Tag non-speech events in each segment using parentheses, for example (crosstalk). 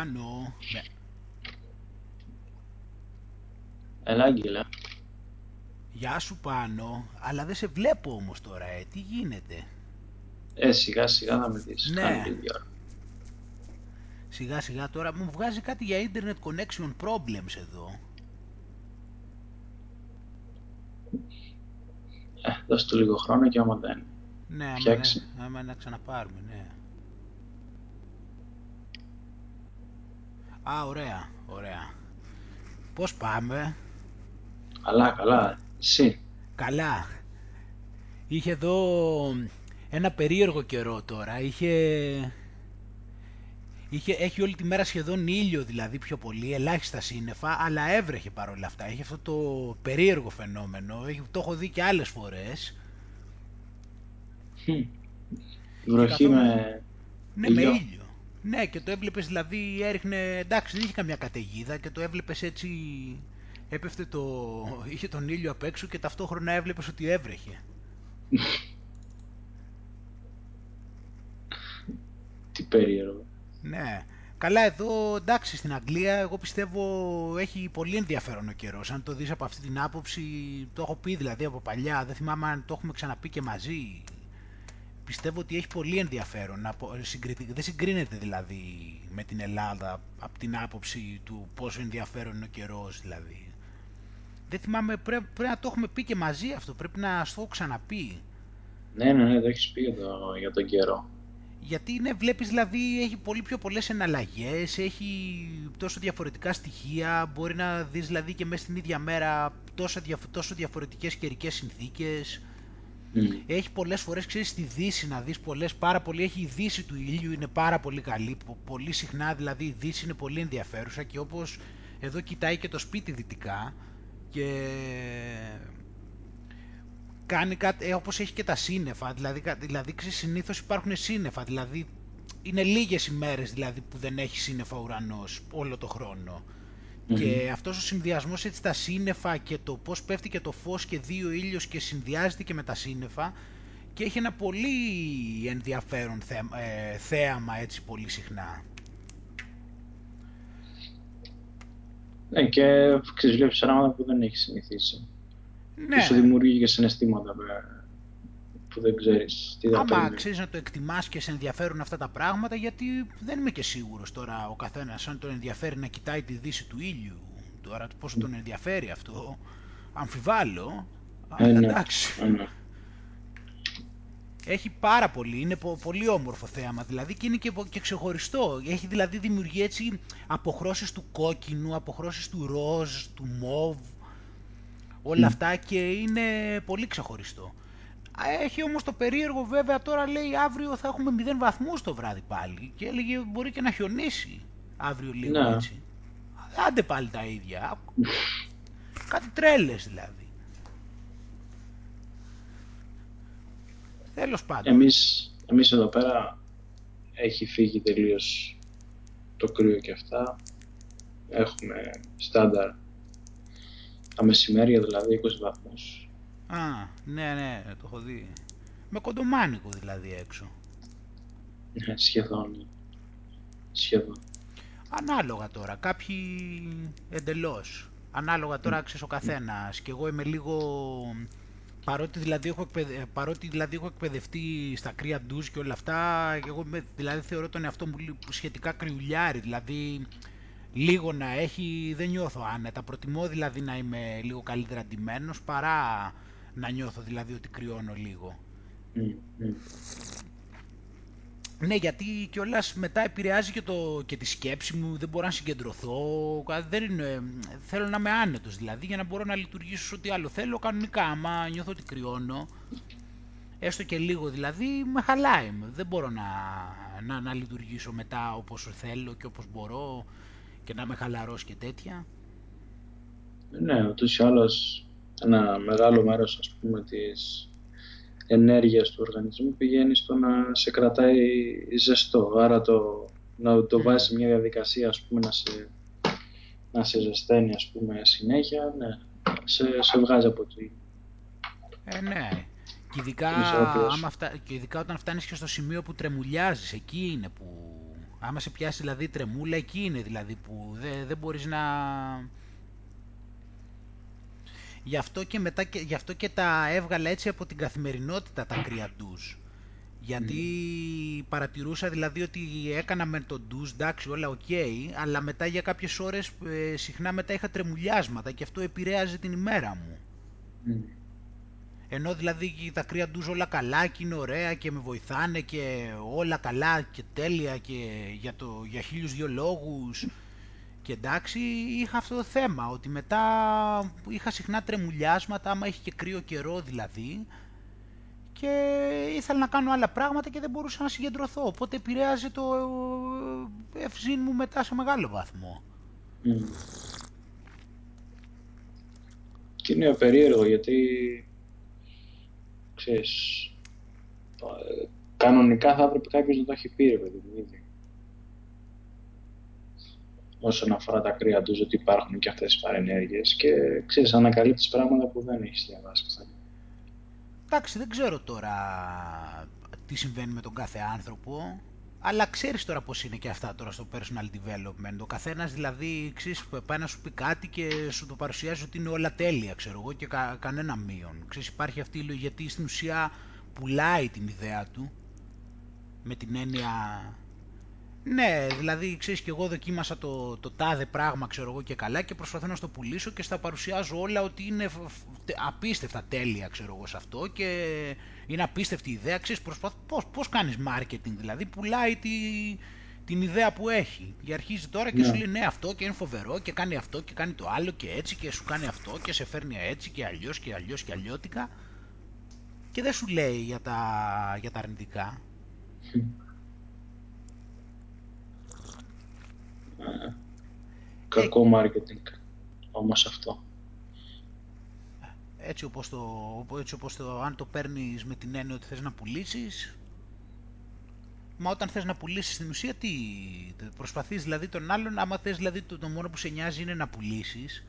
Πάνο. Ναι. Έλα, Άγγελα. Γεια σου Πάνο. Αλλά δεν σε βλέπω όμως τώρα, ε. Τι γίνεται; Ε, σιγά σιγά θα με δεις. Ναι. Κάνει λίγη ώρα. Σιγά σιγά τώρα μου βγάζει κάτι για internet connection problems εδώ. Ε, δώσ' του λίγο χρόνο και άμα δεν. Ναι, άμα, Φτιάξει. ναι, άμα να ξαναπάρουμε, ναι. Α, ωραία, ωραία. Πώς πάμε; Καλά, καλά. Εσύ; Καλά. Είχε εδώ ένα περίεργο καιρό τώρα. Είχε... Είχε, έχει όλη τη μέρα σχεδόν ήλιο δηλαδή πιο πολύ, ελάχιστα σύννεφα, αλλά έβρεχε παρόλα αυτά. Έχει αυτό το περίεργο φαινόμενο, έχει, το έχω δει και άλλες φορές. Χμ. Η βροχή καθόλου- με... Ναι, Ήλιο. με ήλιο. Ναι, και το έβλεπες δηλαδή έριχνε, εντάξει δεν είχε καμιά καταιγίδα και το έβλεπες έτσι, έπεφτε το, (laughs) είχε τον ήλιο απ' έξω και ταυτόχρονα έβλεπες ότι έβρεχε. (laughs) Τι περίεργο. Ναι. Καλά εδώ, εντάξει, στην Αγγλία εγώ πιστεύω έχει πολύ ενδιαφέρον ο καιρός. Αν το δεις από αυτή την άποψη, το έχω πει δηλαδή από παλιά, δεν θυμάμαι αν το έχουμε ξαναπεί και μαζί. Πιστεύω ότι έχει πολύ ενδιαφέρον. απο- συγκριτι- Δεν συγκρίνεται δηλαδή με την Ελλάδα από την άποψη του πόσο ενδιαφέρον είναι ο καιρός δηλαδή. Δεν θυμάμαι, πρέπει, πρέπει να το έχουμε πει και μαζί αυτό, πρέπει να σου το έχω ξαναπεί. Ναι, ναι, ναι, το έχεις πει για, το, για τον καιρό. Γιατί είναι, βλέπεις δηλαδή έχει πολύ πιο πολλές εναλλαγές, έχει τόσο διαφορετικά στοιχεία, μπορεί να δεις δηλαδή και μέσα στην ίδια μέρα τόσο, διαφ- τόσο διαφορετικές καιρικές συνθήκες. Μμ. Έχει πολλές φορές, ξέρεις, στη δύση να δεις πολλές, πάρα πολύ, έχει η δύση του ηλίου, είναι πάρα πολύ καλή, πο- πολύ συχνά δηλαδή η δύση είναι πολύ ενδιαφέρουσα και όπως εδώ κοιτάει και το σπίτι δυτικά και κάνει κάτι, ε, όπως έχει και τα σύννεφα, δηλαδή, κα- δηλαδή ξέρεις, συνήθως υπάρχουν σύννεφα, δηλαδή είναι λίγες ημέρες δηλαδή που δεν έχει σύννεφα ο ουρανός όλο το χρόνο. Μμμ. Και αυτός ο συνδυασμός έτσι τα σύννεφα και το πώς πέφτει και το φως και δει ο ήλιος και συνδυάζεται και με τα σύννεφα και έχει ένα πολύ ενδιαφέρον θέ- ε, θέαμα έτσι πολύ συχνά. Ναι, και ξέρεις, βλέπεις πράγματα που δεν έχεις συνηθίσει. Ναι, Και σου δημιουργεί και συναισθήματα με- που δεν ξέρεις τι θα άμα περιμένει. ξέρεις να το εκτιμάς και σε ενδιαφέρουν αυτά τα πράγματα γιατί δεν είμαι και σίγουρος τώρα ο καθένας αν τον ενδιαφέρει να κοιτάει τη δύση του ήλιου τώρα πόσο τον ενδιαφέρει αυτό αμφιβάλλω Ε, αλλά ναι. εντάξει Ε, ναι. Έχει πάρα πολύ, είναι πο- πολύ όμορφο θέαμα δηλαδή και είναι και, πο- και ξεχωριστό. Έχει δηλαδή δημιουργεί έτσι αποχρώσεις του κόκκινου, αποχρώσεις του ροζ, του μοβ, όλα Μμ. αυτά και είναι πολύ ξεχωριστό. Α, Έχει όμως το περίεργο βέβαια τώρα λέει αύριο θα έχουμε 0 βαθμούς το βράδυ πάλι και έλεγε μπορεί και να χιονίσει αύριο λίγο Ναι. έτσι. Άντε πάλι τα ίδια. Κάτι τρέλες δηλαδή. Τέλος πάντων. Εμείς, εμείς εδώ πέρα έχει φύγει τελείως το κρύο και αυτά. Έχουμε στάνταρ τα μεσημέρια, δηλαδή 20 βαθμούς. Α, ναι, ναι, το έχω δει. Με κοντομάνικο δηλαδή έξω. Ναι, σχεδόν. Σχεδόν. Ανάλογα τώρα, κάποιοι εντελώς. Ανάλογα τώρα ξέρεις ο καθένας. Και εγώ είμαι λίγο... Παρότι δηλαδή, έχω εκπαιδε... παρότι δηλαδή έχω εκπαιδευτεί στα κρύα ντους και όλα αυτά, και εγώ είμαι- δηλαδή θεωρώ τον εαυτό μου λι- σχετικά κρυουλιάρη, δηλαδή λίγο να έχει δεν νιώθω άνετα. Προτιμώ δηλαδή να είμαι λίγο καλύτερα ντυμένος παρά να νιώθω δηλαδή ότι κρυώνω λίγο. Μμ, μμ. Ναι, γιατί κιόλας μετά επηρεάζει και, το, και τη σκέψη μου, δεν μπορώ να συγκεντρωθώ. κα- Δεν είναι, θέλω να είμαι άνετος δηλαδή για να μπορώ να λειτουργήσω σε ό,τι άλλο θέλω κανονικά. Άμα νιώθω ότι κρυώνω, έστω και λίγο δηλαδή, με χαλάει. Δεν μπορώ να, να, να λειτουργήσω μετά όπως θέλω και όπως μπορώ και να είμαι χαλαρός και τέτοια. Ναι, ούτως ή άλλως ένα μεγάλο μέρος ας πούμε της ενέργειας του οργανισμού πηγαίνει στο να σε κρατάει ζεστό. Άρα το, να το Μμ. βάζεις σε μια διαδικασία ας πούμε να σε, να σε ζεσταίνει ας πούμε συνέχεια, ναι, σε, σε βγάζει από τη... Ε, ναι. Και ειδικά, Την ισορροπία σου. άμα φτα... και ειδικά όταν φτάνεις και στο σημείο που τρεμουλιάζεις, εκεί είναι που Άμα σε πιάσει δηλαδή τρεμούλα, εκεί είναι δηλαδή που δεν, δεν μπορείς να... Γι' αυτό, και μετά, γι' αυτό και τα έβγαλα έτσι από την καθημερινότητα τα κρύα ντους. Γιατί παρατηρούσα δηλαδή ότι έκανα μεν το ντους, εντάξει όλα οκ, αλλά μετά για κάποιες ώρες ε, συχνά μετά είχα τρεμουλιάσματα και αυτό επηρέαζε την ημέρα μου. Ενώ δηλαδή τα κρύα ντους όλα καλά και είναι ωραία και με βοηθάνε και όλα καλά και τέλεια και για, το, για χίλιους δυο λόγους και εντάξει είχα αυτό το θέμα ότι μετά είχα συχνά τρεμουλιάσματα άμα είχε και κρύο καιρό δηλαδή και ήθελα να κάνω άλλα πράγματα και δεν μπορούσα να συγκεντρωθώ οπότε επηρέαζε το ευζήν μου μετά σε μεγάλο βαθμό. Και είναι περίεργο γιατί ξέρεις, κανονικά θα έπρεπε κάποιος να το έχει πει, ρε παιδί μου, ήδη. Όσον αφορά τα κρύα τους, ότι υπάρχουν και αυτές τις παρενέργειες και ξέρεις, ανακαλύπτεις πράγματα που δεν έχεις διαβάσει ξανά. Εντάξει, δεν ξέρω τώρα τι συμβαίνει με τον κάθε άνθρωπο, αλλά ξέρεις τώρα πώς είναι και αυτά τώρα στο personal development. Ο καθένας δηλαδή, ξέρεις, πάει να σου πει κάτι και σου το παρουσιάζει ότι είναι όλα τέλεια, ξέρω εγώ, και κα, κανένα μείον. Ξέρεις, υπάρχει αυτή η λογική, γιατί στην ουσία πουλάει την ιδέα του, με την έννοια ναι, δηλαδή ξέρεις και εγώ δοκίμασα το, το τάδε πράγμα ξέρω εγώ και καλά και προσπαθώ να στο πουλήσω και στα παρουσιάζω όλα ότι είναι απίστευτα τέλεια ξέρω εγώ σε αυτό και είναι απίστευτη ιδέα, ξέρεις προσπαθώ, πώς, πώς κάνεις marketing δηλαδή, πουλάει τη, την ιδέα που έχει και αρχίζει τώρα και σου ναι. λέει ναι αυτό και είναι φοβερό και κάνει αυτό και κάνει το άλλο και έτσι και σου κάνει αυτό και σε φέρνει έτσι και αλλιώς και αλλιώς και αλλιώτικα και δεν σου λέει για τα, για τα αρνητικά. Κακό marketing όμως αυτό. Έτσι όπως, το, έτσι όπως το, αν το παίρνεις με την έννοια ότι θες να πουλήσεις, μα όταν θες να πουλήσεις στην ουσία τι, προσπαθείς δηλαδή τον άλλον, άμα θες δηλαδή το, το μόνο που σε νοιάζει είναι να πουλήσεις,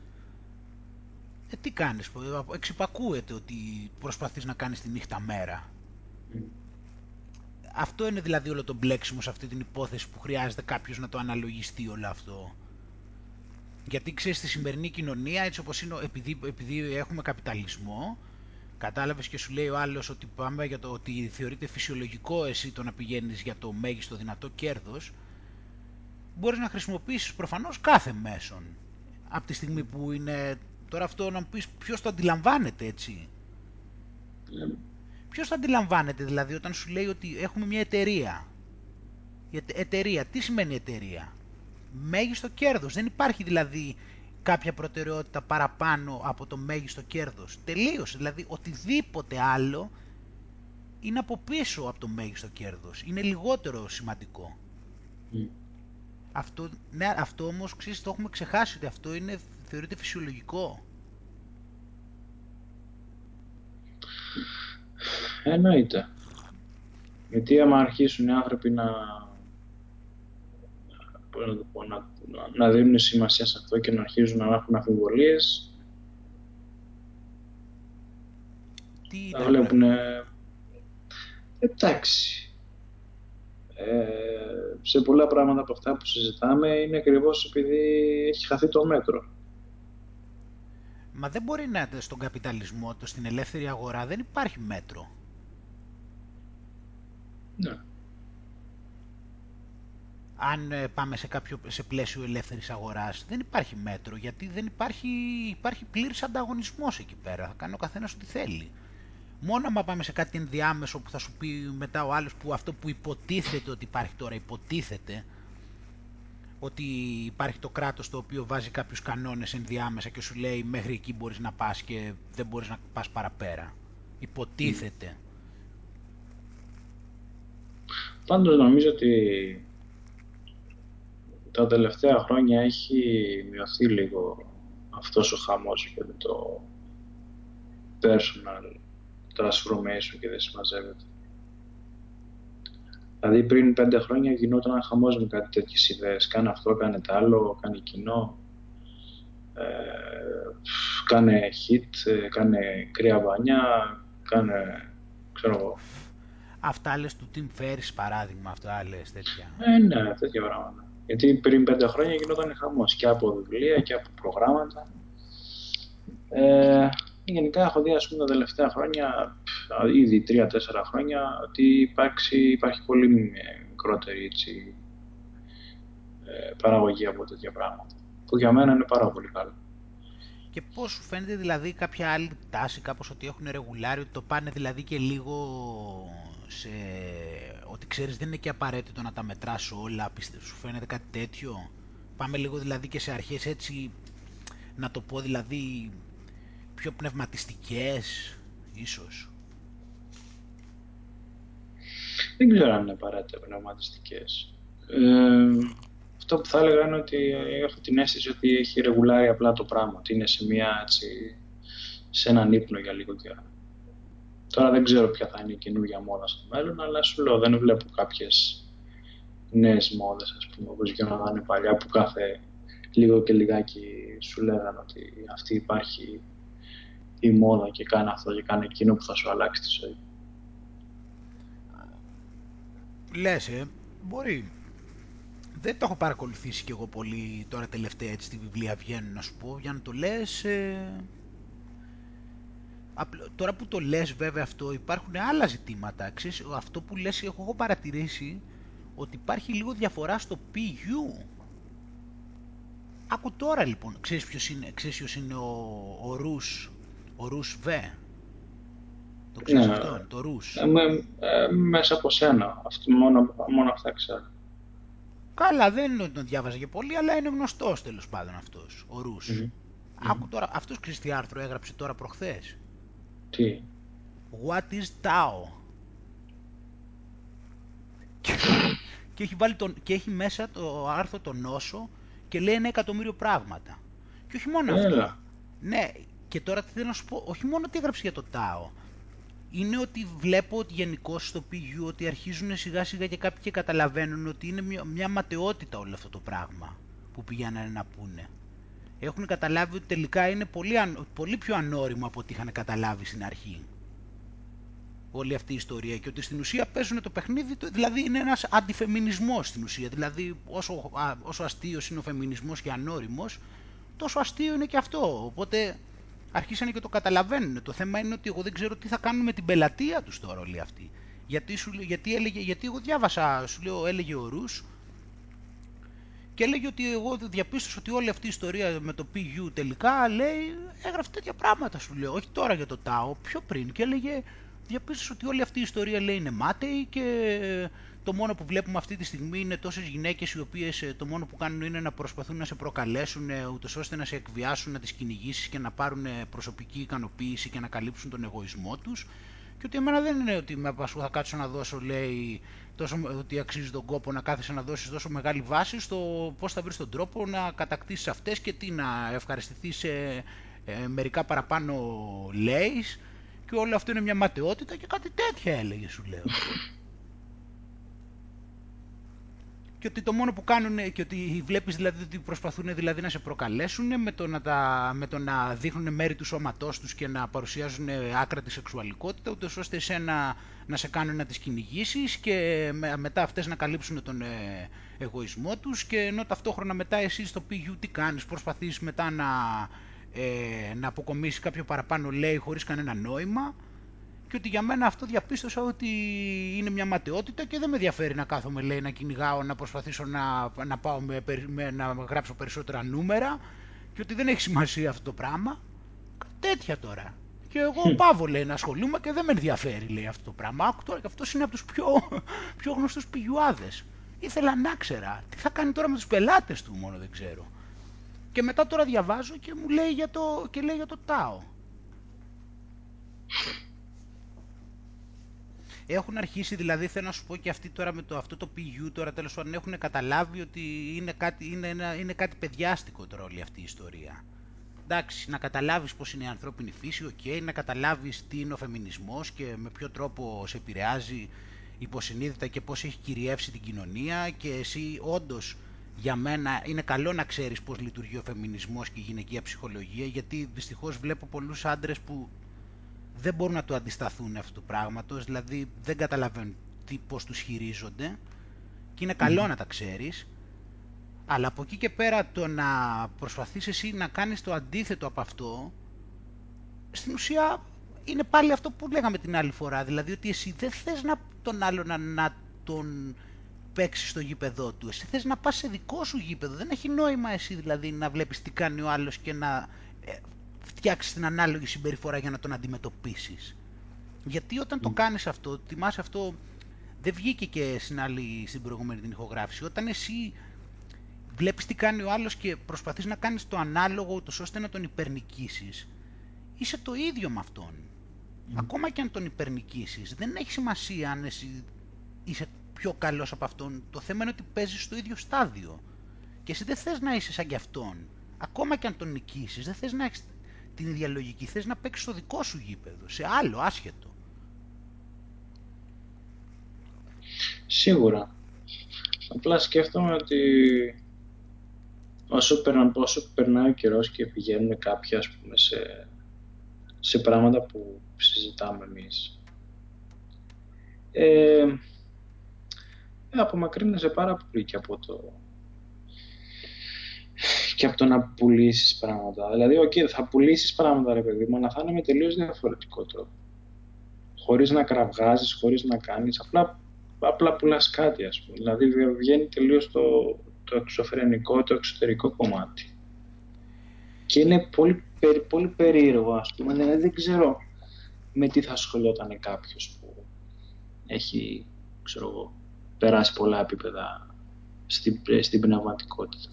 ε, τι κάνεις, εξυπακούεται ότι προσπαθείς να κάνεις τη νύχτα μέρα. Αυτό είναι δηλαδή όλο το μπλέξιμο σε αυτή την υπόθεση που χρειάζεται κάποιος να το αναλογιστεί όλο αυτό. Γιατί ξέρεις στη σημερινή κοινωνία έτσι όπως είναι, επειδή, επειδή έχουμε καπιταλισμό, κατάλαβες και σου λέει ο άλλος ότι πάμε για το ότι θεωρείται φυσιολογικό εσύ το να πηγαίνεις για το μέγιστο δυνατό κέρδος, μπορείς να χρησιμοποιήσεις προφανώς κάθε μέσον. Από τη στιγμή που είναι, τώρα αυτό να μου πεις ποιος το αντιλαμβάνεται έτσι; Ναι. Ποιος θα αντιλαμβάνεται δηλαδή όταν σου λέει ότι έχουμε μια εταιρεία; Η εταιρεία, τι σημαίνει εταιρεία; Μέγιστο κέρδος. Δεν υπάρχει δηλαδή κάποια προτεραιότητα παραπάνω από το μέγιστο κέρδος. Τελείωσε. Δηλαδή οτιδήποτε άλλο είναι από πίσω από το μέγιστο κέρδος. Είναι λιγότερο σημαντικό. Αυτό, ναι, αυτό όμως ξέρεις, το έχουμε ξεχάσει ότι αυτό είναι, θεωρείται φυσιολογικό. Εννοείται. Γιατί άμα αρχίσουν οι άνθρωποι να, να, να, δίνουν σημασία σε αυτό και να αρχίζουν να έχουν αφιβολίες, Τι θα βλέπουν... Εντάξει. Ε, σε πολλά πράγματα από αυτά που συζητάμε είναι ακριβώς επειδή έχει χαθεί το μέτρο. Μα δεν μπορεί να στον καπιταλισμό, το στην ελεύθερη αγορά δεν υπάρχει μέτρο. Ναι. Αν ε, πάμε σε, κάποιο, σε πλαίσιο ελεύθερης αγοράς, δεν υπάρχει μέτρο, γιατί δεν υπάρχει, υπάρχει πλήρης ανταγωνισμός εκεί πέρα. Θα κάνει ο καθένας ό,τι θέλει. Μόνο άμα πάμε σε κάτι ενδιάμεσο που θα σου πει μετά ο άλλος που αυτό που υποτίθεται ότι υπάρχει τώρα, υποτίθεται ότι υπάρχει το κράτος το οποίο βάζει κάποιους κανόνες ενδιάμεσα και σου λέει μέχρι εκεί μπορείς να πας και δεν μπορείς να πας παραπέρα. Υποτίθεται. Πάντως νομίζω ότι τα τελευταία χρόνια έχει μειωθεί λίγο αυτός ο χαμός και το personal transformation και δεν συμμαζεύεται. Δηλαδή πριν πέντε χρόνια γινόταν ένα χαμός με κάτι τέτοιες ιδέες. Κάνε αυτό, κάνε το άλλο, κάνε κοινό, ε, κάνε hit, ε, κάνε κρύα μπανιά, κάνε, ξέρω εγώ. Αυτά λες του Tim Ferriss παράδειγμα, αυτά λες τέτοια. Ε, ναι, τέτοια πράγματα. Γιατί πριν πέντε χρόνια γινόταν χαμός και από βιβλία και από προγράμματα. Ε, γενικά έχω δει ας πούμε τα τελευταία χρόνια, ήδη τρία-τέσσερα χρόνια, ότι υπάρξει, υπάρχει πολύ μικρότερη έτσι, ε, παραγωγή από τέτοια πράγματα. Που για μένα είναι πάρα πολύ καλό. Και πώς σου φαίνεται δηλαδή κάποια άλλη τάση, κάπως ότι έχουν ρεγουλάρει, ότι το πάνε δηλαδή και λίγο σε... ότι ξέρεις δεν είναι και απαραίτητο να τα μετράς όλα, πιστεύω, σου φαίνεται κάτι τέτοιο; Πάμε λίγο δηλαδή και σε αρχές έτσι, να το πω δηλαδή, πιο πνευματιστικές, ίσως. Δεν ξέρω αν είναι απαραίτητα πνευματιστικές. Ε, αυτό που θα έλεγα είναι ότι έχω την αίσθηση ότι έχει ρεγουλάρει απλά το πράγμα, ότι είναι σε, μια, έτσι, σε έναν ύπνο για λίγο καιρό. Τώρα δεν ξέρω ποια θα είναι η καινούργια μόδα στο μέλλον, αλλά σου λέω δεν βλέπω κάποιες νέες μόδες, ας πούμε, όπως γινόταν παλιά που κάθε λίγο και λιγάκι σου λέγανε ότι αυτή υπάρχει η μόδα και κάνει αυτό και κάνει εκείνο που θα σου αλλάξει τη ζωή. Λες, ε, μπορεί. Δεν το έχω παρακολουθήσει κι εγώ πολύ τώρα τελευταία έτσι τη βιβλία βγαίνουν να σου πω για να το λες ε... τώρα που το λες βέβαια αυτό υπάρχουν άλλα ζητήματα ξέρεις, αυτό που λες έχω εγώ παρατηρήσει ότι υπάρχει λίγο διαφορά στο PU Άκου τώρα λοιπόν, ξέρεις ποιος είναι, ξέρεις ποιος είναι ο, ο Ρους, ο Ρους Β. Το ξέρεις ναι, αυτόν, το Ρους. Ε, ε, μέσα από σένα, αυτό, μόνο, μόνο αυτά ξέρω. Καλά, δεν είναι ότι τον διάβαζα και πολύ, αλλά είναι γνωστός τέλος πάντων αυτός, ο Ρου. Mm-hmm. Άκου τώρα, αυτός τι άρθρο έγραψε τώρα προχθές. Τι; What is Tao; και, έχει βάλει τον, και έχει μέσα το άρθρο το νόσο και λέει ένα εκατομμύριο πράγματα. Και όχι μόνο αυτό. Ναι, και τώρα τι θέλω να σου πω, όχι μόνο τι έγραψε για το Tao, είναι ότι βλέπω ότι γενικώ στο PU ότι αρχίζουν σιγά σιγά και κάποιοι και καταλαβαίνουν ότι είναι μια, μια ματαιότητα όλο αυτό το πράγμα που πηγαίνανε να πούνε. Έχουν καταλάβει ότι τελικά είναι πολύ, πολύ πιο ανώριμο από ό,τι είχαν καταλάβει στην αρχή. Όλη αυτή η ιστορία και ότι στην ουσία παίζουν το παιχνίδι, δηλαδή είναι ένας αντιφεμινισμός στην ουσία. Δηλαδή όσο, όσο αστείος είναι ο φεμινισμός και ανώριμος, τόσο αστείο είναι και αυτό. Οπότε αρχίσανε και το καταλαβαίνουν. Το θέμα είναι ότι εγώ δεν ξέρω τι θα κάνουν με την πελατεία τους τώρα όλοι αυτοί. Γιατί, σου, γιατί, έλεγε, γιατί εγώ διάβασα, σου λέω, έλεγε ο Ρους και έλεγε ότι εγώ διαπίστωσα ότι όλη αυτή η ιστορία με το PU τελικά λέει έγραφε τέτοια πράγματα σου λέω, όχι τώρα για το ΤΑΟ, πιο πριν και έλεγε διαπίστωσα ότι όλη αυτή η ιστορία λέει είναι μάταιη και το μόνο που βλέπουμε αυτή τη στιγμή είναι τόσες γυναίκες οι οποίες ε, το μόνο που κάνουν είναι να προσπαθούν να σε προκαλέσουν ε, ούτως ώστε να σε εκβιάσουν, να τις κυνηγήσεις και να πάρουν ε, προσωπική ικανοποίηση και να καλύψουν τον εγωισμό τους και ότι εμένα δεν είναι ότι με θα κάτσω να δώσω λέει τόσο, ότι αξίζει τον κόπο να κάθεσαι να δώσεις τόσο μεγάλη βάση στο πώς θα βρεις τον τρόπο να κατακτήσεις αυτές και τι να ευχαριστηθείς σε μερικά παραπάνω λέει και όλο αυτό είναι μια ματαιότητα και κάτι τέτοια έλεγε σου λέω. Και ότι το μόνο που κάνουν και ότι βλέπεις δηλαδή ότι προσπαθούν δηλαδή να σε προκαλέσουν με το να, τα, με το να δείχνουν μέρη του σώματός τους και να παρουσιάζουν άκρα τη σεξουαλικότητα ούτως ώστε εσένα να σε κάνουν να τις κυνηγήσεις και μετά αυτές να καλύψουν τον ε, εγωισμό τους και ενώ ταυτόχρονα μετά εσύ στο PU τι κάνεις, προσπαθείς μετά να, ε, να αποκομίσεις κάποιο παραπάνω λέει χωρίς κανένα νόημα και ότι για μένα αυτό διαπίστωσα ότι είναι μια ματαιότητα και δεν με ενδιαφέρει να κάθομαι λέει να κυνηγάω, να προσπαθήσω να, να, πάω με, με, να γράψω περισσότερα νούμερα και ότι δεν έχει σημασία αυτό το πράγμα. Τέτοια τώρα. Και εγώ πάω λέει να ασχολούμαι και δεν με ενδιαφέρει λέει αυτό το πράγμα. Άκου τώρα και αυτός είναι από τους πιο, (laughs) πιο γνωστούς πηγιουάδες. Ήθελα να ξέρα. Τι θα κάνει τώρα με τους πελάτες του μόνο δεν ξέρω. Και μετά τώρα διαβάζω και μου λέει για το, και λέει για το ΤΑΟ. Έχουν αρχίσει δηλαδή, θέλω να σου πω και αυτοί τώρα με το, αυτό το PU τώρα τέλος πάντων έχουν καταλάβει ότι είναι κάτι, είναι, ένα, είναι κάτι παιδιάστικο τώρα όλη αυτή η ιστορία. Εντάξει, να καταλάβεις πώς είναι η ανθρώπινη φύση, OK, okay, να καταλάβεις τι είναι ο φεμινισμός και με ποιο τρόπο σε επηρεάζει υποσυνείδητα και πώς έχει κυριεύσει την κοινωνία και εσύ όντως για μένα είναι καλό να ξέρεις πώς λειτουργεί ο φεμινισμός και η γυναικεία ψυχολογία γιατί δυστυχώς βλέπω πολλούς άντρες που δεν μπορούν να το αντισταθούν αυτού του πράγματος, δηλαδή δεν καταλαβαίνουν τι, πώς τους χειρίζονται και είναι καλό να τα ξέρεις, αλλά από εκεί και πέρα το να προσπαθείς εσύ να κάνεις το αντίθετο από αυτό, στην ουσία είναι πάλι αυτό που λέγαμε την άλλη φορά, δηλαδή ότι εσύ δεν θες να, τον άλλο να, να τον παίξεις στο γήπεδό του. Εσύ θες να πας σε δικό σου γήπεδο. Δεν έχει νόημα εσύ δηλαδή να βλέπεις τι κάνει ο άλλος και να ε, φτιάξεις την ανάλογη συμπεριφορά για να τον αντιμετωπίσεις. Γιατί όταν το κάνεις αυτό, θυμάσαι αυτό, δεν βγήκε και στην άλλη, στην προηγούμενη την ηχογράφηση. Όταν εσύ βλέπεις τι κάνει ο άλλος και προσπαθείς να κάνεις το ανάλογο ούτως ώστε να τον υπερνικήσεις, είσαι το ίδιο με αυτόν. Ακόμα και αν τον υπερνικήσεις, δεν έχει σημασία αν εσύ είσαι πιο καλός από αυτόν. Το θέμα είναι ότι παίζεις στο ίδιο στάδιο. Και εσύ δεν θες να είσαι σαν κι αυτόν. Ακόμα και αν τον νικήσεις, δεν θες να έχεις την ίδια λογική. Θες να παίξεις στο δικό σου γήπεδο, σε άλλο, άσχετο. Σίγουρα. Απλά σκέφτομαι ότι όσο, περνα, όσο περνάει ο καιρός και πηγαίνουν κάποια ας πούμε, σε, σε πράγματα που συζητάμε εμείς, ε, ε, απομακρύνεσαι πάρα πολύ και από το και από το να πουλήσεις πράγματα. Δηλαδή, okay, θα πουλήσεις πράγματα, ρε παιδί μου, αλλά θα είναι με τελείως διαφορετικό τρόπο. Χωρίς να κραυγάζεις, χωρίς να κάνεις. Απλά, απλά πουλάς κάτι, ας πούμε. Δηλαδή, βγαίνει τελείως το, το εξωφρενικό, το εξωτερικό κομμάτι. Και είναι πολύ, πολύ περίεργο, ας πούμε. Δηλαδή, δεν ξέρω με τι θα ασχολιόταν κάποιος που έχει, ξέρω εγώ, περάσει πολλά επίπεδα στην, στην πνευματικότητα.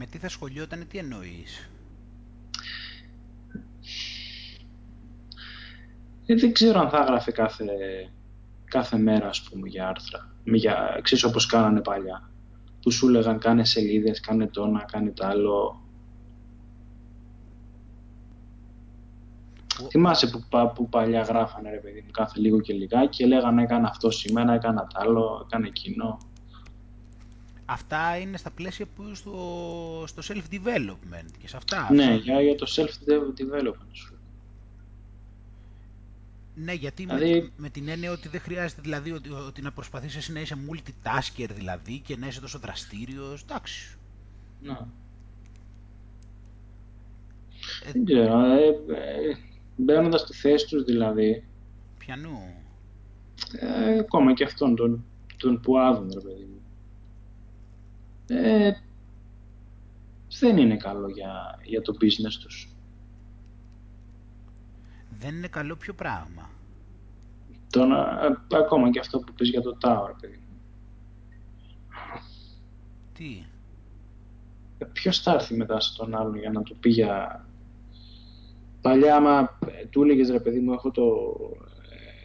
Με τι θα σχολιόταν, τι εννοείς; Ε, δεν ξέρω αν θα έγραφε κάθε, κάθε μέρα, ας πούμε, για άρθρα. Για, ξέρεις όπως κάνανε παλιά. Που σου έλεγαν κάνε σελίδες, κάνε το ένα, κάνε το άλλο. Που... Θυμάσαι που, που παλιά γράφανε ρε παιδί μου κάθε λίγο και λιγάκι και λέγανε έκανα αυτό σήμερα, έκανα το άλλο, έκανα εκείνο. Αυτά είναι στα πλαίσια που στο, στο self-development και σε αυτά. Ναι, για, για το self-development Ναι, γιατί δηλαδή... με, την έννοια ότι δεν χρειάζεται δηλαδή ότι, ότι να προσπαθείς εσύ να είσαι multitasker δηλαδή και να είσαι τόσο δραστήριος, εντάξει. Ναι. Ε, δεν ξέρω, ε, ε, μπαίνοντας στη θέση τους δηλαδή. Πιανού. Ε, ακόμα και αυτόν τον, τον που άδουν, ρε παιδί μου. Ε, δεν είναι καλό για, για το business τους. Δεν είναι καλό ποιο πράγμα. Το να, ε, ακόμα και αυτό που πεις για το Tower, παιδί μου. Τι; Ε, ποιος θα έρθει μετά στον άλλον για να του πει για Παλιά, άμα του έλεγες ρε παιδί μου, έχω το,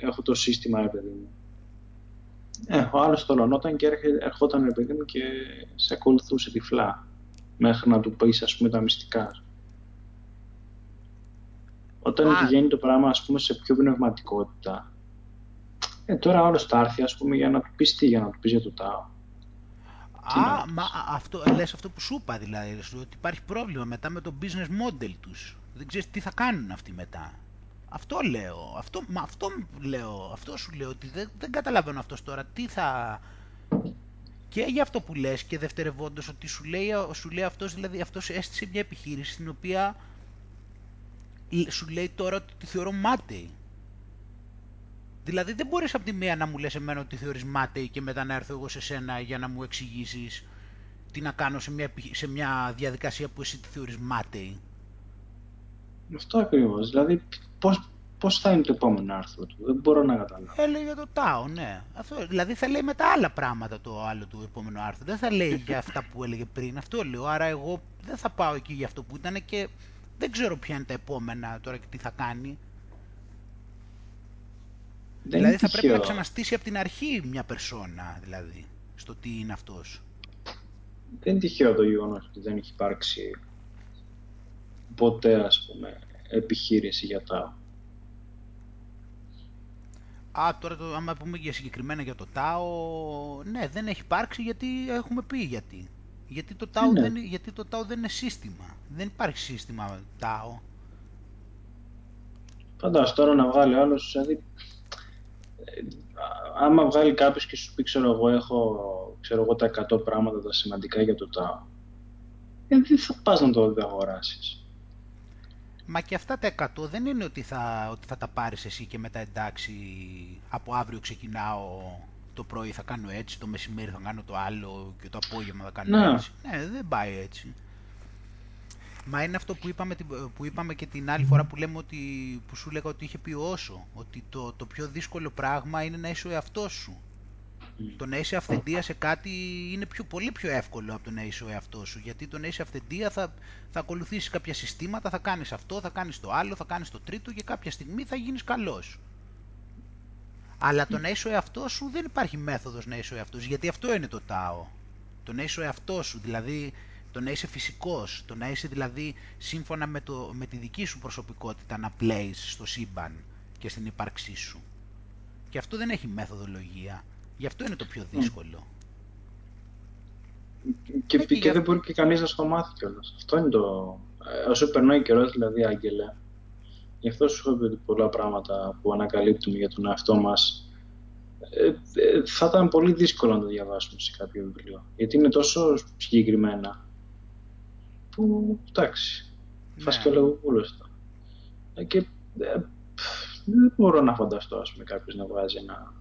έχω το σύστημα, ρε παιδί μου. Ε, ο άλλο τολωνόταν και ερχόταν, ρε παιδί μου, και σε ακολουθούσε τυφλά. Μέχρι να του πεις, ας πούμε, τα μυστικά. Όταν Α. βγαίνει το πράγμα, ας πούμε, σε πιο πνευματικότητα, ε, τώρα άλλο θα έρθει, ας πούμε, για να του πεις τι, για να του πεις για το ΤΑΟ. Α, μα αυτό, λες αυτό που σου είπα δηλαδή, ότι υπάρχει πρόβλημα μετά με το business model τους. Δεν ξέρεις τι θα κάνουν αυτοί μετά. Αυτό λέω, αυτό, μα αυτό λέω, αυτό σου λέω, ότι δεν, δεν καταλαβαίνω αυτός τώρα τι θα... Και για αυτό που λες και δευτερευόντως ότι σου λέει, σου λέει αυτός, δηλαδή αυτός έστησε μια επιχείρηση στην οποία σου λέει τώρα ότι τη θεωρώ μάταιη. Δηλαδή δεν μπορείς από τη μία να μου λες εμένα ότι θεωρείς μάταιη και μετά να έρθω εγώ σε σένα για να μου εξηγήσεις τι να κάνω σε μια, σε μια διαδικασία που εσύ τη θεωρείς μάταιη. Αυτό ακριβώς. Δηλαδή, πώς πώς θα είναι το επόμενο άρθρο του, δεν μπορώ να καταλάβω. Έλεγε το ΤΑΟ, ναι. Αυτό, δηλαδή θα λέει με τα άλλα πράγματα το άλλο του επόμενο άρθρο. Δεν θα λέει για αυτά που έλεγε πριν. Αυτό λέω. Άρα εγώ δεν θα πάω εκεί για αυτό που ήταν και δεν ξέρω ποια είναι τα επόμενα τώρα και τι θα κάνει. Δεν δηλαδή θα πρέπει να ξαναστήσει από την αρχή μια περσόνα, δηλαδή, στο τι είναι αυτός. Δεν είναι τυχαίο το γεγονός ότι δεν έχει υπάρξει ποτέ, ας πούμε, επιχείρηση για τα... Α, τώρα το, άμα πούμε για συγκεκριμένα για το ΤΑΟ, ναι, δεν έχει υπάρξει γιατί έχουμε πει γιατί. Γιατί το ΤΑΟ, ναι. δεν, γιατί το ΤΑΟ δεν είναι σύστημα. Δεν υπάρχει σύστημα ΤΑΟ. Φαντάζομαι τώρα να βγάλει άλλος, δηλαδή. Ε, άμα βγάλει κάποιος και σου πει, ξέρω εγώ, έχω ξέρω εγώ, τα 100 πράγματα τα σημαντικά για το ΤΑΟ, ε, δεν θα πας να το αγοράσεις. Μα και αυτά τα 100 δεν είναι ότι θα, ότι θα τα πάρεις εσύ και μετά εντάξει από αύριο ξεκινάω το πρωί θα κάνω έτσι, το μεσημέρι θα κάνω το άλλο και το απόγευμα θα κάνω ναι. έτσι. Ναι, δεν πάει έτσι. Μα είναι αυτό που είπαμε, που είπαμε και την άλλη φορά που λέμε ότι, που σου λέγα ότι είχε πει όσο, ότι το, το πιο δύσκολο πράγμα είναι να είσαι ο εαυτός σου. Το να είσαι αυθεντία σε κάτι είναι πιο, πολύ πιο εύκολο από το να είσαι ο εαυτός σου. Γιατί το να είσαι αυθεντία θα, θα ακολουθήσεις κάποια συστήματα, θα κάνεις αυτό, θα κάνεις το άλλο, θα κάνεις το τρίτο και κάποια στιγμή θα γίνεις καλός. Αλλά το να είσαι ο εαυτός σου δεν υπάρχει μέθοδος να είσαι ο εαυτός γιατί αυτό είναι το τάο. Το να είσαι ο εαυτός σου, δηλαδή το να είσαι φυσικός, το να είσαι δηλαδή σύμφωνα με, το, με τη δική σου προσωπικότητα να πλέεις στο σύμπαν και στην ύπαρξή σου. Και αυτό δεν έχει μεθοδολογία. Γι' αυτό είναι το πιο δύσκολο. Και, και, και δεν μπορεί και κανείς να στο μάθει κιόλας. Αυτό είναι το... Ε, όσο περνάει καιρός, δηλαδή, Άγγελε, γι' αυτό σου έχω πει ότι πολλά πράγματα που ανακαλύπτουμε για τον εαυτό μας ε, ε, θα ήταν πολύ δύσκολο να το διαβάσουμε σε κάποιο βιβλίο. Γιατί είναι τόσο συγκεκριμένα που, εντάξει, ναι. φας και ο Και ε, δεν μπορώ να φανταστώ, ας πούμε, κάποιος να βάζει ένα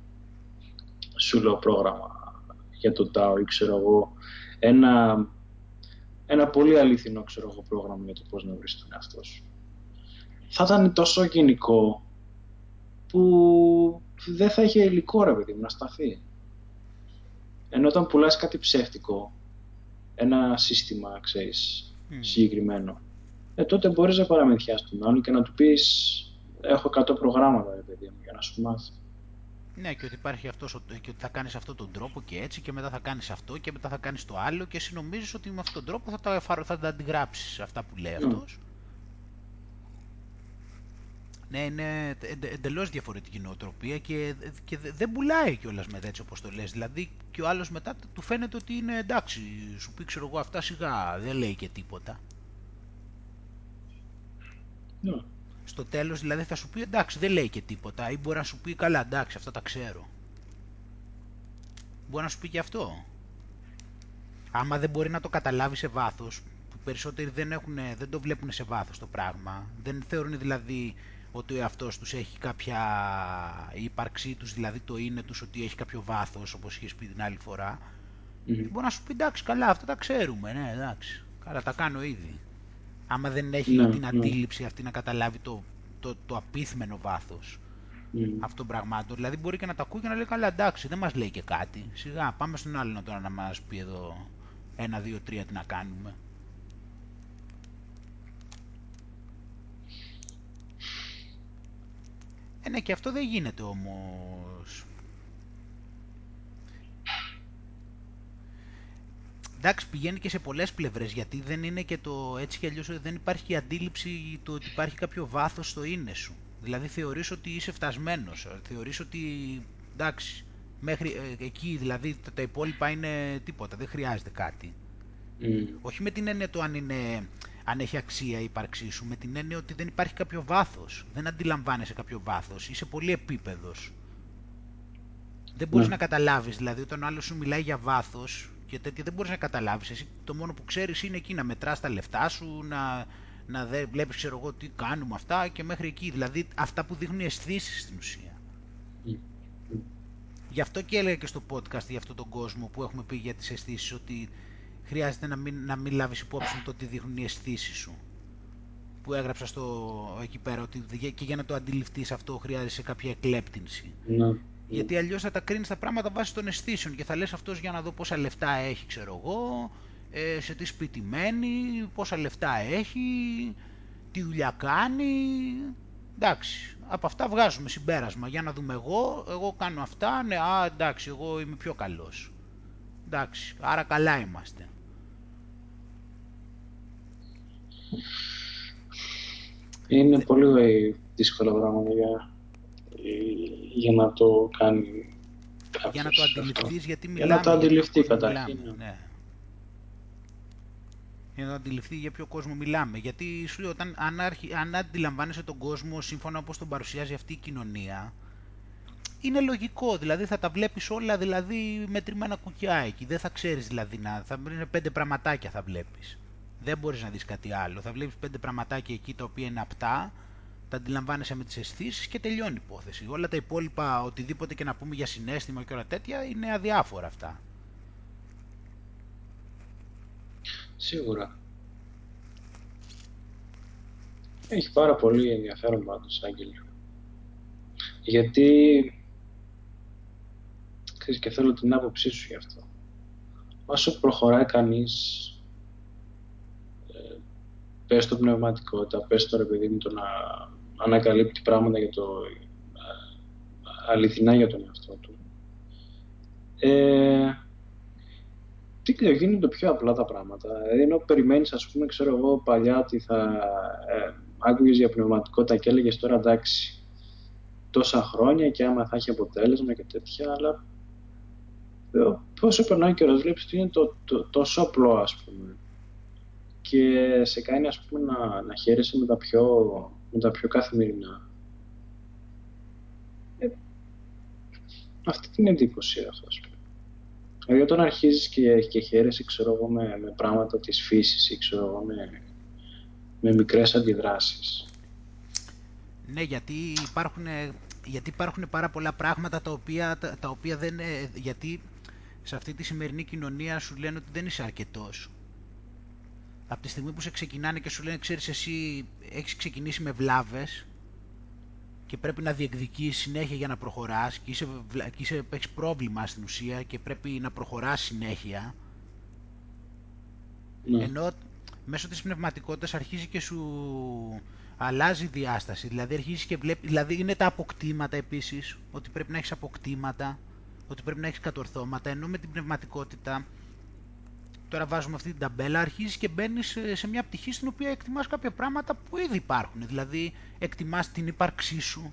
σου λέω πρόγραμμα για το ΤΑΟ ή ξέρω εγώ ένα, ένα πολύ αληθινό ξέρω εγώ, πρόγραμμα για το πώς να βρεις τον εαυτό σου. Θα ήταν τόσο γενικό που δεν θα είχε υλικό ρε παιδί μου να σταθεί. Ενώ όταν πουλάς κάτι ψεύτικο, ένα σύστημα, ξέρεις, συγκεκριμένο, ε, τότε μπορείς να παραμεθιάσεις τον άλλο και να του πεις έχω 100 προγράμματα, ρε παιδί μου, για να σου μάθει. Ναι, και ότι υπάρχει αυτός, και ότι θα κάνεις αυτόν τον τρόπο και έτσι και μετά θα κάνεις αυτό και μετά θα κάνεις το άλλο και εσύ νομίζεις ότι με αυτόν τον τρόπο θα τα, θα τα αντιγράψεις αυτά που λέει mm. αυτός. Ναι, είναι εντελώς διαφορετική νοοτροπία και, και δεν πουλάει κιόλας με έτσι όπως το λες. Δηλαδή και ο άλλος μετά του φαίνεται ότι είναι εντάξει, σου πει ξέρω εγώ αυτά σιγά, δεν λέει και τίποτα. Ναι στο τέλος δηλαδή θα σου πει εντάξει δεν λέει και τίποτα ή μπορεί να σου πει καλά εντάξει αυτά τα ξέρω. Μπορεί να σου πει και αυτό. Άμα δεν μπορεί να το καταλάβει σε βάθος, που περισσότεροι δεν, έχουν, δεν το βλέπουν σε βάθος το πράγμα, δεν θεωρούν δηλαδή ότι ο εαυτός τους έχει κάποια η ύπαρξή τους, δηλαδή το είναι τους ότι έχει κάποιο βάθος, όπως είχες πει την άλλη φορά, mm. μπορεί να σου πει εντάξει καλά αυτά τα ξέρουμε, ναι εντάξει, καλά τα κάνω ήδη άμα δεν έχει ναι, την ναι. αντίληψη αυτή να καταλάβει το, το, το απίθμενο βάθος mm. αυτών των πραγμάτων. Δηλαδή μπορεί και να τα ακούει και να λέει καλά εντάξει δεν μας λέει και κάτι. Σιγά πάμε στον άλλο τώρα να μας πει εδώ ένα, δύο, τρία τι να κάνουμε. Ε, ναι, και αυτό δεν γίνεται όμως εντάξει πηγαίνει και σε πολλές πλευρές γιατί δεν είναι και το έτσι κι αλλιώς δεν υπάρχει και αντίληψη το ότι υπάρχει κάποιο βάθος στο είναι σου. Δηλαδή θεωρείς ότι είσαι φτασμένος, θεωρείς ότι εντάξει μέχρι ε, εκεί δηλαδή τα, υπόλοιπα είναι τίποτα, δεν χρειάζεται κάτι. Mm. Όχι με την έννοια το αν, είναι, αν έχει αξία η ύπαρξή σου, με την έννοια ότι δεν υπάρχει κάποιο βάθος, δεν αντιλαμβάνεσαι κάποιο βάθος, είσαι πολύ επίπεδος. Δεν μπορείς mm. να καταλάβεις, δηλαδή όταν ο άλλος σου μιλάει για βάθος, και τέτοια δεν μπορείς να καταλάβεις. Εσύ το μόνο που ξέρεις είναι εκεί να μετράς τα λεφτά σου, να, να δε, βλέπεις ξέρω εγώ τι κάνουμε αυτά και μέχρι εκεί. Δηλαδή αυτά που δείχνουν οι αισθήσεις στην ουσία. Γι' αυτό και έλεγα και στο podcast για αυτόν τον κόσμο που έχουμε πει για τις αισθήσεις ότι χρειάζεται να μην, να μην λάβεις υπόψη το τι δείχνουν οι αισθήσεις σου. Που έγραψα στο, εκεί πέρα ότι και για να το αντιληφθείς αυτό χρειάζεσαι κάποια εκλέπτυνση. Ναι. Γιατί αλλιώς θα τα κρίνεις τα πράγματα βάσει των αισθήσεων και θα λες αυτός για να δω πόσα λεφτά έχει, ξέρω εγώ, ε, σε τι σπίτι μένει, πόσα λεφτά έχει, τι δουλειά κάνει. Εντάξει, από αυτά βγάζουμε συμπέρασμα. Για να δούμε εγώ, εγώ κάνω αυτά, ναι, α, εντάξει, εγώ είμαι πιο καλός. Εντάξει, άρα καλά είμαστε. Είναι πολύ δύσκολα πράγματα για για να το κάνει κάποιος. Για να το αντιληφθείς γιατί μιλάμε. Για να το αντιληφθεί καταρχήν. Ναι. για να αντιληφθεί για ποιο κόσμο μιλάμε. Γιατί σου όταν, αν, αρχι, αν αντιλαμβάνεσαι τον κόσμο σύμφωνα όπως τον παρουσιάζει αυτή η κοινωνία, είναι λογικό, δηλαδή θα τα βλέπεις όλα δηλαδή μετρημένα κουκιά εκεί, δεν θα ξέρεις δηλαδή να, θα είναι πέντε πραγματάκια θα βλέπεις. Δεν μπορείς να δεις κάτι άλλο, θα βλέπεις πέντε πραγματάκια εκεί τα οποία είναι απτά, τα αντιλαμβάνεσαι με τις αισθήσεις και τελειώνει η υπόθεση. Όλα τα υπόλοιπα, οτιδήποτε και να πούμε για συνέστημα και όλα τέτοια, είναι αδιάφορα αυτά. Σίγουρα. Έχει πάρα πολύ ενδιαφέρον πάντως, Άγγελο. Γιατί ξέρεις, και θέλω την άποψή σου γι' αυτό. Όσο προχωράει κανείς, ε, πες το πνευματικότητα, πες το ρε παιδί μου το να ανακαλύπτει πράγματα για το ε, αληθινά για τον εαυτό του. Ε, τι γίνονται πιο απλά τα πράγματα. Δηλαδή, ενώ περιμένεις, ας πούμε, ξέρω εγώ παλιά ότι θα ε, άκουγες για πνευματικότητα και έλεγες τώρα εντάξει, τόσα χρόνια και άμα θα έχει αποτέλεσμα και τέτοια, αλλά πόσο περνάει ο καιρός βλέπεις ότι είναι το, το, τόσο απλό ας πούμε και σε κάνει ας πούμε να, να χαίρεσαι με τα πιο, με τα πιο καθημερινά. Ε, αυτή την εντύπωση έχω ας πούμε. Δηλαδή όταν αρχίζεις και, και χαίρεσαι ξέρω εγώ με, με πράγματα της φύσης ή ξέρω εγώ με, με μικρές αντιδράσεις. Ναι, γιατί υπάρχουν, γιατί υπάρχουν πάρα πολλά πράγματα τα οποία, τα, τα οποία δεν... Γιατί σε αυτή τη σημερινή κοινωνία σου λένε ότι δεν είσαι αρκετός. Από τη στιγμή που σε ξεκινάνε και σου λένε, ξέρεις εσύ έχεις ξεκινήσει με βλάβες και πρέπει να διεκδικείς συνέχεια για να προχωράς και, είσαι, και είσαι, έχεις πρόβλημα στην ουσία και πρέπει να προχωράς συνέχεια. Ναι. Ενώ μέσω της πνευματικότητας αρχίζει και σου αλλάζει διάσταση, δηλαδή αρχίζεις και βλέπεις, δηλαδή είναι τα αποκτήματα επίσης, ότι πρέπει να έχεις αποκτήματα ότι πρέπει να έχεις κατορθώματα, ενώ με την πνευματικότητα, τώρα βάζουμε αυτή την ταμπέλα, αρχίζεις και μπαίνεις σε, μια πτυχή στην οποία εκτιμάς κάποια πράγματα που ήδη υπάρχουν. Δηλαδή, εκτιμάς την ύπαρξή σου.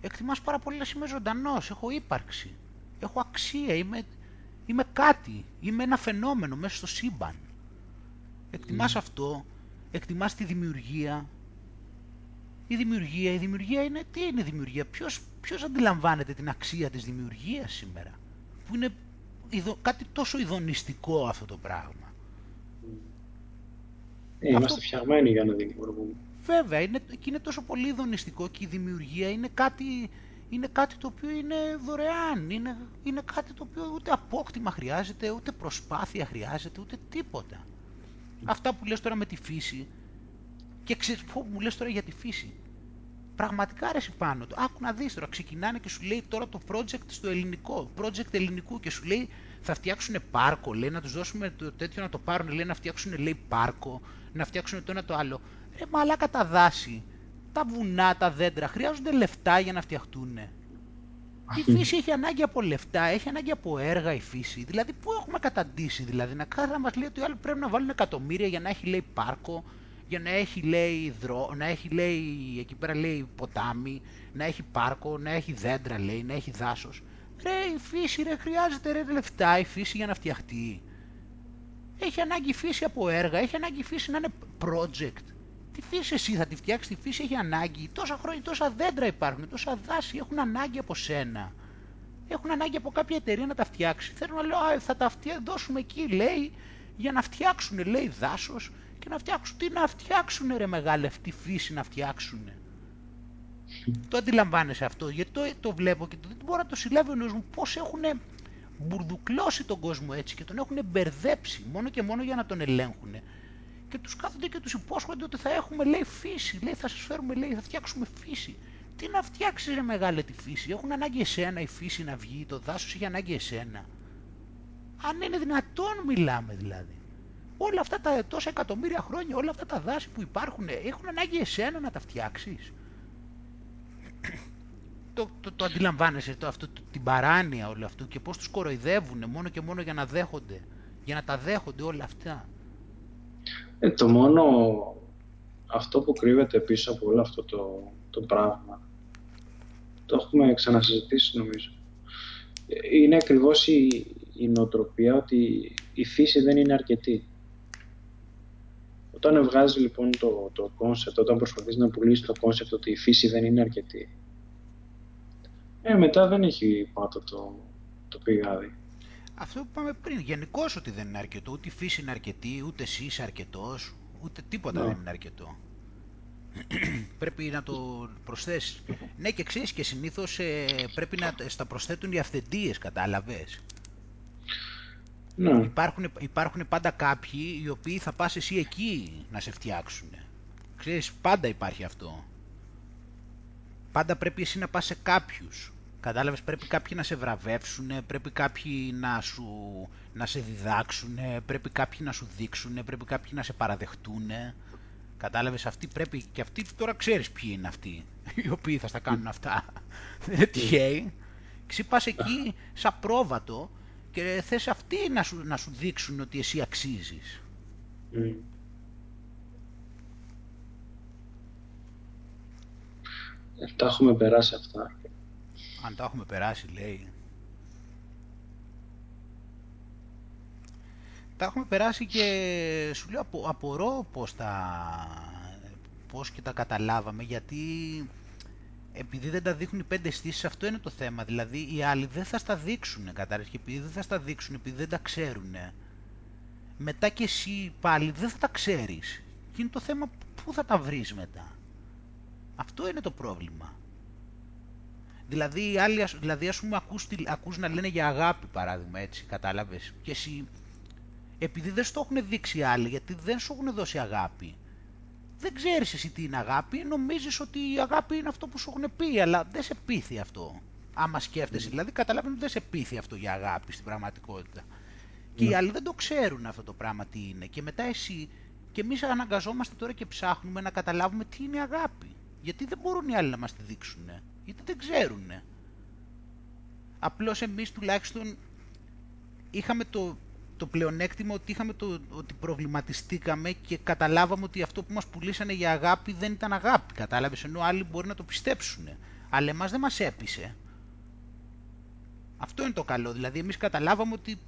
Εκτιμάς πάρα πολύ να είμαι ζωντανός, έχω ύπαρξη, έχω αξία, είμαι, είμαι κάτι, είμαι ένα φαινόμενο μέσα στο σύμπαν. Εκτιμάς mm. αυτό, εκτιμάς τη δημιουργία, η δημιουργία, η δημιουργία είναι, τι είναι η δημιουργία, ποιος, ποιος αντιλαμβάνεται την αξία της δημιουργίας σήμερα, που είναι ειδο, κάτι τόσο ειδονιστικό αυτό το πράγμα. Ε, είμαστε αυτό... φτιαγμένοι για να δημιουργούμε. Βέβαια, είναι, και είναι τόσο πολύ ειδονιστικό και η δημιουργία είναι κάτι, είναι κάτι το οποίο είναι δωρεάν, είναι, είναι κάτι το οποίο ούτε απόκτημα χρειάζεται, ούτε προσπάθεια χρειάζεται, ούτε τίποτα. Αυτά που λες τώρα με τη φύση, και ξέρεις, πω, μου λες τώρα για τη φύση. Πραγματικά αρέσει πάνω του. Άκου να δεις τώρα, ξεκινάνε και σου λέει τώρα το project στο ελληνικό, project ελληνικού και σου λέει θα φτιάξουν πάρκο, λέει να τους δώσουμε το τέτοιο να το πάρουν, λέει να φτιάξουν λέει πάρκο, να φτιάξουν το ένα το άλλο. Ρε μαλάκα τα δάση, τα βουνά, τα δέντρα, χρειάζονται λεφτά για να φτιαχτούν. Η φύση έχει ανάγκη από λεφτά, έχει ανάγκη από έργα η φύση. Δηλαδή, πού έχουμε καταντήσει, δηλαδή, να κάθε να μας λέει ότι οι άλλοι πρέπει να βάλουν εκατομμύρια για να έχει λέει πάρκο, για να έχει λέει, δρό, να έχει λέει, εκεί πέρα λέει ποτάμι, να έχει πάρκο, να έχει δέντρα λέει, να έχει δάσος. Ρε η φύση ρε χρειάζεται ρε λεφτά η φύση για να φτιαχτεί. Έχει ανάγκη η φύση από έργα, έχει ανάγκη η φύση να είναι project. Τη φύση εσύ θα τη φτιάξεις, τη φύση έχει ανάγκη. Τόσα χρόνια, τόσα δέντρα υπάρχουν, τόσα δάση έχουν ανάγκη από σένα. Έχουν ανάγκη από κάποια εταιρεία να τα φτιάξει. Θέλουν να λέω, θα τα δώσουμε εκεί, λέει, για να φτιάξουν, λέει, δάσος και να φτιάξουν, τι να φτιάξουν ρε μεγάλε αυτή φύση να φτιάξουν. το αντιλαμβάνεσαι αυτό, γιατί το, το βλέπω και το, δεν μπορώ να το συλλάβω ενός μου πώς έχουν μπουρδουκλώσει τον κόσμο έτσι και τον έχουν μπερδέψει μόνο και μόνο για να τον ελέγχουν. Και τους κάθονται και τους υπόσχονται ότι θα έχουμε λέει φύση, λέει θα σας φέρουμε λέει θα φτιάξουμε φύση. Τι να φτιάξεις ρε μεγάλε τη φύση, έχουν ανάγκη εσένα η φύση να βγει, το δάσος έχει ανάγκη εσένα. Αν είναι δυνατόν μιλάμε δηλαδή όλα αυτά τα τόσα εκατομμύρια χρόνια, όλα αυτά τα δάση που υπάρχουν, έχουν ανάγκη εσένα να τα φτιάξεις. (clears throat) το, το, το αντιλαμβάνεσαι το, αυτό, το, την παράνοια όλο αυτό και πώς τους κοροϊδεύουν μόνο και μόνο για να δέχονται, για να τα δέχονται όλα αυτά. Ε, το μόνο αυτό που κρύβεται πίσω από όλο αυτό το, το πράγμα, το έχουμε ξανασυζητήσει νομίζω, είναι ακριβώς η, η νοοτροπία ότι η φύση δεν είναι αρκετή. Όταν βγάζει λοιπόν το, το concept, όταν προσπαθείς να πουλήσεις το concept ότι η φύση δεν είναι αρκετή, ε, μετά δεν έχει πάντα το, το πηγάδι. Αυτό που είπαμε πριν, γενικώς ότι δεν είναι αρκετό, ούτε η φύση είναι αρκετή, ούτε εσύ είσαι αρκετός, ούτε τίποτα Ναι. δεν είναι αρκετό. (clears throat) πρέπει να το προσθέσεις. Ναι και ξέρεις και συνήθως ε, πρέπει να στα προσθέτουν οι αυθεντίες, κατάλαβες. Ναι, Υπάρχουν, υπάρχουν πάντα κάποιοι οι οποίοι θα πας εσύ εκεί να σε φτιάξουν. Ξέρεις, πάντα υπάρχει αυτό. Πάντα πρέπει εσύ να πας σε κάποιους. Κατάλαβες, πρέπει κάποιοι να σε βραβεύσουν, πρέπει κάποιοι να, σου, να σε διδάξουν, πρέπει κάποιοι να σου δείξουν, πρέπει κάποιοι να σε παραδεχτούν. Κατάλαβες, αυτοί πρέπει, και αυτοί τώρα ξέρεις ποιοι είναι αυτοί, οι οποίοι θα στα κάνουν αυτά. Δεν είναι τυχαίοι. Και εσύ πας εκεί σαν πρόβατο και θες αυτοί να σου, να σου δείξουν ότι εσύ αξίζεις. Μμ. Ε, Τα έχουμε περάσει αυτά. Αν τα έχουμε περάσει, λέει. Τα έχουμε περάσει και σου λέω απο, απορώ πώς τα, πώς και τα καταλάβαμε γιατί επειδή δεν τα δείχνουν οι πέντε αισθήσεις αυτό είναι το θέμα. Δηλαδή οι άλλοι δεν θα στα δείξουν κατάλαβες και επειδή δεν θα στα δείξουν, επειδή δεν τα ξέρουν μετά και εσύ πάλι δεν θα τα ξέρεις. Και είναι το θέμα πού θα τα βρεις μετά. Αυτό είναι το πρόβλημα. Δηλαδή, οι άλλοι, ας- δηλαδή ας πούμε, ακούς, τη- ακούς να λένε για αγάπη, παράδειγμα, έτσι, κατάλαβες. Και εσύ, επειδή δεν στο έχουν δείξει οι άλλοι, γιατί δεν σου έχουν δώσει αγάπη, δεν ξέρεις εσύ τι είναι αγάπη, νομίζεις ότι η αγάπη είναι αυτό που σου έχουν πει, αλλά δεν σε πείθει αυτό. Άμα σκέφτεσαι, δηλαδή καταλαβαίνεις ότι δεν σε πείθει αυτό για αγάπη στην πραγματικότητα. Και οι Ναι. άλλοι δεν το ξέρουν αυτό το πράγμα τι είναι. Και μετά εσύ, και εμείς αναγκαζόμαστε τώρα και ψάχνουμε να καταλάβουμε τι είναι η αγάπη. Γιατί δεν μπορούν οι άλλοι να μας τη δείξουν. Γιατί δεν ξέρουν. Απλώς εμείς τουλάχιστον είχαμε το, το πλεονέκτημα ότι, είχαμε το, ότι προβληματιστήκαμε και καταλάβαμε ότι αυτό που μας πουλήσανε για αγάπη δεν ήταν αγάπη. Κατάλαβες, ενώ άλλοι μπορεί να το πιστέψουν. Αλλά εμάς δεν μας έπεισε. Αυτό είναι το καλό. Δηλαδή, εμείς καταλάβαμε ότι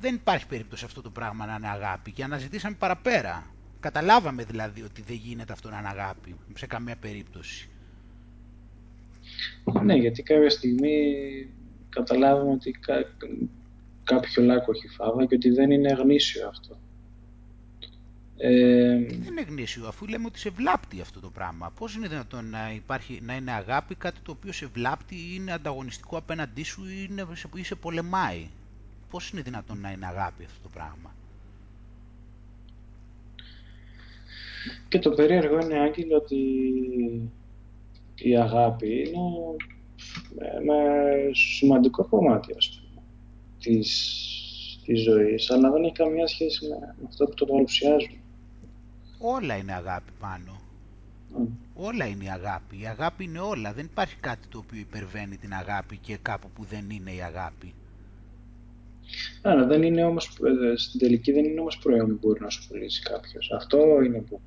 δεν υπάρχει περίπτωση αυτό το πράγμα να είναι αγάπη και αναζητήσαμε παραπέρα. Καταλάβαμε δηλαδή ότι δεν γίνεται αυτό να είναι αγάπη σε καμία περίπτωση. Ναι, γιατί κάποια στιγμή καταλάβαμε ότι κα... κάποιο λάκκο έχει φάβα και ότι δεν είναι γνήσιο αυτό. Ε, Δεν είναι γνήσιο αφού λέμε ότι σε βλάπτει αυτό το πράγμα. Πώς είναι δυνατόν να, υπάρχει, να είναι αγάπη κάτι το οποίο σε βλάπτει ή είναι ανταγωνιστικό απέναντί σου ή, είναι, σε, ή σε πολεμάει; Πώς είναι δυνατόν να είναι αγάπη αυτό το πράγμα; και το περίεργο είναι, Άγγελο, ότι η αγάπη είναι ένα σημαντικό κομμάτι, ας πούμε, της, της ζωής, αλλά δεν έχει καμία σχέση με, με αυτό που το παρουσιάζουν. Όλα είναι αγάπη πάνω. Mm. Όλα είναι η αγάπη. Η αγάπη είναι όλα. Δεν υπάρχει κάτι το οποίο υπερβαίνει την αγάπη και κάπου που δεν είναι η αγάπη. Άρα δεν είναι όμως, ε, στην τελική δεν είναι όμως προϊόν που μπορεί να σου πουλήσει κάποιος. Αυτό είναι που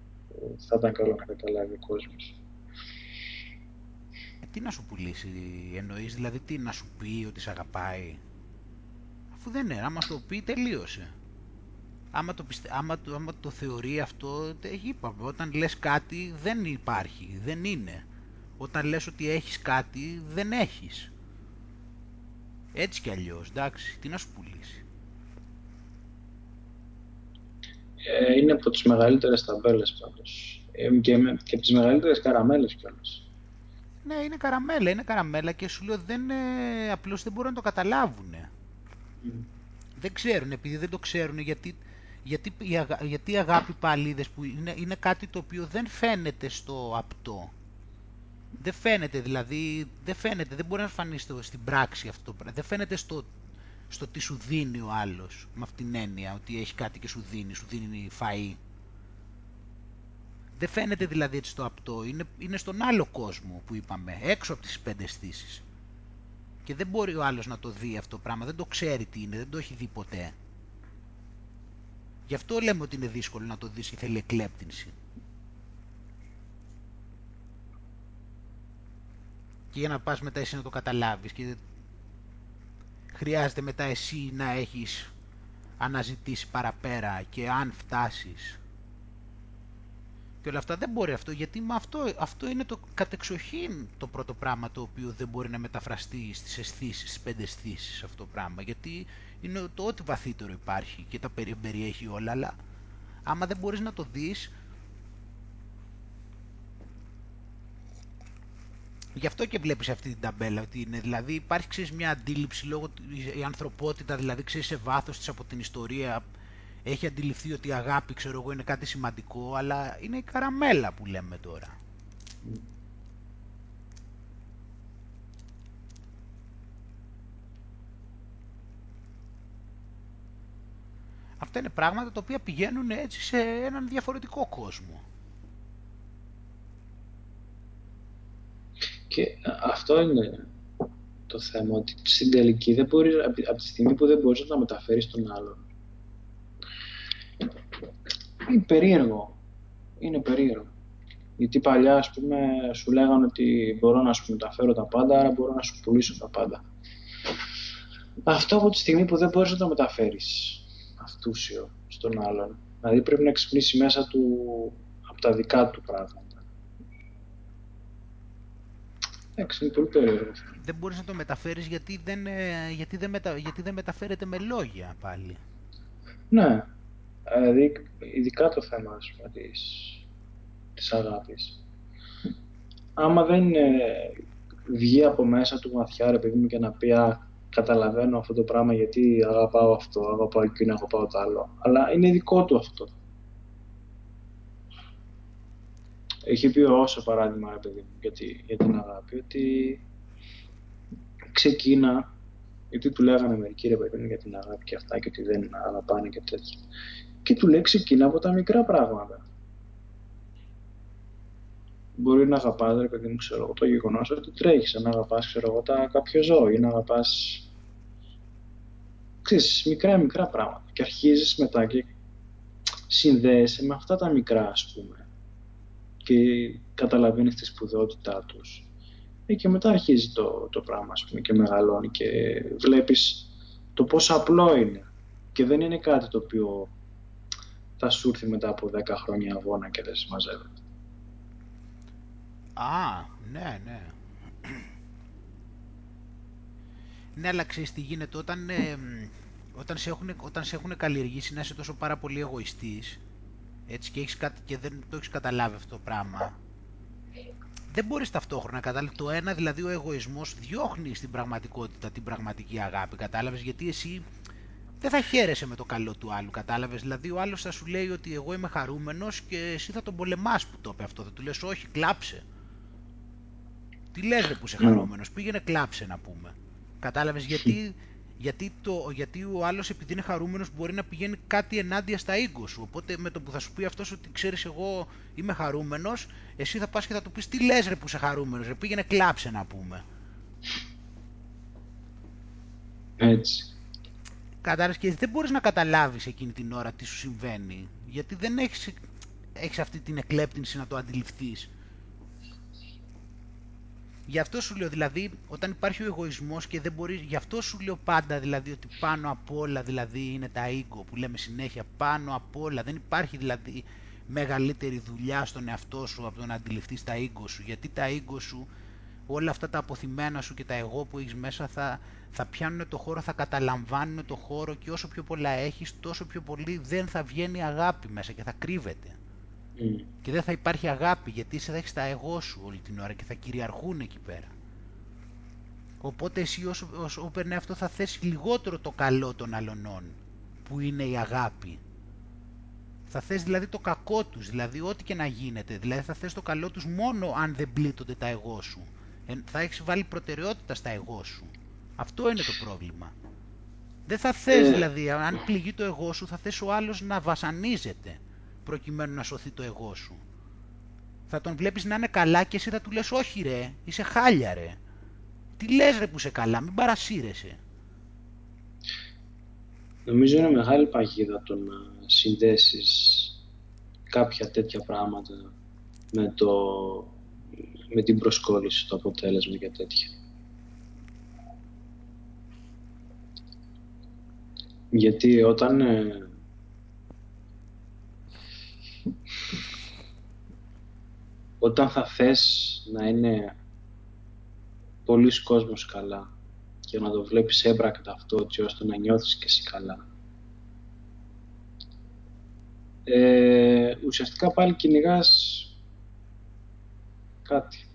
θα ήταν καλό να καταλάβει ο κόσμος. Ε, τι να σου πουλήσει, εννοείς; Δηλαδή τι να σου πει ότι σε αγαπάει; Αφού δεν είναι, άμα το πει τελείωσε. Άμα το, πιστε... άμα το, άμα το θεωρεί αυτό, είπαμε, όταν λες κάτι δεν υπάρχει, δεν είναι. Όταν λες ότι έχεις κάτι, δεν έχεις. Έτσι κι αλλιώς, εντάξει, τι να σου πουλήσει. Ε, είναι από τις μεγαλύτερες ταμπέλες πάντως. Ε, και, με, και τις μεγαλύτερες καραμέλες κιόλας. Ναι, είναι καραμέλα, είναι καραμέλα και σου λέω δεν, ε, απλώς δεν μπορούν να το καταλάβουν. Mm. Δεν ξέρουν, επειδή δεν το ξέρουν, γιατί, γιατί, η, αγα, γιατί η αγάπη πάλι είδες, που είναι, είναι κάτι το οποίο δεν φαίνεται στο απτό. Δεν φαίνεται δηλαδή, δεν φαίνεται, δεν μπορεί να φανεί στο, στην πράξη αυτό το πράγμα. Δεν φαίνεται στο, στο τι σου δίνει ο άλλος, με αυτήν την έννοια, ότι έχει κάτι και σου δίνει, σου δίνει φαΐ. Δεν φαίνεται δηλαδή έτσι στο απτό, είναι, είναι στον άλλο κόσμο που είπαμε, έξω από τις πέντε αισθήσεις. Και δεν μπορεί ο άλλος να το δει αυτό το πράγμα, δεν το ξέρει τι είναι, δεν το έχει δει ποτέ. Γι' αυτό λέμε ότι είναι δύσκολο να το δεις και θέλει εκλέπτυνση. Και για να πας μετά εσύ να το καταλάβεις και χρειάζεται μετά εσύ να έχεις αναζητήσει παραπέρα και αν φτάσεις και όλα αυτά. Δεν μπορεί αυτό, γιατί με αυτό, αυτό είναι το κατεξοχήν το πρώτο πράγμα το οποίο δεν μπορεί να μεταφραστεί στις αισθήσεις, στις πέντε αισθήσεις αυτό το πράγμα. Γιατί είναι το ό,τι βαθύτερο υπάρχει και τα περιέχει όλα, αλλά άμα δεν μπορείς να το δεις, Γι' αυτό και βλέπεις αυτή την ταμπέλα, ότι είναι, δηλαδή υπάρχει ξέρεις, μια αντίληψη λόγω η ανθρωπότητα, δηλαδή ξέρεις σε βάθος της από την ιστορία έχει αντιληφθεί ότι η αγάπη ξέρω εγώ είναι κάτι σημαντικό, αλλά είναι η καραμέλα που λέμε τώρα. Αυτά είναι πράγματα τα οποία πηγαίνουν έτσι σε έναν διαφορετικό κόσμο. Και αυτό είναι το θέμα, ότι στην τελική δεν μπορείς, από τη στιγμή που δεν μπορείς να τα μεταφέρεις στον άλλον, είναι περίεργο. Είναι περίεργο. Γιατί παλιά, ας πούμε, σου λέγανε ότι μπορώ να σου μεταφέρω τα πάντα, άρα μπορώ να σου πουλήσω τα πάντα. Αυτό από τη στιγμή που δεν μπορείς να το μεταφέρεις αυτούσιο στον άλλον. Δηλαδή πρέπει να ξυπνήσει μέσα του από τα δικά του πράγματα. Εντάξει, είναι πολύ περίεργο. Δεν μπορείς να το μεταφέρεις γιατί δεν, ε, γιατί δεν, μετα, γιατί δεν μεταφέρεται με λόγια πάλι. Ναι, δηλαδή ειδικά το θέμα ας πούμε, της, της αγάπης. Άμα δεν ε, βγει από μέσα του βαθιά ρε παιδί μου και να πει α, καταλαβαίνω αυτό το πράγμα γιατί αγαπάω αυτό, αγαπάω εκείνο, αγαπάω το άλλο. Αλλά είναι δικό του αυτό. Έχει πει ο Όσο παράδειγμα, ρε παιδί μου, για, την αγάπη, ότι ξεκίνα, γιατί του λέγανε μερικοί ρε παιδί μου για την αγάπη και αυτά και ότι δεν αγαπάνε και τέτοια. Και του λέει ξεκίνα από τα μικρά πράγματα. Μπορεί να αγαπάς, ρε παιδί μου, ξέρω εγώ, το γεγονός ότι τρέχεις, να αγαπάς, ξέρω εγώ, τα κάποιο ζώο ή να αγαπάς. Ξέρεις, μικρά μικρά πράγματα. Και αρχίζεις μετά και συνδέεσαι με αυτά τα μικρά, ας πούμε και καταλαβαίνεις τη σπουδαιότητά τους. Ε, και μετά αρχίζει το, το πράγμα ας πούμε, και μεγαλώνει και βλέπεις το πόσο απλό είναι και δεν είναι κάτι το οποίο θα σου έρθει μετά από 10 χρόνια αγώνα και δεν συμμαζεύεται. Α, ναι, ναι. Ναι, αλλά ξέρεις τι γίνεται όταν, ε, όταν, σε έχουν, όταν σε έχουν καλλιεργήσει να είσαι τόσο πάρα πολύ εγωιστής έτσι και, έχεις, και δεν το έχεις καταλάβει αυτό το πράγμα, δεν μπορείς ταυτόχρονα να καταλάβεις. Το ένα, δηλαδή ο εγωισμός διώχνει στην πραγματικότητα την πραγματική αγάπη, κατάλαβες, γιατί εσύ δεν θα χαίρεσαι με το καλό του άλλου, κατάλαβες; Δηλαδή ο άλλος θα σου λέει ότι εγώ είμαι χαρούμενος και εσύ θα τον πολεμάς που το είπε αυτό. Θα του λες όχι, κλάψε. Τι λες ρε που είσαι ναι. χαρούμενος, πήγαινε κλάψε να πούμε. Κατάλαβες; Γιατί γιατί, το, γιατί ο άλλος επειδή είναι χαρούμενος μπορεί να πηγαίνει κάτι ενάντια στα ίγκο σου. Οπότε με το που θα σου πει αυτός ότι ξέρεις, εγώ είμαι χαρούμενος, εσύ θα πας και θα του πεις τι λες, ρε που είσαι χαρούμενος, ρε πήγαινε κλάψε να πούμε. Έτσι. Κατάλαβε και δεν μπορείς να καταλάβεις εκείνη την ώρα τι σου συμβαίνει. Γιατί δεν έχεις έχεις αυτή την εκλέπτυνση να το αντιληφθείς. Γι' αυτό σου λέω δηλαδή, όταν υπάρχει ο εγωισμός και δεν μπορείς, γι' αυτό σου λέω πάντα δηλαδή ότι πάνω απ' όλα δηλαδή είναι τα ego που λέμε συνέχεια, πάνω απ' όλα δεν υπάρχει δηλαδή μεγαλύτερη δουλειά στον εαυτό σου από το να αντιληφθείς τα ego σου, γιατί τα ego σου, όλα αυτά τα αποθυμένα σου και τα εγώ που έχεις μέσα θα, θα πιάνουν το χώρο, θα καταλαμβάνουν το χώρο και όσο πιο πολλά έχεις τόσο πιο πολύ δεν θα βγαίνει αγάπη μέσα και θα κρύβεται. Mm. Και δεν θα υπάρχει αγάπη γιατί εσύ θα έχεις τα εγώ σου όλη την ώρα και θα κυριαρχούν εκεί πέρα. Οπότε εσύ όσο, όσο περνάει αυτό θα θες λιγότερο το καλό των αλωνών που είναι η αγάπη. Θα θες δηλαδή το κακό τους, δηλαδή ό,τι και να γίνεται. Δηλαδή θα θες το καλό τους μόνο αν δεν πλήττονται τα εγώ σου. θα έχεις βάλει προτεραιότητα στα εγώ σου. Αυτό είναι το πρόβλημα. Δεν θα θες ε. δηλαδή, αν πληγεί το εγώ σου, θα θες ο άλλος να βασανίζεται προκειμένου να σωθεί το εγώ σου. Θα τον βλέπεις να είναι καλά και εσύ θα του λες όχι ρε, είσαι χάλια ρε. Τι λες ρε που είσαι καλά, μην παρασύρεσαι. Νομίζω είναι μεγάλη παγίδα το να συνδέσεις κάποια τέτοια πράγματα με, το, με την προσκόλληση στο αποτέλεσμα για τέτοια. Γιατί όταν ε, όταν θα θες να είναι πολλοί κόσμος καλά και να το βλέπεις έμπρακτα αυτό έτσι ώστε να νιώθεις και εσύ καλά. Ε, ουσιαστικά πάλι κυνηγάς κάτι.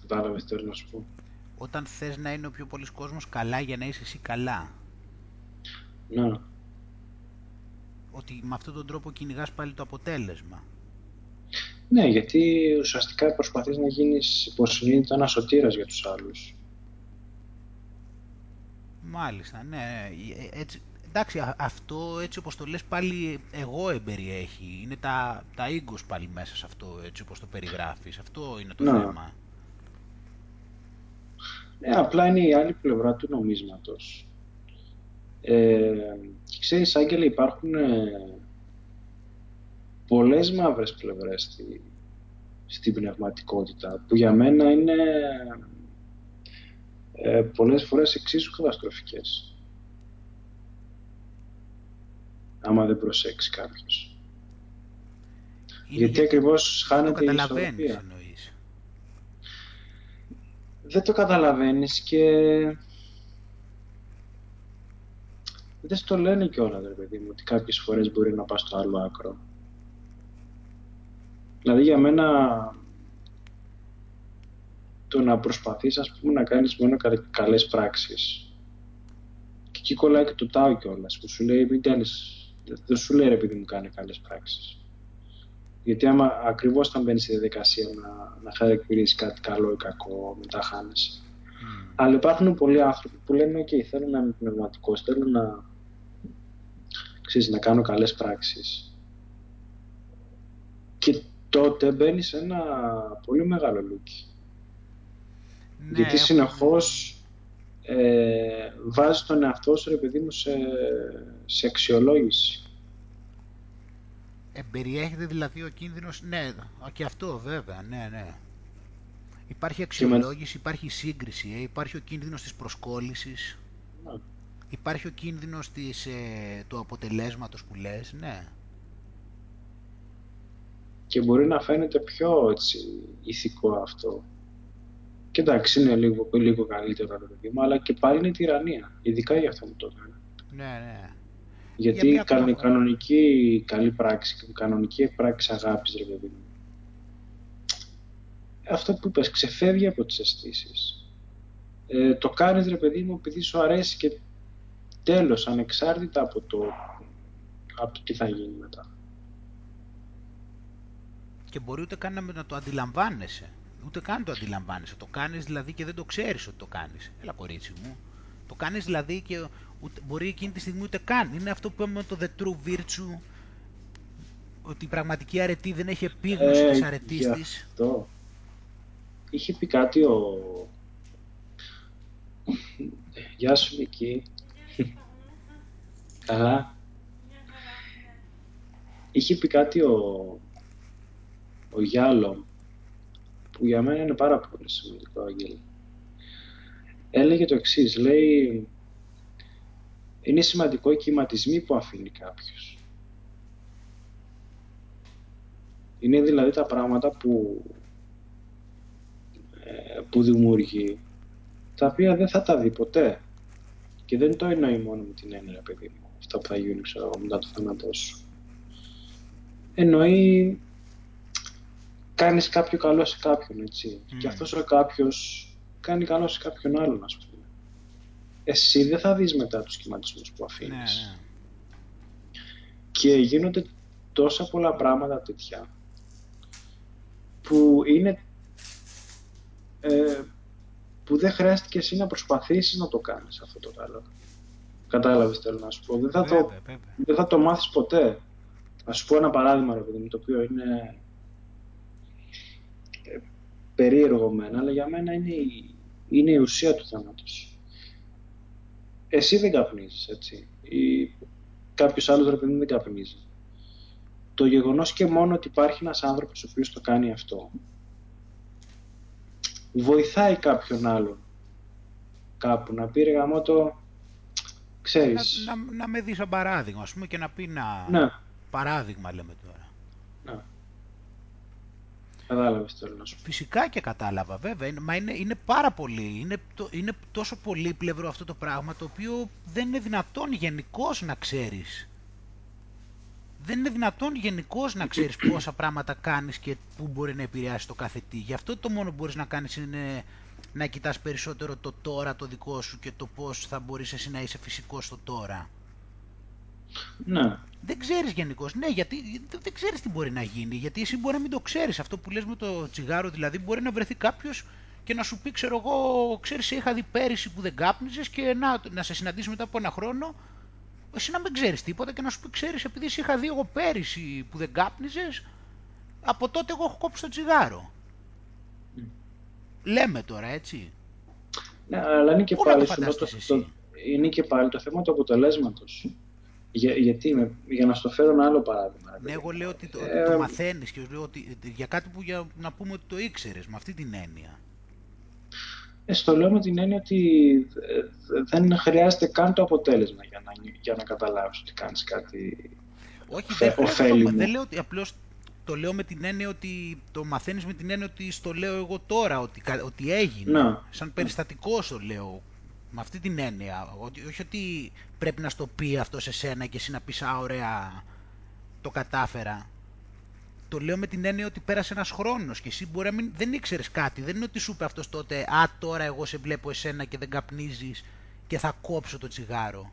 Κατάλαβες τι θέλω να σου πω. Όταν θες να είναι ο πιο πολλής κόσμος καλά για να είσαι εσύ καλά. Ναι. Ότι με αυτόν τον τρόπο κυνηγάς πάλι το αποτέλεσμα. Ναι, γιατί ουσιαστικά προσπαθείς να γίνεις υποσυνείδητα ένα σωτήρας για τους άλλους. Μάλιστα, ναι. Ε, έτσι, εντάξει, αυτό έτσι όπως το λες πάλι εγώ εμπεριέχει. Είναι τα, τα ίγκος πάλι μέσα σε αυτό, έτσι όπως το περιγράφεις. Αυτό είναι το Ναι. θέμα. Ναι, απλά είναι η άλλη πλευρά του νομίσματος. Ε, και ξέρεις, Άγγελε, υπάρχουν ε, πολλές μαύρες πλευρές στη, στην πνευματικότητα, που για μένα είναι ε, πολλές φορές εξίσου καταστροφικές. άμα δεν προσέξει κάποιος. Είναι γιατί ακριβώς δεν χάνεται το η καταλαβαίνεις ισορροπία. εννοείς. Δεν το καταλαβαίνεις και δεν στο λένε κιόλα, ρε παιδί μου, ότι κάποιες φορές μπορεί να πας στο άλλο άκρο. Δηλαδή για μένα το να προσπαθείς ας πούμε να κάνεις μόνο κα- καλές πράξεις και εκεί κολλάει και το τάο κιόλας που σου λέει μην κάνεις, δεν σου λέει ρε παιδί μου κάνει καλές πράξεις. Γιατί άμα ακριβώς θα μπαίνεις στη διαδικασία να, να χαρακτηρίζεις κάτι καλό ή κακό, μετά χάνεσαι. Μμ. Αλλά υπάρχουν πολλοί άνθρωποι που λένε «ΟΚ, θέλω να είμαι πνευματικός, θέλω να, ξέρεις, να κάνω καλές πράξεις». Και τότε μπαίνει σε ένα πολύ μεγάλο λούκι. Ναι, Γιατί έχουν- συνεχώς ε, βάζεις τον εαυτό σου, ρε παιδί μου, σε, σε αξιολόγηση. Εμπεριέχεται δηλαδή ο κίνδυνος, ναι, και αυτό βέβαια, ναι, ναι. Υπάρχει με- αξιολόγηση, υπάρχει σύγκριση, ε, υπάρχει ο κίνδυνος της προσκόλλησης, Ναι. Υπάρχει ο κίνδυνος της, ε, του αποτελέσματος που λες, ναι. Και μπορεί να φαίνεται πιο έτσι, ηθικό αυτό. Και εντάξει, είναι λίγο, λίγο καλύτερο, ρε παιδί μου, αλλά και πάλι είναι τυραννία. Ειδικά για αυτό που το έκανε. Ναι, ναι. Γιατί μια κανο- ακόμα- κανονική καλή πράξη, κανονική πράξη αγάπης, ρε παιδί μου. Αυτό που είπες, ξεφεύγει από τις αισθήσεις. Ε, το κάνεις, ρε παιδί μου, επειδή σου αρέσει και τέλος, ανεξάρτητα από το, από το τι θα γίνει μετά. Και μπορεί ούτε καν να, να το αντιλαμβάνεσαι. Ούτε καν το αντιλαμβάνεσαι. Το κάνεις δηλαδή και δεν το ξέρεις ότι το κάνεις. Έλα κορίτσι μου. Το κάνεις δηλαδή και ούτε, μπορεί εκείνη τη στιγμή ούτε καν. Είναι αυτό που είπαμε με το The True Virtue. Ότι η πραγματική αρετή δεν έχει επίγνωση της αρετής γι' της. αυτό. Είχε πει κάτι ο... Γεια σου, Βική. Καλά. Είχε πει κάτι ο... ο Γιάλο, που για μένα είναι πάρα πολύ σημαντικό, Άγγελε. Έλεγε το εξής, λέει, είναι σημαντικό οι κυματισμοί που αφήνει κάποιος. Είναι δηλαδή τα πράγματα που, ε, που δημιουργεί, τα οποία δεν θα τα δει ποτέ. Και δεν το εννοεί μόνο με την έννοια, παιδί μου, αυτά που θα γίνουν, ξέρω εγώ, μετά το θάνατό σου. Εννοεί, κάνεις κάποιο καλό σε κάποιον, έτσι. Μμμ. Και αυτός ο κάποιος κάνει καλό σε κάποιον άλλον, ας πούμε. Εσύ δεν θα δεις μετά τους σχηματισμούς που αφήνεις. Ναι, ναι. Και γίνονται τόσα πολλά πράγματα τέτοια που είναι ε, που δεν χρειάστηκε εσύ να προσπαθήσεις να το κάνεις αυτό το καλό. Κατάλαβες τι θέλω να σου πω. Δεν θα, το, Βέβαια, βέβαια. δεν θα το μάθεις ποτέ. Να σου πω ένα παράδειγμα, ρε παιδί μου, το οποίο είναι ε, περίεργο μένα, αλλά για μένα είναι η, είναι η ουσία του θανάτους. Εσύ δεν καπνίζεις, έτσι. Ή κάποιος άλλος, ρε παιδί μου, δεν καπνίζει. Το γεγονός και μόνο ότι υπάρχει ένας άνθρωπος ο οποίος το κάνει αυτό, βοηθάει κάποιον άλλον κάπου να πει ρε γαμώτο, ξέρεις, Να, να, να με δεις σαν παράδειγμα, ας πούμε, και να πει να... ναι, Παράδειγμα λέμε τώρα. ναι. Κατάλαβες το να σου Φυσικά και κατάλαβα, βέβαια. Είναι, μα είναι, είναι πάρα πολύ. Είναι, το, είναι τόσο πολύπλευρο αυτό το πράγμα το οποίο δεν είναι δυνατόν γενικώς να ξέρεις. Δεν είναι δυνατόν γενικώς να ξέρεις (clears throat) πόσα πράγματα κάνεις και πού μπορεί να επηρεάσει το κάθε τι. Γι' αυτό το μόνο που μπορείς να κάνεις είναι να κοιτάς περισσότερο το τώρα το δικό σου και το πώς θα μπορείς εσύ να είσαι φυσικός στο τώρα. Ναι. Δεν ξέρεις γενικώς. Ναι, γιατί δεν ξέρεις τι μπορεί να γίνει. Γιατί εσύ μπορεί να μην το ξέρεις. Αυτό που λες με το τσιγάρο, δηλαδή, μπορεί να βρεθεί κάποιος και να σου πει, ξέρω εγώ, ξέρεις, σε είχα δει πέρυσι που δεν κάπνιζες και να, να σε συναντήσει μετά από ένα χρόνο. Εσύ να μην ξέρεις τίποτα και να σου πει, ξέρεις, επειδή σε είχα δει εγώ πέρυσι που δεν κάπνιζες, από τότε εγώ έχω κόψει το τσιγάρο. Λέμε τώρα, έτσι. Ναι, αλλά είναι και, Πού να πάλι, το σου λέω, φανταστείς το, εσύ; το, είναι και πάλι το θέμα του αποτελέσματος. Για, γιατί, με- για να στο φέρω ένα άλλο παράδειγμα. ρε Ναι, παιδί εγώ μου. λέω ότι το, Ε, το μαθαίνεις και λέω ότι για κάτι που για, να πούμε ότι το ήξερες, με αυτή την έννοια. Ε, στο λέω με την έννοια ότι ε, δεν χρειάζεται καν το αποτέλεσμα για να, για να καταλάβεις ότι κάνεις κάτι Όχι, Φε- δεν χρειάζεται το, ωφέλιμο. δεν λέω ότι απλώς το λέω με την έννοια ότι το μαθαίνεις με την έννοια ότι στο λέω εγώ τώρα, ότι, κα- ότι έγινε. Να. Σαν περιστατικός το λέω. Με αυτή την έννοια. Ότι, όχι ότι πρέπει να στο πει αυτό σε σένα και εσύ να πεις «Α, ωραία, το κατάφερα». Το λέω με την έννοια ότι πέρασε ένας χρόνος και εσύ μπορεί να μην, δεν ήξερες κάτι. Δεν είναι ότι σου είπε αυτός τότε «Α, τώρα εγώ σε βλέπω εσένα και δεν καπνίζεις και θα κόψω το τσιγάρο».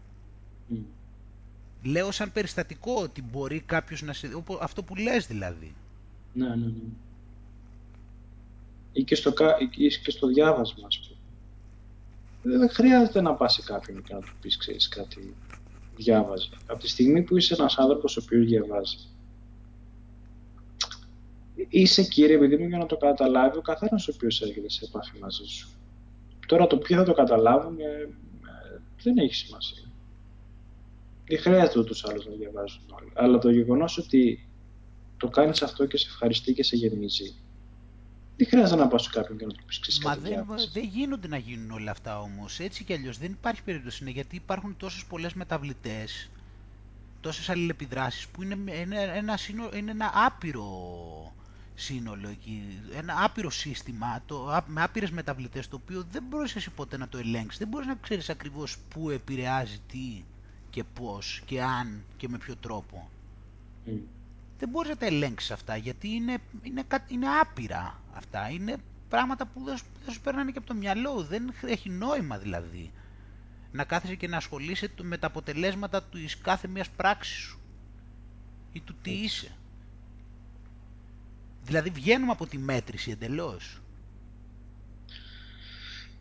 Μ. Λέω σαν περιστατικό ότι μπορεί κάποιος να σε... οπο- Αυτό που λες δηλαδή. Ναι, ναι, ναι. Ή και στο, κα- ή και στο διάβασμα, ας πούμε. Δεν χρειάζεται να πας σε κάποιον και να του πεις, ξέρεις, κάτι διάβαζε. Από τη στιγμή που είσαι ένας άνθρωπος ο οποίος διαβάζει, είσαι κύριε παιδί μου για να το καταλάβει ο καθένας ο οποίος έρχεται σε επαφή μαζί σου. Τώρα το ποιοι θα το καταλάβουν ε, ε, δεν έχει σημασία. Δεν χρειάζεται ούτως άλλως να διαβάζουν όλοι. Αλλά το γεγονός ότι το κάνεις αυτό και σε ευχαριστεί και σε γεμίζει, δεν χρειάζεται να πας σε κάποιον και να του πεις ξέρεις Μα κάτι δεν, διάβασες. δεν γίνονται να γίνουν όλα αυτά όμως. Έτσι κι αλλιώς δεν υπάρχει περίπτωση. Είναι γιατί υπάρχουν τόσες πολλές μεταβλητές, τόσες αλληλεπιδράσεις που είναι, με- είναι, ένα, σύνο- είναι ένα άπειρο σύνολο εκεί. Ένα άπειρο σύστημα το, ά- με άπειρες μεταβλητές το οποίο δεν μπορείς εσύ ποτέ να το ελέγξεις. Δεν μπορείς να ξέρεις ακριβώς πού επηρεάζει τι και πώς και αν και με ποιο τρόπο. Μ. δεν μπορείς να τα ελέγξεις αυτά γιατί είναι, είναι, κα- είναι άπειρα αυτά. Είναι πράγματα που δεν, σου- δεν σου περνάνε και από το μυαλό. Δεν έχει νόημα δηλαδή να κάθεσαι και να ασχολείσαι το- με τα αποτελέσματα της κάθε μιας πράξης σου ή του τι Έτσι. είσαι. Δηλαδή βγαίνουμε από τη μέτρηση εντελώς.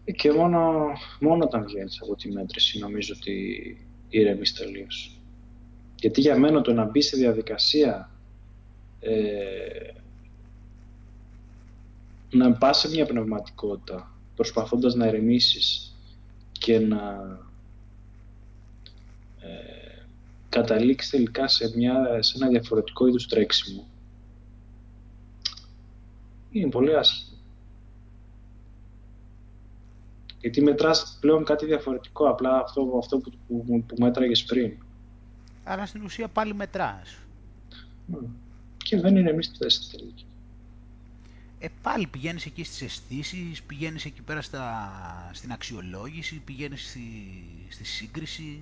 Ε, Και μόνο, μόνο όταν βγαίνεις από τη μέτρηση νομίζω ότι ηρεμείς τελείως. Γιατί για μένα το να μπει στη διαδικασία ε, να πας σε μια πνευματικότητα προσπαθώντας να ηρεμήσεις και να ε, καταλήξεις τελικά σε, μια, σε ένα διαφορετικό είδους τρέξιμο είναι πολύ άσχημο. Γιατί μετράς πλέον κάτι διαφορετικό, απλά αυτό, αυτό που, που, που μέτραγες πριν. Άρα στην ουσία πάλι μετράς. Μ. Και δεν είναι εμείς στη τελική. Ε, πάλι πηγαίνεις εκεί στις αισθήσεις, πηγαίνεις εκεί πέρα στα, στην αξιολόγηση, πηγαίνεις στη, στη σύγκριση.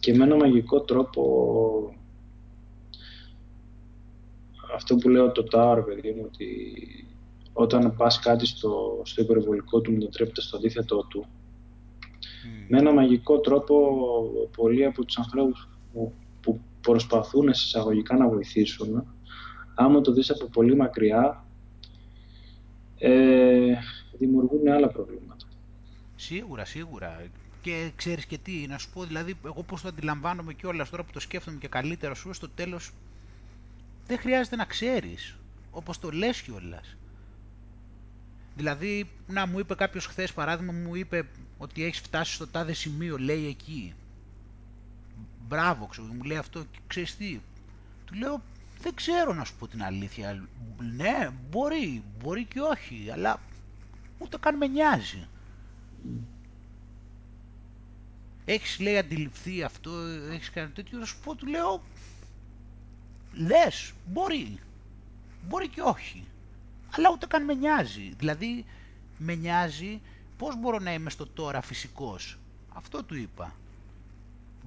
Και με ένα μαγικό τρόπο αυτό που λέω το Tower, παιδί μου, ότι όταν πας κάτι στο, στο υπερβολικό του μετατρέπεται στο αντίθετό του, Μμ. με ένα μαγικό τρόπο πολλοί από τους ανθρώπους που, που προσπαθούν σε εισαγωγικά να βοηθήσουν, άμα το δεις από πολύ μακριά, ε, δημιουργούν άλλα προβλήματα. Σίγουρα, σίγουρα. Και ξέρεις και τι, να σου πω δηλαδή, εγώ πώς το αντιλαμβάνομαι κιόλας τώρα που το σκέφτομαι και καλύτερα σου, στο τέλος δεν χρειάζεται να ξέρεις, όπως το λες κιόλας. Δηλαδή, να μου είπε κάποιος χθες παράδειγμα, μου είπε ότι έχεις φτάσει στο τάδε σημείο, λέει εκεί. Μπράβο, ξέρω, μου λέει αυτό και ξέρεις τι. Του λέω, δεν ξέρω να σου πω την αλήθεια. Ναι, μπορεί, μπορεί και όχι, αλλά ούτε καν με νοιάζει. έχεις λέει αντιληφθεί αυτό, έχεις κάνει τέτοιο, θα σου πω, του λέω, λες, μπορεί. Μπορεί και όχι. Αλλά ούτε καν με νοιάζει. Δηλαδή, με νοιάζει πώς μπορώ να είμαι στο τώρα φυσικός. Αυτό του είπα.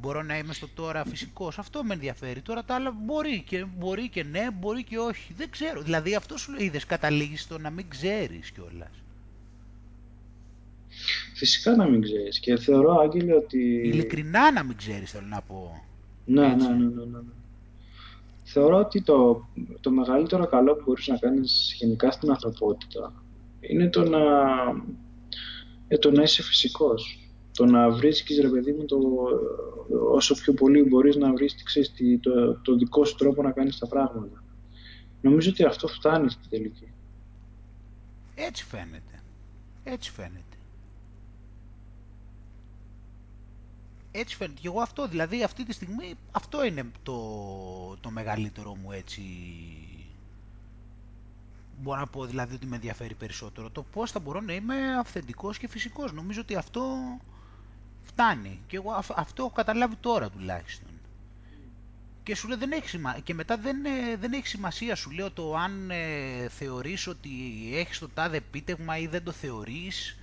Μπορώ να είμαι στο τώρα φυσικός. Αυτό με ενδιαφέρει. Τώρα τα άλλα μπορεί και, μπορεί και ναι, μπορεί και όχι. Δεν ξέρω. Δηλαδή αυτό σου λέει, είδες, καταλήγεις στο να μην ξέρεις κιόλας. Φυσικά να μην ξέρεις. Και θεωρώ, Άγγελε, ότι... Ειλικρινά να μην ξέρεις, θέλω να πω. Ναι, ναι, ναι, ναι, ναι. Θεωρώ ότι το, το μεγαλύτερο καλό που μπορείς να κάνεις γενικά στην ανθρωπότητα είναι το να, ε, το να είσαι φυσικός. Το να βρίσκεις, ρε παιδί μου, το, όσο πιο πολύ μπορείς να βρεις το, το δικό σου τρόπο να κάνεις τα πράγματα. Νομίζω ότι αυτό φτάνει στην τελική. Έτσι φαίνεται. Έτσι φαίνεται. Έτσι φαίνεται. Και εγώ αυτό, δηλαδή αυτή τη στιγμή, αυτό είναι το, το μεγαλύτερο μου έτσι... Μπορώ να πω δηλαδή ότι με ενδιαφέρει περισσότερο. Το πώς θα μπορώ να είμαι αυθεντικός και φυσικός. Νομίζω ότι αυτό φτάνει. Και εγώ αυτό έχω καταλάβει τώρα τουλάχιστον. Και σου λέω δεν έχει σημασία. Και μετά δεν, ε, δεν έχει σημασία σου λέω το αν ε, θεωρείς ότι έχεις το τάδε επίτευγμα ή δεν το θεωρείς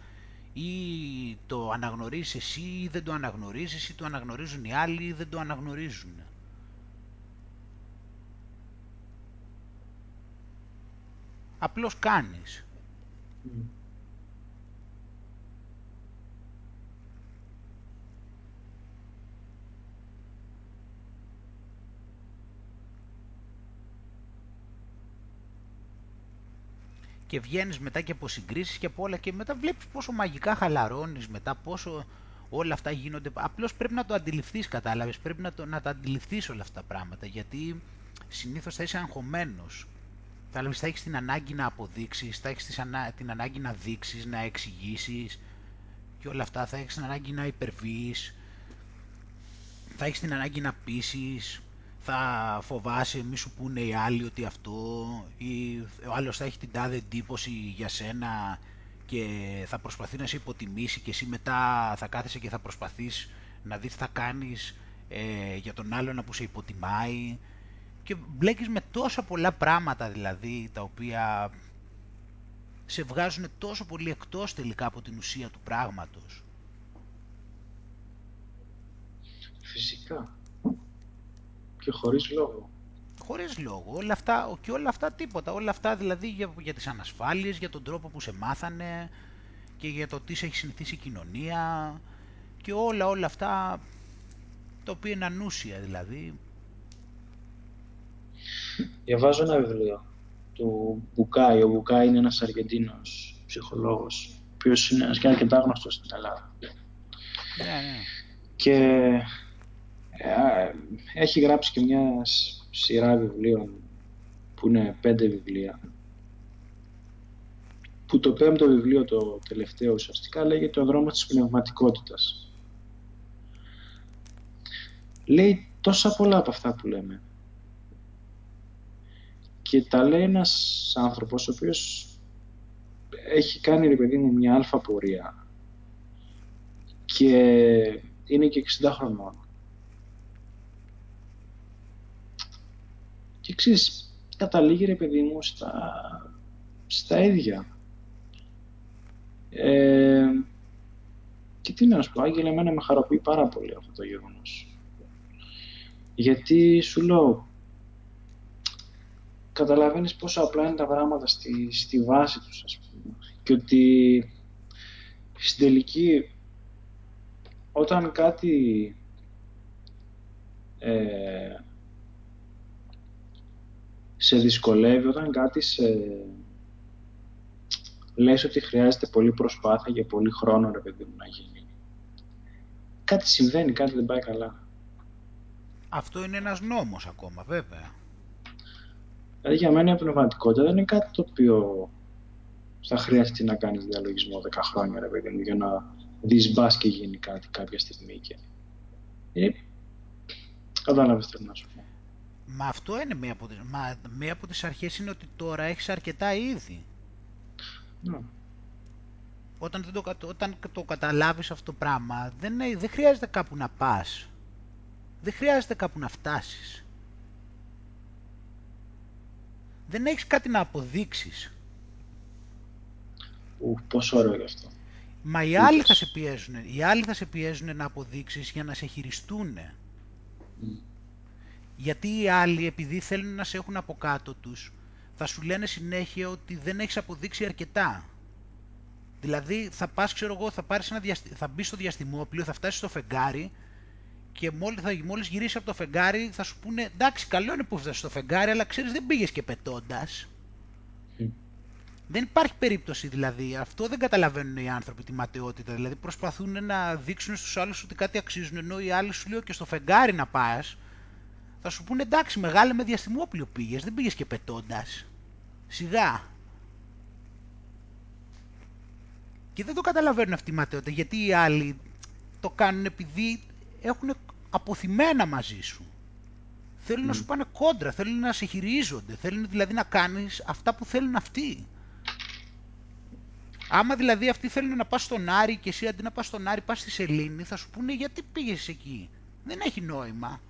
ή το αναγνωρίζεις εσύ ή δεν το αναγνωρίζεις ή το αναγνωρίζουν οι άλλοι ή δεν το αναγνωρίζουν. Απλώς κάνεις. Και βγαίνεις μετά και από συγκρίσεις και από όλα και μετά βλέπεις πόσο μαγικά χαλαρώνεις μετά, πόσο όλα αυτά γίνονται. Απλώς πρέπει να το αντιληφθείς, κατάλαβες, πρέπει να, το, να τα αντιληφθείς όλα αυτά τα πράγματα, γιατί συνήθως θα είσαι αγχωμένος. Θα, θα έχεις την ανάγκη να αποδείξεις, θα έχεις την ανάγκη να δείξεις, να εξηγήσεις και όλα αυτά, θα έχεις την ανάγκη να υπερβείς, θα έχεις την ανάγκη να πείσεις, θα φοβάσαι μη σου πούνε οι άλλοι ότι αυτό ή ο άλλος θα έχει την τάδε εντύπωση για σένα και θα προσπαθεί να σε υποτιμήσει και εσύ μετά θα κάθεσαι και θα προσπαθείς να δεις τι θα κάνεις ε, για τον άλλον που σε υποτιμάει και μπλέκεις με τόσα πολλά πράγματα δηλαδή τα οποία σε βγάζουν τόσο πολύ εκτός τελικά από την ουσία του πράγματος. Φυσικά και χωρίς λόγο. Χωρίς λόγο. Όλα αυτά, και όλα αυτά τίποτα. Όλα αυτά δηλαδή για, για τις ανασφάλειες, για τον τρόπο που σε μάθανε και για το τι σε έχει συνηθίσει η κοινωνία και όλα όλα αυτά το οποίο είναι ανούσια δηλαδή. Διαβάζω ένα βιβλίο του Μπουκάη. Ο Μπουκάη είναι ένας Αργεντίνος ψυχολόγος, ο οποίος είναι ένας και αρκετά γνωστός στην Ελλάδα. Ναι, ναι. Και ε, έχει γράψει και μια σειρά βιβλίων που είναι πέντε βιβλία που το πέμπτο βιβλίο, το τελευταίο ουσιαστικά, λέγεται «Ο δρόμος της πνευματικότητας». Λέει τόσα πολλά από αυτά που λέμε. Και τα λέει ένας άνθρωπος ο οποίος έχει κάνει, ρε παιδί μου, μια αλφα πορεία και είναι και 60 χρονών. Ξέρεις, καταλήγει ρε παιδί μου στα, στα ίδια. Ε, και τι να σου πω, Άγγελε, εμένα με χαροποιεί πάρα πολύ αυτό το γεγονός. Γιατί σου λέω, καταλαβαίνεις πόσο απλά είναι τα πράγματα στη, στη βάση τους, ας πούμε. Και ότι στην τελική, όταν κάτι ε, σε δυσκολεύει όταν κάτι σε... λες ότι χρειάζεται πολύ προσπάθεια για πολύ χρόνο, ρε παιδί μου, να γίνει. Κάτι συμβαίνει, κάτι δεν πάει καλά. Αυτό είναι ένας νόμος ακόμα, βέβαια. Δηλαδή για μένα η πνευματικότητα δεν είναι κάτι το οποίο θα χρειαστεί να κάνεις διαλογισμό 10 χρόνια, ρε παιδί μου, για να δεις μπας και γίνει κάτι κάποια στιγμή. Και... Ε, κατάλαβες τι να σου πω. Μα αυτό είναι μία από τις, μα, μία από τις αρχές είναι ότι τώρα έχεις αρκετά ήδη. Ναι. Όταν, δεν το, όταν το καταλάβεις αυτό το πράγμα, δεν, δεν χρειάζεται κάπου να πας. Δεν χρειάζεται κάπου να φτάσεις. Δεν έχεις κάτι να αποδείξεις. Ου, πόσο ωραίο γι' αυτό. Μα οι άλλοι θα σε πιέζουν. Οι άλλοι θα σε πιέζουν να αποδείξεις για να σε χειριστούν. Γιατί οι άλλοι, επειδή θέλουν να σε έχουν από κάτω τους, θα σου λένε συνέχεια ότι δεν έχεις αποδείξει αρκετά. Δηλαδή θα πας, ξέρω εγώ, θα, πάρεις ένα διαστη... θα μπεις στο διαστημόπλιο, θα φτάσεις στο φεγγάρι και μόλις, θα, μόλις γυρίσεις από το φεγγάρι θα σου πούνε εντάξει καλό είναι που φτάσεις στο φεγγάρι αλλά ξέρεις δεν πήγες και πετώντας. Δεν υπάρχει περίπτωση δηλαδή. Αυτό δεν καταλαβαίνουν οι άνθρωποι τη ματαιότητα. Δηλαδή προσπαθούν να δείξουν στους άλλους ότι κάτι αξίζουν ενώ οι άλλοι σου λέω και στο φεγγάρι να πας θα σου πούνε εντάξει μεγάλε με διαστημόπλιο πήγες, δεν πήγες και πετώντας. Σιγά. Και δεν το καταλαβαίνουν αυτή η ματαιότητα γιατί οι άλλοι το κάνουν επειδή έχουν αποθυμένα μαζί σου. Θέλουν να σου πάνε κόντρα, θέλουν να σε χειρίζονται, θέλουν δηλαδή να κάνεις αυτά που θέλουν αυτοί. Άμα δηλαδή αυτοί θέλουν να πας στον Άρη και εσύ αντί να πας στον Άρη πας στη Σελήνη θα σου πούνε γιατί πήγες εκεί; Δεν έχει νόημα.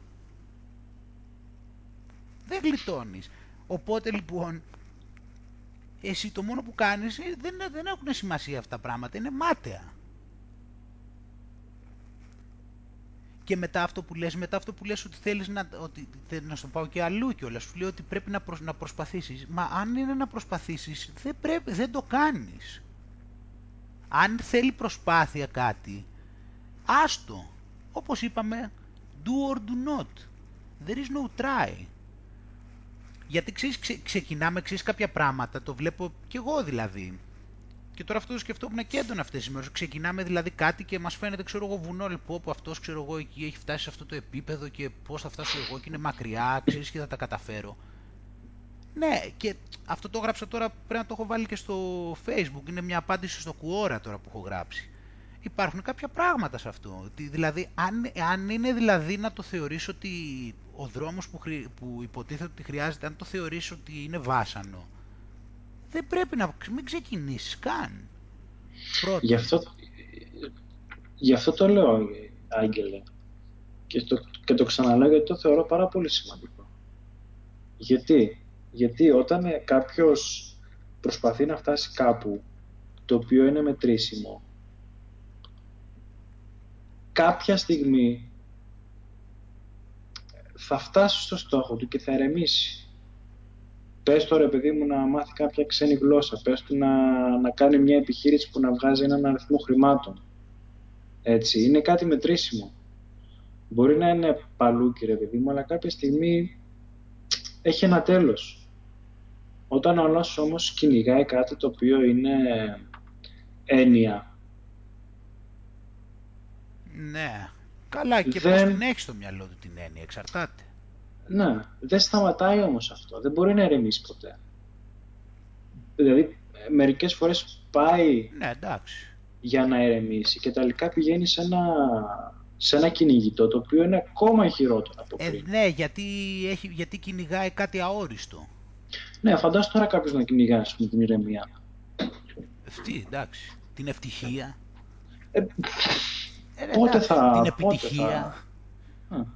Δεν γλιτώνεις. Οπότε λοιπόν εσύ το μόνο που κάνεις δεν, δεν έχουν σημασία αυτά τα πράγματα, είναι μάταια. Και μετά αυτό που λες, μετά αυτό που λες ότι θέλεις να, ότι, να στο πάω και αλλού κιόλας, σου λέω ότι πρέπει να, προσ, να προσπαθήσεις. Μα αν είναι να προσπαθήσεις, δεν, πρέπει, δεν το κάνεις. Αν θέλει προσπάθεια κάτι, άστο. Όπως είπαμε, do or do not. There is no try. Γιατί ξέρεις, ξε, ξεκινάμε, ξέρεις κάποια πράγματα, το βλέπω κι εγώ δηλαδή. Και τώρα αυτό το σκεφτόμουν και έντονα αυτές τις μέρες. Ξεκινάμε δηλαδή κάτι και μας φαίνεται, ξέρω εγώ, βουνό λοιπόν που αυτός, ξέρω εγώ, εκεί έχει φτάσει σε αυτό το επίπεδο και πώς θα φτάσω εγώ και είναι μακριά, ξέρεις και θα τα καταφέρω. Ναι, και αυτό το έγραψα τώρα, πρέπει να το έχω βάλει και στο facebook, είναι μια απάντηση στο κουόρα τώρα που έχω γράψει. Υπάρχουν κάποια πράγματα σε αυτό. Δηλαδή, αν, αν είναι δηλαδή να το θεωρήσω ότι ο δρόμος που, που υποτίθεται ότι χρειάζεται, αν το θεωρήσω ότι είναι βάσανο, δεν πρέπει να μην ξεκινήσεις καν. Γι αυτό, γι' αυτό το λέω, Άγγελε. Και το, και το ξαναλέω γιατί το θεωρώ πάρα πολύ σημαντικό. Γιατί, γιατί όταν κάποιος προσπαθεί να φτάσει κάπου το οποίο είναι μετρήσιμο, κάποια στιγμή θα φτάσει στο στόχο του και θα ερεμήσει. Πες τώρα, παιδί μου, να μάθει κάποια ξένη γλώσσα. Πες του να, να κάνει μια επιχείρηση που να βγάζει έναν αριθμό χρημάτων. Έτσι, είναι κάτι μετρήσιμο. Μπορεί να είναι παλού, κύριε παιδί μου, αλλά κάποια στιγμή έχει ένα τέλος. Όταν ο άλλος όμως κυνηγάει κάτι το οποίο είναι έννοια. Ναι. Καλά, και δεν... πώς την έχει στο μυαλό του την έννοια, εξαρτάται. Ναι, δεν σταματάει όμως αυτό. Δεν μπορεί να ερεμήσει ποτέ. Δηλαδή, μερικές φορές πάει ναι, εντάξει. για να ερεμήσει και τελικά πηγαίνει σε ένα, σε ένα κυνηγητό το οποίο είναι ακόμα χειρότερο από ε, πριν. Ε, ναι, γιατί, έχει, γιατί κυνηγάει κάτι αόριστο. Ναι, φαντάσου τώρα κάποιος να κυνηγάει με την ηρεμία. Αυτή, εντάξει. Την ευτυχία. Ε, ε, πότε θα... Την επιτυχία. Θα...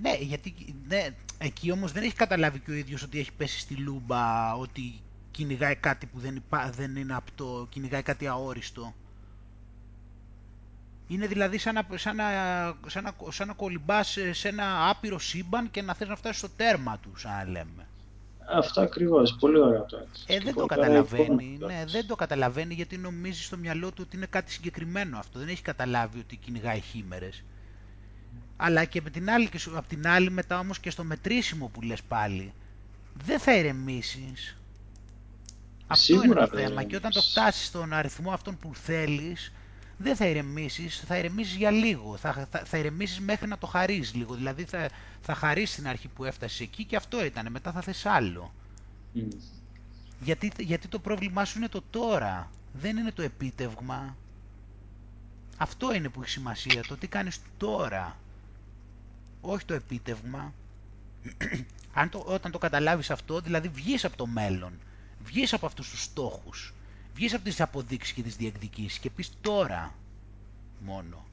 Ναι, γιατί ναι, εκεί όμως δεν έχει καταλάβει και ο ίδιος ότι έχει πέσει στη λούμπα, ότι κυνηγάει κάτι που δεν, υπά, δεν είναι απτό, κυνηγάει κάτι αόριστο. Είναι δηλαδή σαν να, σαν να, σαν να, σαν να κολυμπάς σε ένα άπειρο σύμπαν και να θες να φτάσεις στο τέρμα του, σαν λέμε. Αυτό ακριβώς, πολύ ωραίο το έτσι. Ε, δεν το καταλαβαίνει, ναι, δεν το καταλαβαίνει γιατί νομίζεις στο μυαλό του ότι είναι κάτι συγκεκριμένο αυτό. Δεν έχει καταλάβει ότι κυνηγάει χήμερες αλλά και με την άλλη, και απ' την άλλη μετά όμως και στο μετρήσιμο που λες πάλι, δεν θα ηρεμήσεις. Αυτό είναι το θέμα και όταν το φτάσεις στον αριθμό αυτών που θέλεις, δεν θα ηρεμήσεις, θα ηρεμήσεις για λίγο, θα, θα, θα ηρεμήσεις μέχρι να το χαρείς λίγο, δηλαδή θα, θα χαρείς την αρχή που έφτασες εκεί και αυτό ήταν, μετά θα θες άλλο. Γιατί, γιατί το πρόβλημά σου είναι το τώρα, δεν είναι το επίτευγμα. Αυτό είναι που έχει σημασία, το τι κάνεις τώρα. Όχι το επίτευγμα. (clears throat) Αν το, όταν το καταλάβεις αυτό, δηλαδή βγεις από το μέλλον, βγεις από αυτούς τους στόχους, βγεις από τις αποδείξεις και τις διεκδικήσεις και πεις τώρα μόνο.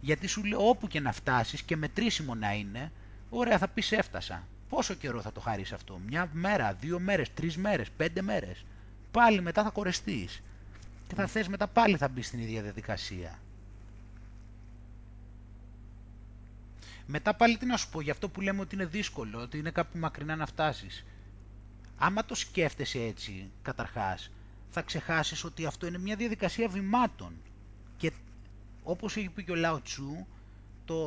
Γιατί σου λέω όπου και να φτάσεις και μετρήσιμο να είναι, ωραία θα πεις έφτασα. Πόσο καιρό θα το χαρείς αυτό, μια μέρα, δύο μέρες, τρεις μέρες, πέντε μέρες. Πάλι μετά θα κορεστείς. Και θα θες μετά πάλι θα μπεις στην ίδια διαδικασία. Μετά πάλι τι να σου πω, για αυτό που λέμε ότι είναι δύσκολο, ότι είναι κάπου μακρινά να φτάσεις. Άμα το σκέφτεσαι έτσι, καταρχάς, θα ξεχάσεις ότι αυτό είναι μια διαδικασία βημάτων. Και όπως έχει πει και ο Λάο Τσού, το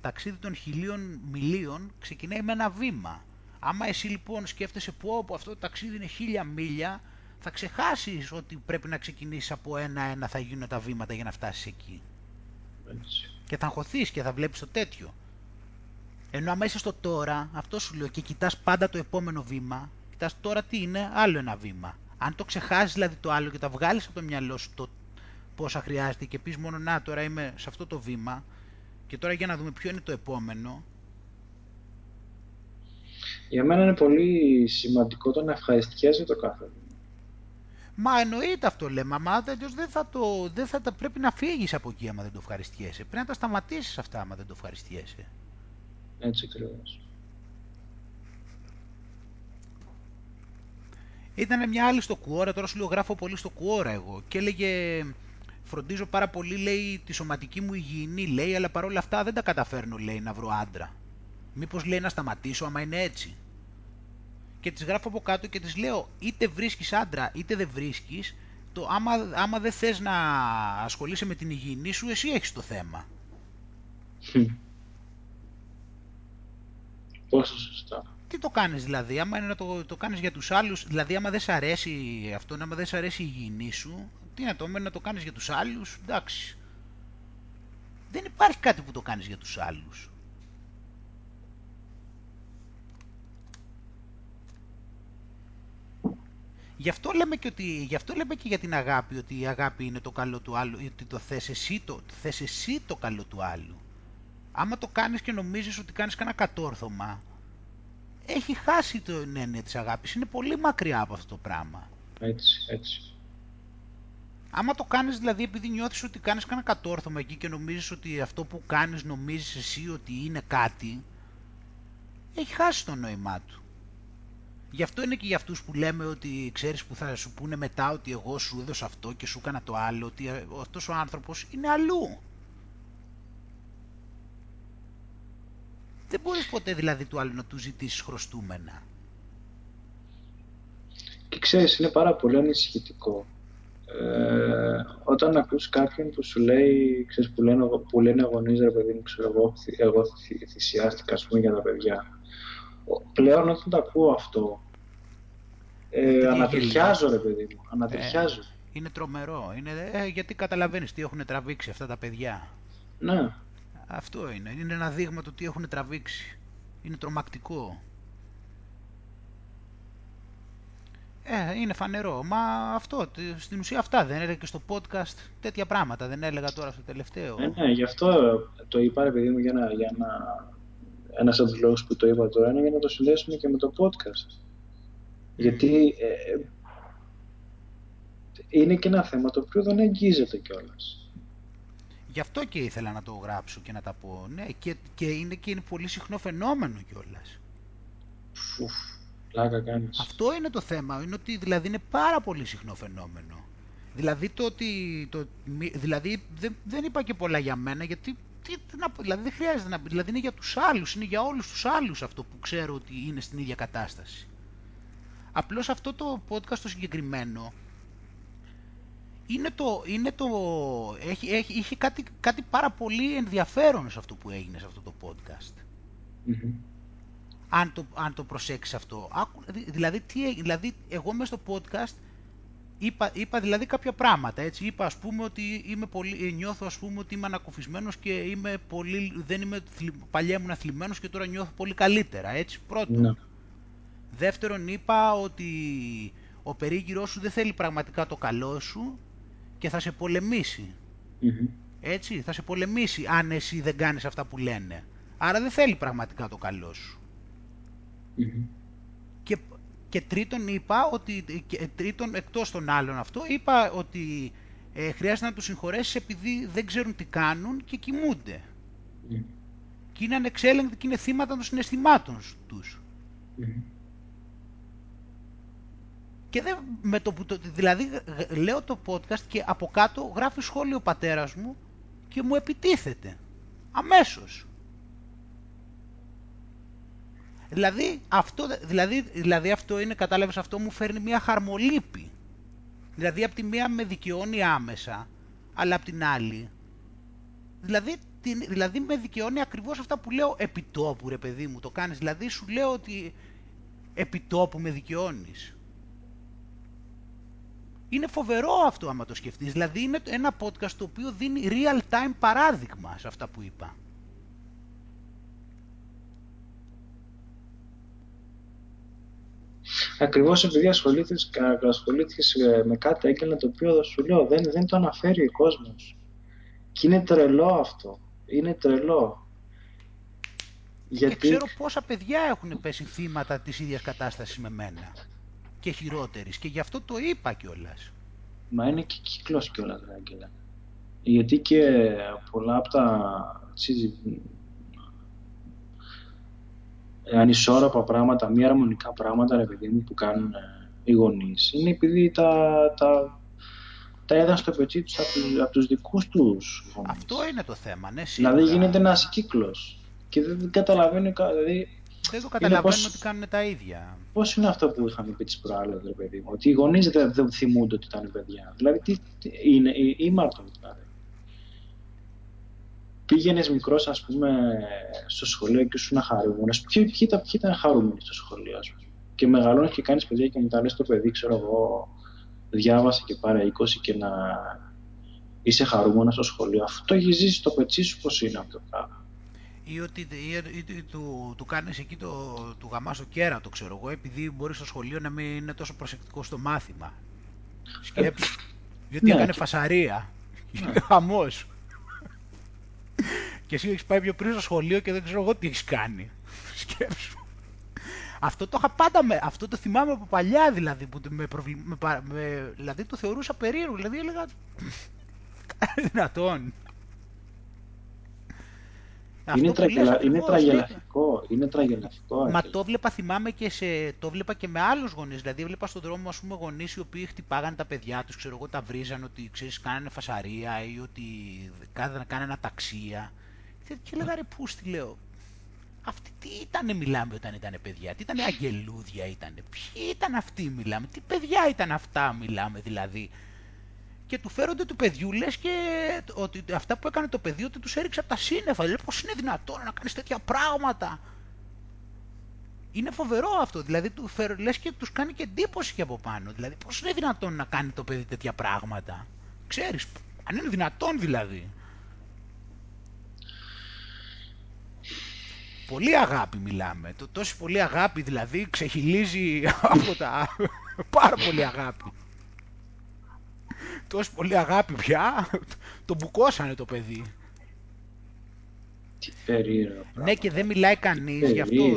ταξίδι των χιλίων μιλίων ξεκινάει με ένα βήμα. Άμα εσύ λοιπόν σκέφτεσαι πω, πω αυτό το ταξίδι είναι χίλια μίλια, θα ξεχάσεις ότι πρέπει να ξεκινήσεις από ένα-ένα θα γίνουν τα βήματα για να φτάσεις εκεί. Έτσι. Και θα αγχωθείς και θα βλέπεις το τέτοιο. Ενώ άμα είσαι στο τώρα, αυτό σου λέω και κοιτάς πάντα το επόμενο βήμα, κοιτάς τώρα τι είναι, άλλο ένα βήμα. Αν το ξεχάσεις δηλαδή το άλλο και τα βγάλεις από το μυαλό σου το πόσα χρειάζεται και πεις μόνο να τώρα είμαι σε αυτό το βήμα και τώρα για να δούμε ποιο είναι το επόμενο. Για μένα είναι πολύ σημαντικό το να ευχαριστιέσαι το κάθε βήμα. Μα εννοείται αυτό λέμε, άμα δεν θα το, δεν θα τα πρέπει να φύγεις από εκεί άμα δεν το ευχαριστιέσαι. Πρέπει να τα σταματήσεις αυτά άμα δεν το ευχαριστιέσαι. Έτσι ακριβώς. Ήταν μια άλλη στο Κουόρα, τώρα σου λέω γράφω πολύ στο Κουόρα εγώ και έλεγε φροντίζω πάρα πολύ λέει τη σωματική μου υγιεινή λέει αλλά παρόλα αυτά δεν τα καταφέρνω λέει να βρω άντρα. Μήπως λέει να σταματήσω άμα είναι έτσι. Και τις γράφω από κάτω και τις λέω είτε βρίσκεις άντρα είτε δεν βρίσκεις το άμα, άμα δεν θες να ασχολείσαι με την υγιεινή σου εσύ έχεις το θέμα. Πόσο σωστά. Τι το κάνεις δηλαδή, άμα είναι να το, το κάνεις για τους άλλους, δηλαδή άμα δεν σ' αρέσει αυτό, άμα δεν σ' αρέσει η υγιεινή σου, τι να το να το κάνεις για τους άλλους, εντάξει. Δεν υπάρχει κάτι που το κάνεις για τους άλλους. Γι' αυτό, λέμε και ότι, γι' αυτό λέμε και για την αγάπη, ότι η αγάπη είναι το καλό του άλλου, ότι το θες εσύ το, θες εσύ το καλό του άλλου. Άμα το κάνεις και νομίζεις ότι κάνεις κανένα κατόρθωμα, έχει χάσει το έννοια της αγάπης. Είναι πολύ μακριά από αυτό το πράγμα. Έτσι, έτσι. Άμα το κάνεις δηλαδή επειδή νιώθεις ότι κάνεις κανένα κατόρθωμα εκεί και νομίζεις ότι αυτό που κάνεις νομίζεις εσύ ότι είναι κάτι, έχει χάσει το νόημά του. Γι' αυτό είναι και για αυτούς που λέμε ότι ξέρεις που θα σου πούνε μετά ότι εγώ σου έδωσα αυτό και σου έκανα το άλλο, ότι αυτός ο άνθρωπος είναι αλλού. Δεν μπορείς ποτέ δηλαδή του άλλου να του ζητήσεις χρωστούμενα. Και ξέρεις, είναι πάρα πολύ ανησυχητικό. Ε, όταν ακούς κάποιον που σου λέει, ξέρεις, που λένε, που λένε γονείς, ρε παιδί μου, ξέρω εγώ, εγώ θυσιάστηκα, ας πούμε, για τα παιδιά. Πλέον όταν το ακούω αυτό, ε, ανατριχιάζω, ρε παιδί μου, ανατριχιάζω. Ε, είναι τρομερό, είναι, ε, γιατί καταλαβαίνεις τι έχουν τραβήξει αυτά τα παιδιά. Ναι. Αυτό είναι. Είναι ένα δείγμα του τι έχουν τραβήξει. Είναι τρομακτικό. Ε, είναι φανερό. Μα αυτό, στην ουσία αυτά δεν έλεγα και στο podcast τέτοια πράγματα. Δεν έλεγα τώρα στο τελευταίο. Ε, ναι, γι' αυτό το είπα, ρε παιδί μου, για να, για να... ένας από τους λόγους που το είπα τώρα είναι για να το συνδέσουμε και με το podcast. Γιατί ε, είναι και ένα θέμα το οποίο δεν αγγίζεται κιόλας. Γι' αυτό και ήθελα να το γράψω και να τα πω. Ναι, και, και είναι και είναι πολύ συχνό φαινόμενο κιόλας. Φουφ, πλάκα κάνεις. Αυτό είναι το θέμα. Είναι ότι δηλαδή είναι πάρα πολύ συχνό φαινόμενο. Δηλαδή το ότι. Το, δηλαδή δεν, δεν είπα και πολλά για μένα γιατί. Τι, τι να, δηλαδή δεν χρειάζεται να Δηλαδή είναι για τους άλλους, είναι για όλους τους άλλους αυτό που ξέρω ότι είναι στην ίδια κατάσταση. Απλώς αυτό το podcast το συγκεκριμένο είναι το, είναι το, έχει, έχει, είχε κάτι, κάτι πάρα πολύ ενδιαφέρον σε αυτό που έγινε σε αυτό το podcast. Αν το, αν το προσέξεις αυτό. Δηλαδή, τι, δηλαδή, εγώ μέσα στο podcast είπα, είπα δηλαδή κάποια πράγματα, έτσι. Είπα, ας πούμε, ότι είμαι πολύ, νιώθω, ας πούμε, ότι είμαι ανακουφισμένος και είμαι πολύ, δεν είμαι, παλιά ήμουν αθλημένος και τώρα νιώθω πολύ καλύτερα, έτσι, πρώτον. Ναι. Δεύτερον, είπα ότι ο περίγυρός σου δεν θέλει πραγματικά το καλό σου και θα σε πολεμησει Έτσι, θα σε πολεμήσει αν εσύ δεν κάνεις αυτά που λένε. Άρα δεν θέλει πραγματικά το καλό σου. Και, και τρίτον είπα ότι, και τρίτον εκτός των άλλων αυτό, είπα ότι ε, χρειάζεται να τους συγχωρέσεις επειδή δεν ξέρουν τι κάνουν και κοιμούνται. και είναι ανεξέλεγκτοι και είναι θύματα των συναισθημάτων τους. Και δεν, με το, το, δηλαδή λέω το podcast και από κάτω γράφει σχόλιο ο πατέρας μου και μου επιτίθεται. Αμέσως. Δηλαδή αυτό, δηλαδή, δηλαδή αυτό είναι, κατάλαβες, αυτό μου φέρνει μια χαρμολύπη. Δηλαδή από τη μία με δικαιώνει άμεσα, αλλά από την άλλη, δηλαδή, την, δηλαδή με δικαιώνει ακριβώς αυτά που λέω επιτόπου ρε παιδί μου, το κάνεις. Δηλαδή σου λέω ότι επιτόπου με δικαιώνεις. Είναι φοβερό αυτό άμα το σκεφτείς. Δηλαδή είναι ένα podcast το οποίο δίνει real time παράδειγμα σε αυτά που είπα. Ακριβώς επειδή ασχολήθηκες ε, με κάτι έγκαινα το οποίο σου λέω δεν, δεν το αναφέρει ο κόσμος. Και είναι τρελό αυτό. Είναι τρελό. Γιατί... Και ξέρω πόσα παιδιά έχουν πέσει θύματα της ίδιας κατάστασης με μένα και χειρότερης και γι' αυτό το είπα κιόλας. Μα είναι και κύκλος κιόλας, Άγγελα. Γιατί και πολλά από τα ανισόρροπα πράγματα, μη αρμονικά πράγματα, ρε παιδί μου, που κάνουν ε, οι γονείς, είναι επειδή τα, τα, τα έδωσαν στο πετσί τους από, τους, από τους δικούς τους γονείς. Αυτό είναι το θέμα, ναι, σίγουρα. Δηλαδή γίνεται ένας κύκλος και δεν καταλαβαίνει, δηλαδή δεν το καταλαβαίνουν ότι κάνουν τα ίδια. Πώς είναι αυτό που είχαμε πει τις προάλλες, ρε παιδί μου, ότι οι γονείς δεν, δεν θυμούνται ότι ήταν παιδιά. Δηλαδή, τι, τι είναι, ήμαρτον δηλαδή. Πήγαινες μικρός, ας πούμε, στο σχολείο και ήσουν χαρούμενος. Ποιοι, ποιοι, ήταν, ποιοι ήταν χαρούμενοι στο σχολείο, ας πούμε; Και μεγαλώνει και κάνεις παιδιά και μετά λες το παιδί, ξέρω εγώ, διάβασε και πάρε 20 και να είσαι χαρούμενος στο σχολείο. Αυτό έχει ζήσει στο πετσί σου πώς είναι αυτό το πράγμα; Ή ότι ή, ή, του, του κάνεις εκεί το, του γαμάς το κέρατο, ξέρω εγώ, επειδή μπορεί στο σχολείο να μην είναι τόσο προσεκτικό στο μάθημα. Σκέψου. Γιατί ναι, έκανε φασαρία. Ναι. Χαμός. και εσύ έχεις πάει πιο πριν στο σχολείο και δεν ξέρω εγώ τι έχεις κάνει. Σκέψου. Αυτό το είχα πάντα με, αυτό το θυμάμαι από παλιά δηλαδή, που με, προβλη, με, με, δηλαδή το θεωρούσα περίεργο, δηλαδή έλεγα, δυνατόν. Είναι, τραγελα... είναι τραγελαφικό, είναι τραγελαφικό. Μα το βλέπα, θυμάμαι και σε... το βλέπα και με άλλους γονείς. Δηλαδή βλέπα στον δρόμο, ας πούμε, γονείς οι οποίοι χτυπάγανε τα παιδιά τους, ξέρω εγώ, τα βρίζαν ότι, ξέρεις, κάνανε φασαρία ή ότι κάνανε ταξία. Και έλεγα, ρε, πού στη λέω, αυτοί τι ήτανε μιλάμε όταν ήταν παιδιά, τι ήτανε αγγελούδια ήτανε, ποιοι ήταν αυτοί μιλάμε, τι παιδιά ήταν αυτά μιλάμε δηλαδή; Και του φέρονται του παιδιού, λες και ότι αυτά που έκανε το παιδί, ότι τους έριξε από τα σύννεφα. Λέει πώς είναι δυνατόν να κάνεις τέτοια πράγματα; Είναι φοβερό αυτό. Δηλαδή, του λες και τους κάνει και εντύπωση και από πάνω. Δηλαδή, πώς είναι δυνατόν να κάνει το παιδί τέτοια πράγματα; Ξέρεις, αν είναι δυνατόν δηλαδή. Πολύ αγάπη μιλάμε. Το, τόση πολύ αγάπη δηλαδή ξεχυλίζει (laughs) από τα... (laughs) Πάρα πολύ αγάπη τόση πολύ αγάπη πια, το μπουκώσανε το παιδί. Τι περίεργο Ναι και δεν μιλάει κανείς γι' αυτό.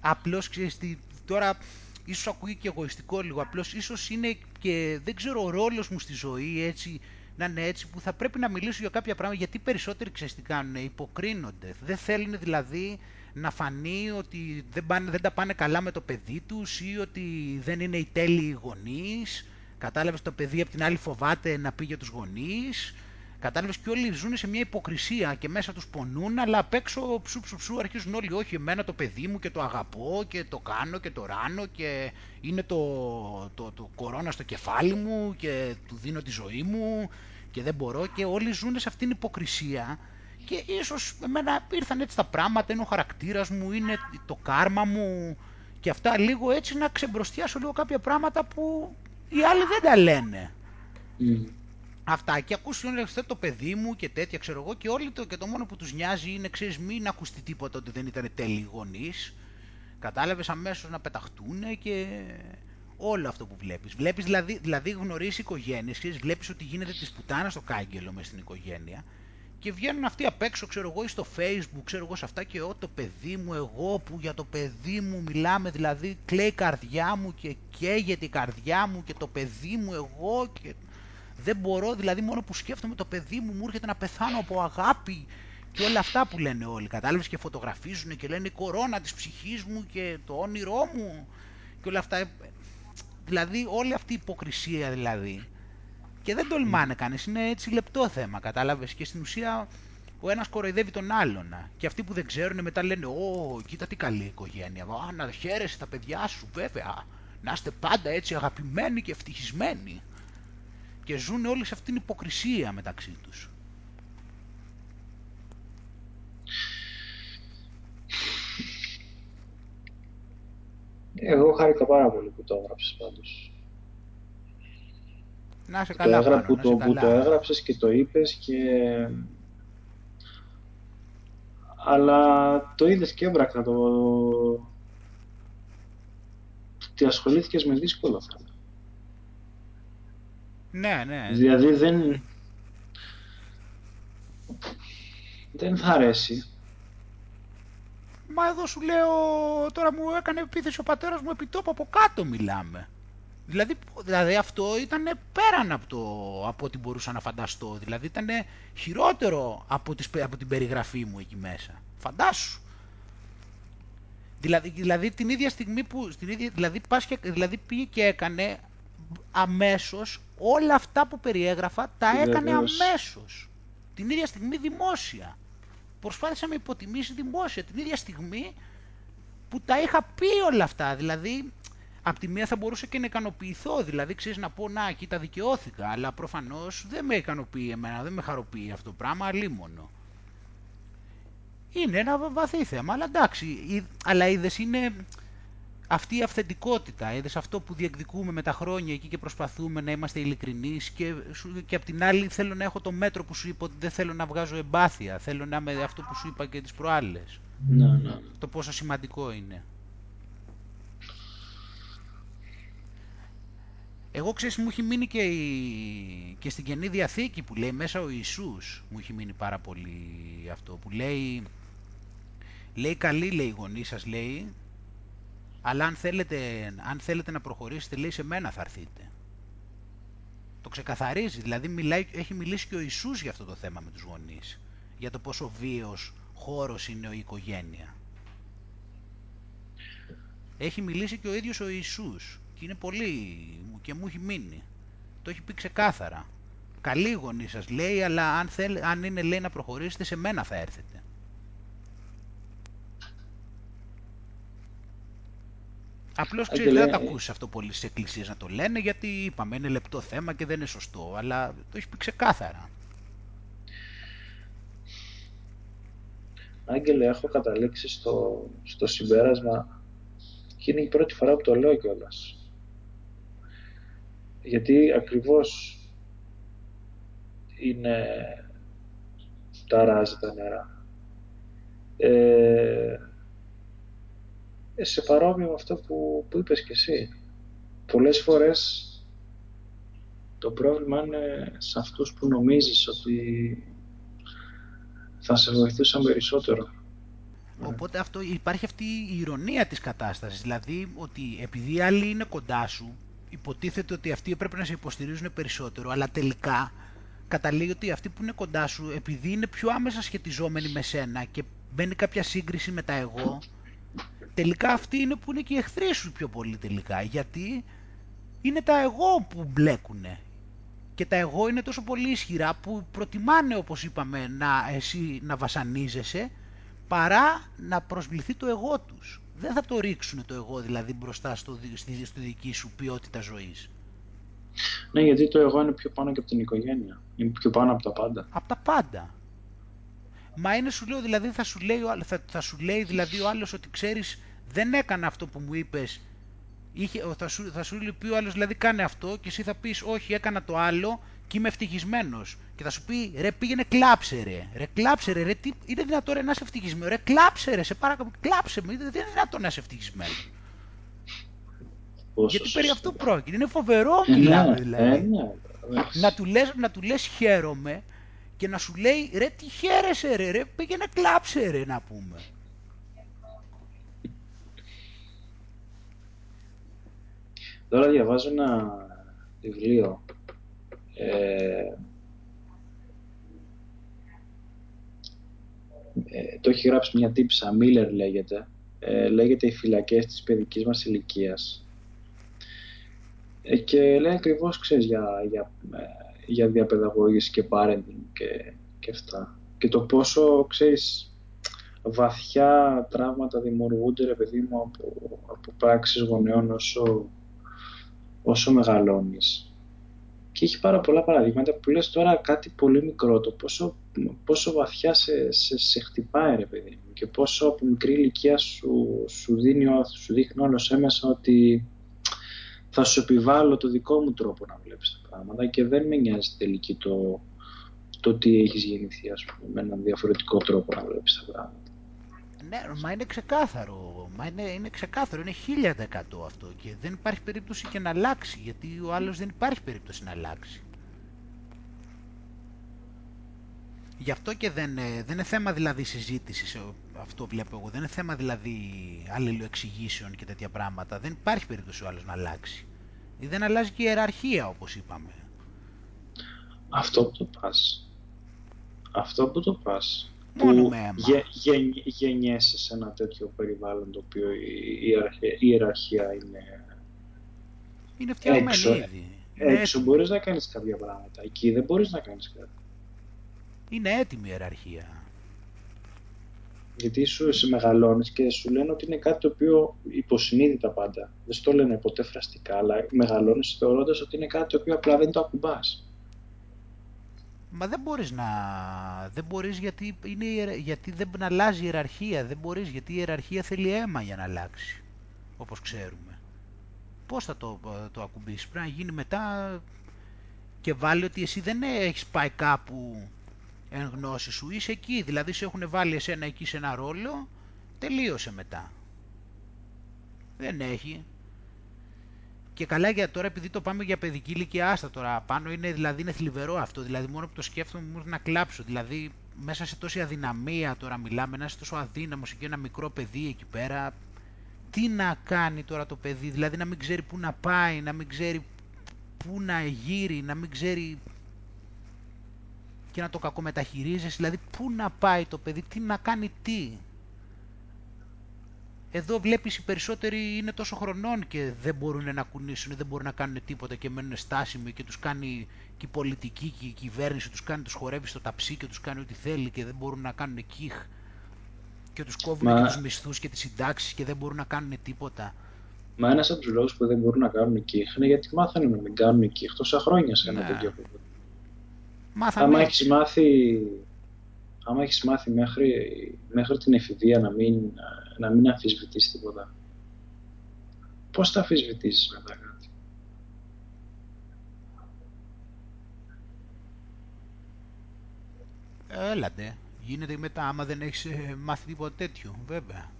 Απλώς ξέρεις τώρα ίσως ακούει και εγωιστικό λίγο, απλώς ίσως είναι και δεν ξέρω ο ρόλος μου στη ζωή έτσι, να είναι έτσι που θα πρέπει να μιλήσω για κάποια πράγματα γιατί περισσότεροι ξέρεις τι κάνουν, υποκρίνονται. Δεν θέλουν δηλαδή να φανεί ότι δεν, πάνε, δεν τα πάνε καλά με το παιδί τους ή ότι δεν είναι οι τέλειοι γονείς Κατάλαβες το παιδί από την άλλη φοβάται να πει για τους γονείς. Κατάλαβες και όλοι ζουν σε μια υποκρισία και μέσα τους πονούν, αλλά απ' έξω ψου ψου ψου αρχίζουν όλοι. Όχι, εμένα το παιδί μου και το αγαπώ και το κάνω και το ράνω και είναι το, το, το κορώνα στο κεφάλι μου και του δίνω τη ζωή μου και δεν μπορώ. Και όλοι ζουν σε αυτήν την υποκρισία. Και ίσως εμένα ήρθαν έτσι τα πράγματα, είναι ο χαρακτήρας μου, είναι το κάρμα μου και αυτά λίγο έτσι να ξεμπροστιάσω λίγο κάποια πράγματα που οι άλλοι δεν τα λένε. Mm. Αυτά και ακούς όλοι το παιδί μου και τέτοια ξέρω εγώ και όλοι το, και το μόνο που τους νοιάζει είναι ξέρεις μην ακουστεί τίποτα ότι δεν ήταν τέλειοι γονείς. Κατάλαβες αμέσως να πεταχτούν και όλο αυτό που βλέπεις. Βλέπεις δηλαδή, δηλαδή γνωρίζεις οικογένειες, ξέρεις, βλέπεις ότι γίνεται της πουτάνας στο κάγκελο μες στην οικογένεια και βγαίνουν αυτοί απ' έξω, ξέρω εγώ, ή στο facebook, ξέρω εγώ, σε αυτά και ό, το παιδί μου, εγώ που για το παιδί μου μιλάμε, δηλαδή κλαίει η καρδιά μου και καίγεται η καρδιά μου και το παιδί μου εγώ και δεν μπορώ, δηλαδή μόνο που σκέφτομαι το παιδί μου μου έρχεται να πεθάνω από αγάπη Και όλα αυτά που λένε όλοι, κατάλαβες, και φωτογραφίζουν και λένε η κορώνα της ψυχής μου και το όνειρό μου και όλα αυτά. Δηλαδή όλη αυτή η υποκρισία δηλαδή. Και δεν τολμάνε κανείς, είναι έτσι λεπτό θέμα, κατάλαβες. Και στην ουσία ο ένας κοροϊδεύει τον άλλον. Και αυτοί που δεν ξέρουν μετά λένε «Ω, κοίτα τι καλή οικογένεια, Α, να χαίρεσαι τα παιδιά σου βέβαια, να είστε πάντα έτσι αγαπημένοι και ευτυχισμένοι». Και ζουν όλοι σε αυτήν την υποκρισία μεταξύ τους. Εγώ χάρηκα πάρα πολύ που το έγραψες πάντως. Να σε καλά, πάνω, που, το, που το έγραψες και το είπες και... Αλλά το είδες και έμπρακτα το... ότι ασχολήθηκες με δύσκολο θέμα. Ναι, ναι. Δηλαδή δεν... Δεν θα αρέσει. Μα εδώ σου λέω, τώρα μου έκανε επίθεση ο πατέρας μου επί τόπου, από κάτω μιλάμε. Δηλαδή, δηλαδή αυτό ήταν πέραν από, το, από ό,τι μπορούσα να φανταστώ. Δηλαδή ήταν χειρότερο από, τις, από την περιγραφή μου εκεί μέσα. Φαντάσου. Δηλαδή, δηλαδή την ίδια στιγμή που στην ίδια, δηλαδή, πας και, δηλαδή πήγε και έκανε αμέσως όλα αυτά που περιέγραφα τα έκανε αμέσως. Την ίδια στιγμή δημόσια. Προσπάθησα να με υποτιμήσει δημόσια την ίδια στιγμή που τα είχα πει όλα αυτά. Δηλαδή απ' τη μία θα μπορούσα και να ικανοποιηθώ, δηλαδή ξέρεις να πω να κοίτα δικαιώθηκα, αλλά προφανώς δεν με ικανοποιεί εμένα, δεν με χαροποιεί αυτό το πράγμα, αλίμονο. Είναι ένα βαθύ θέμα, αλλά εντάξει, αλλά είδες είναι αυτή η αυθεντικότητα, είδες αυτό που διεκδικούμε με τα χρόνια εκεί και προσπαθούμε να είμαστε ειλικρινεί και, και απ' την άλλη θέλω να έχω το μέτρο που σου είπα ότι δεν θέλω να βγάζω εμπάθεια, θέλω να είμαι αυτό που σου είπα και τις προάλλες. Ναι, ναι. Το πόσο σημαντικό είναι. Εγώ ξέρεις μου έχει μείνει και, η... και στην Καινή Διαθήκη που λέει μέσα ο Ιησούς μου έχει μείνει πάρα πολύ αυτό που λέει λέει καλή λέει η γονή σας λέει αλλά αν θέλετε, αν θέλετε να προχωρήσετε λέει σε μένα θα έρθείτε το ξεκαθαρίζει δηλαδή μιλάει, έχει μιλήσει και ο Ιησούς για αυτό το θέμα με τους γονείς για το πόσο βίος χώρος είναι η οικογένεια. Έχει μιλήσει και ο ίδιος ο Ιησούς και είναι πολύ και μου έχει μείνει. Το έχει πει ξεκάθαρα. Καλή γονή σας λέει, αλλά αν, θέλ, αν είναι λέει να προχωρήσετε σε μένα θα έρθετε. Απλώς ξέρεις, δεν θα το ακούσεις αυτό πολύ στις εκκλησίες να το λένε, γιατί είπαμε είναι λεπτό θέμα και δεν είναι σωστό. Αλλά το έχει πει ξεκάθαρα. Άγγελε, έχω καταλήξει στο, στο συμπέρασμα και είναι η πρώτη φορά που το λέω κιόλας. Γιατί ακριβώς είναι ταράζει τα νερά. Ε, ε, σε παρόμοιο με αυτό που, που είπες κι εσύ. Πολλές φορές το πρόβλημα είναι σε αυτούς που νομίζεις ότι θα σε βοηθούσαν περισσότερο. Οπότε αυτό, υπάρχει αυτή η ηρωνία της κατάστασης, δηλαδή ότι επειδή άλλοι είναι κοντά σου, υποτίθεται ότι αυτοί έπρεπε να σε υποστηρίζουν περισσότερο, αλλά τελικά καταλήγει ότι αυτοί που είναι κοντά σου, επειδή είναι πιο άμεσα σχετιζόμενοι με σένα και μπαίνει κάποια σύγκριση με τα εγώ, τελικά αυτοί είναι που είναι και οι εχθροί σου πιο πολύ τελικά, γιατί είναι τα εγώ που μπλέκουν. Και τα εγώ είναι τόσο πολύ ισχυρά που προτιμάνε, όπως είπαμε, να, εσύ να βασανίζεσαι, παρά να προσβληθεί το εγώ τους δεν θα το ρίξουν το εγώ δηλαδή μπροστά στο, στη, στη δική σου ποιότητα ζωής. Ναι, γιατί το εγώ είναι πιο πάνω και από την οικογένεια. Είναι πιο πάνω από τα πάντα. Από τα πάντα. Μα είναι σου λέω, δηλαδή θα σου λέει, θα, θα σου λέει δηλαδή ο άλλος ότι ξέρεις δεν έκανα αυτό που μου είπες. Είχε, θα, σου, θα σου πει ο άλλος δηλαδή κάνε αυτό και εσύ θα πεις όχι έκανα το άλλο και είμαι ευτυχισμένος. Και θα σου πει, ρε πήγαινε κλάψε ρε. Ρε κλάψε ρε. ρε τι, είναι δυνατόν ρε, να είσαι ευτυχισμένος. Ρε κλάψε ρε, σε παρακαλώ. Κλάψε με. Δεν είναι δυνατόν να είσαι ευτυχισμένος. Γιατί περί αυτού πρόκειται. Είναι φοβερό ε, μιλάμε ναι, δηλαδή. Ε, ναι, να, του λες, να του λες χαίρομαι και να σου λέει ρε τι χαίρεσαι ρε, ρε πήγαινε κλάψε ρε να πούμε. Τώρα διαβάζω ένα βιβλίο ε, ε, το έχει γράψει μια τύψα, Μίλλερ λέγεται, ε, λέγεται «Οι φυλακές της παιδικής μας ηλικίας». Ε, και λέει ακριβώς, ξέρεις, για, για, ε, για διαπαιδαγώγηση και parenting και, και αυτά. Και το πόσο, ξέρεις, βαθιά τραύματα δημιουργούνται, ρε παιδί μου, από, από πράξεις γονέων όσο, όσο μεγαλώνεις. Και έχει πάρα πολλά παραδείγματα που λες τώρα κάτι πολύ μικρό, το πόσο, πόσο βαθιά σε, σε, σε χτυπάει, ρε παιδί μου, και πόσο από μικρή ηλικία σου, σου, δίνει, σου δείχνει όλος έμεσα ότι θα σου επιβάλλω το δικό μου τρόπο να βλέπεις τα πράγματα και δεν με νοιάζει τελική το, το τι έχεις γεννηθεί, ας πούμε, με έναν διαφορετικό τρόπο να βλέπεις τα πράγματα. Ναι, μα είναι ξεκάθαρο. Μα είναι, είναι ξεκάθαρο. Είναι χίλια δεκατό αυτό. Και δεν υπάρχει περίπτωση και να αλλάξει. Γιατί ο άλλος δεν υπάρχει περίπτωση να αλλάξει. Γι' αυτό και δεν, δεν είναι θέμα δηλαδή συζήτησης. Αυτό βλέπω εγώ. Δεν είναι θέμα δηλαδή αλληλοεξηγήσεων και τέτοια πράγματα. Δεν υπάρχει περίπτωση ο άλλος να αλλάξει. Δεν αλλάζει και η ιεραρχία όπως είπαμε. Αυτό που το πας. Αυτό που το πας Μόνο που με αίμα. Γε, γεννιέσαι σε ένα τέτοιο περιβάλλον το οποίο η ιεραρχία, η ιεραρχία είναι είναι φτιαγμένη έξω, ήδη. έξω μπορείς να κάνεις κάποια πράγματα. Εκεί δεν μπορείς να κάνεις κάτι. Είναι έτοιμη η ιεραρχία. Γιατί σου σε μεγαλώνεις και σου λένε ότι είναι κάτι το οποίο υποσυνείδητα πάντα. Δεν στο λένε ποτέ φραστικά, αλλά μεγαλώνεις θεωρώντας ότι είναι κάτι το οποίο απλά δεν το ακουμπάς. Μα δεν μπορείς να... Δεν μπορείς γιατί, είναι... γιατί δεν αλλάζει η ιεραρχία. Δεν μπορείς γιατί η ιεραρχία θέλει αίμα για να αλλάξει. Όπως ξέρουμε. Πώς θα το, το ακουμπήσεις. Πρέπει να γίνει μετά και βάλει ότι εσύ δεν έχεις πάει κάπου εν γνώση σου. Είσαι εκεί. Δηλαδή σε έχουν βάλει εσένα εκεί σε ένα ρόλο. Τελείωσε μετά. Δεν έχει. Και καλά για τώρα, επειδή το πάμε για παιδική ηλικία, άστα τώρα πάνω είναι, δηλαδή είναι θλιβερό αυτό. Δηλαδή, μόνο που το σκέφτομαι μου να κλάψω. Δηλαδή, μέσα σε τόση αδυναμία τώρα μιλάμε, να είσαι τόσο αδύναμος και ένα μικρό παιδί εκεί πέρα. Τι να κάνει τώρα το παιδί, δηλαδή να μην ξέρει πού να πάει, να μην ξέρει πού να γύρει, να μην ξέρει και να το κακομεταχειρίζεσαι, δηλαδή πού να πάει το παιδί, τι να κάνει τι. Εδώ βλέπεις οι περισσότεροι είναι τόσο χρονών και δεν μπορούν να κουνήσουν, δεν μπορούν να κάνουν τίποτα και μένουν στάσιμοι και τους κάνει και η πολιτική και η κυβέρνηση τους κάνει, τους χορεύει στο ταψί και τους κάνει ό,τι θέλει και δεν μπορούν να κάνουν κιχ και τους κόβουν Μα... και τους μισθούς και τις συντάξεις και δεν μπορούν να κάνουν τίποτα. Μα ένας από τους λόγους που δεν μπορούν να κάνουν κιχ είναι γιατί μάθανε να μην κάνουν κιχ τόσα χρόνια σε ένα ναι. τέτοιο Μάθαμε. Άμα έχεις μάθει άμα έχεις μάθει μέχρι, μέχρι την εφηβεία να μην, να μην αμφισβητείς τίποτα, πώς θα αμφισβητήσεις μετά κάτι; Έλατε. Γίνεται μετά άμα δεν έχεις ε, μάθει τίποτα τέτοιο, βέβαια.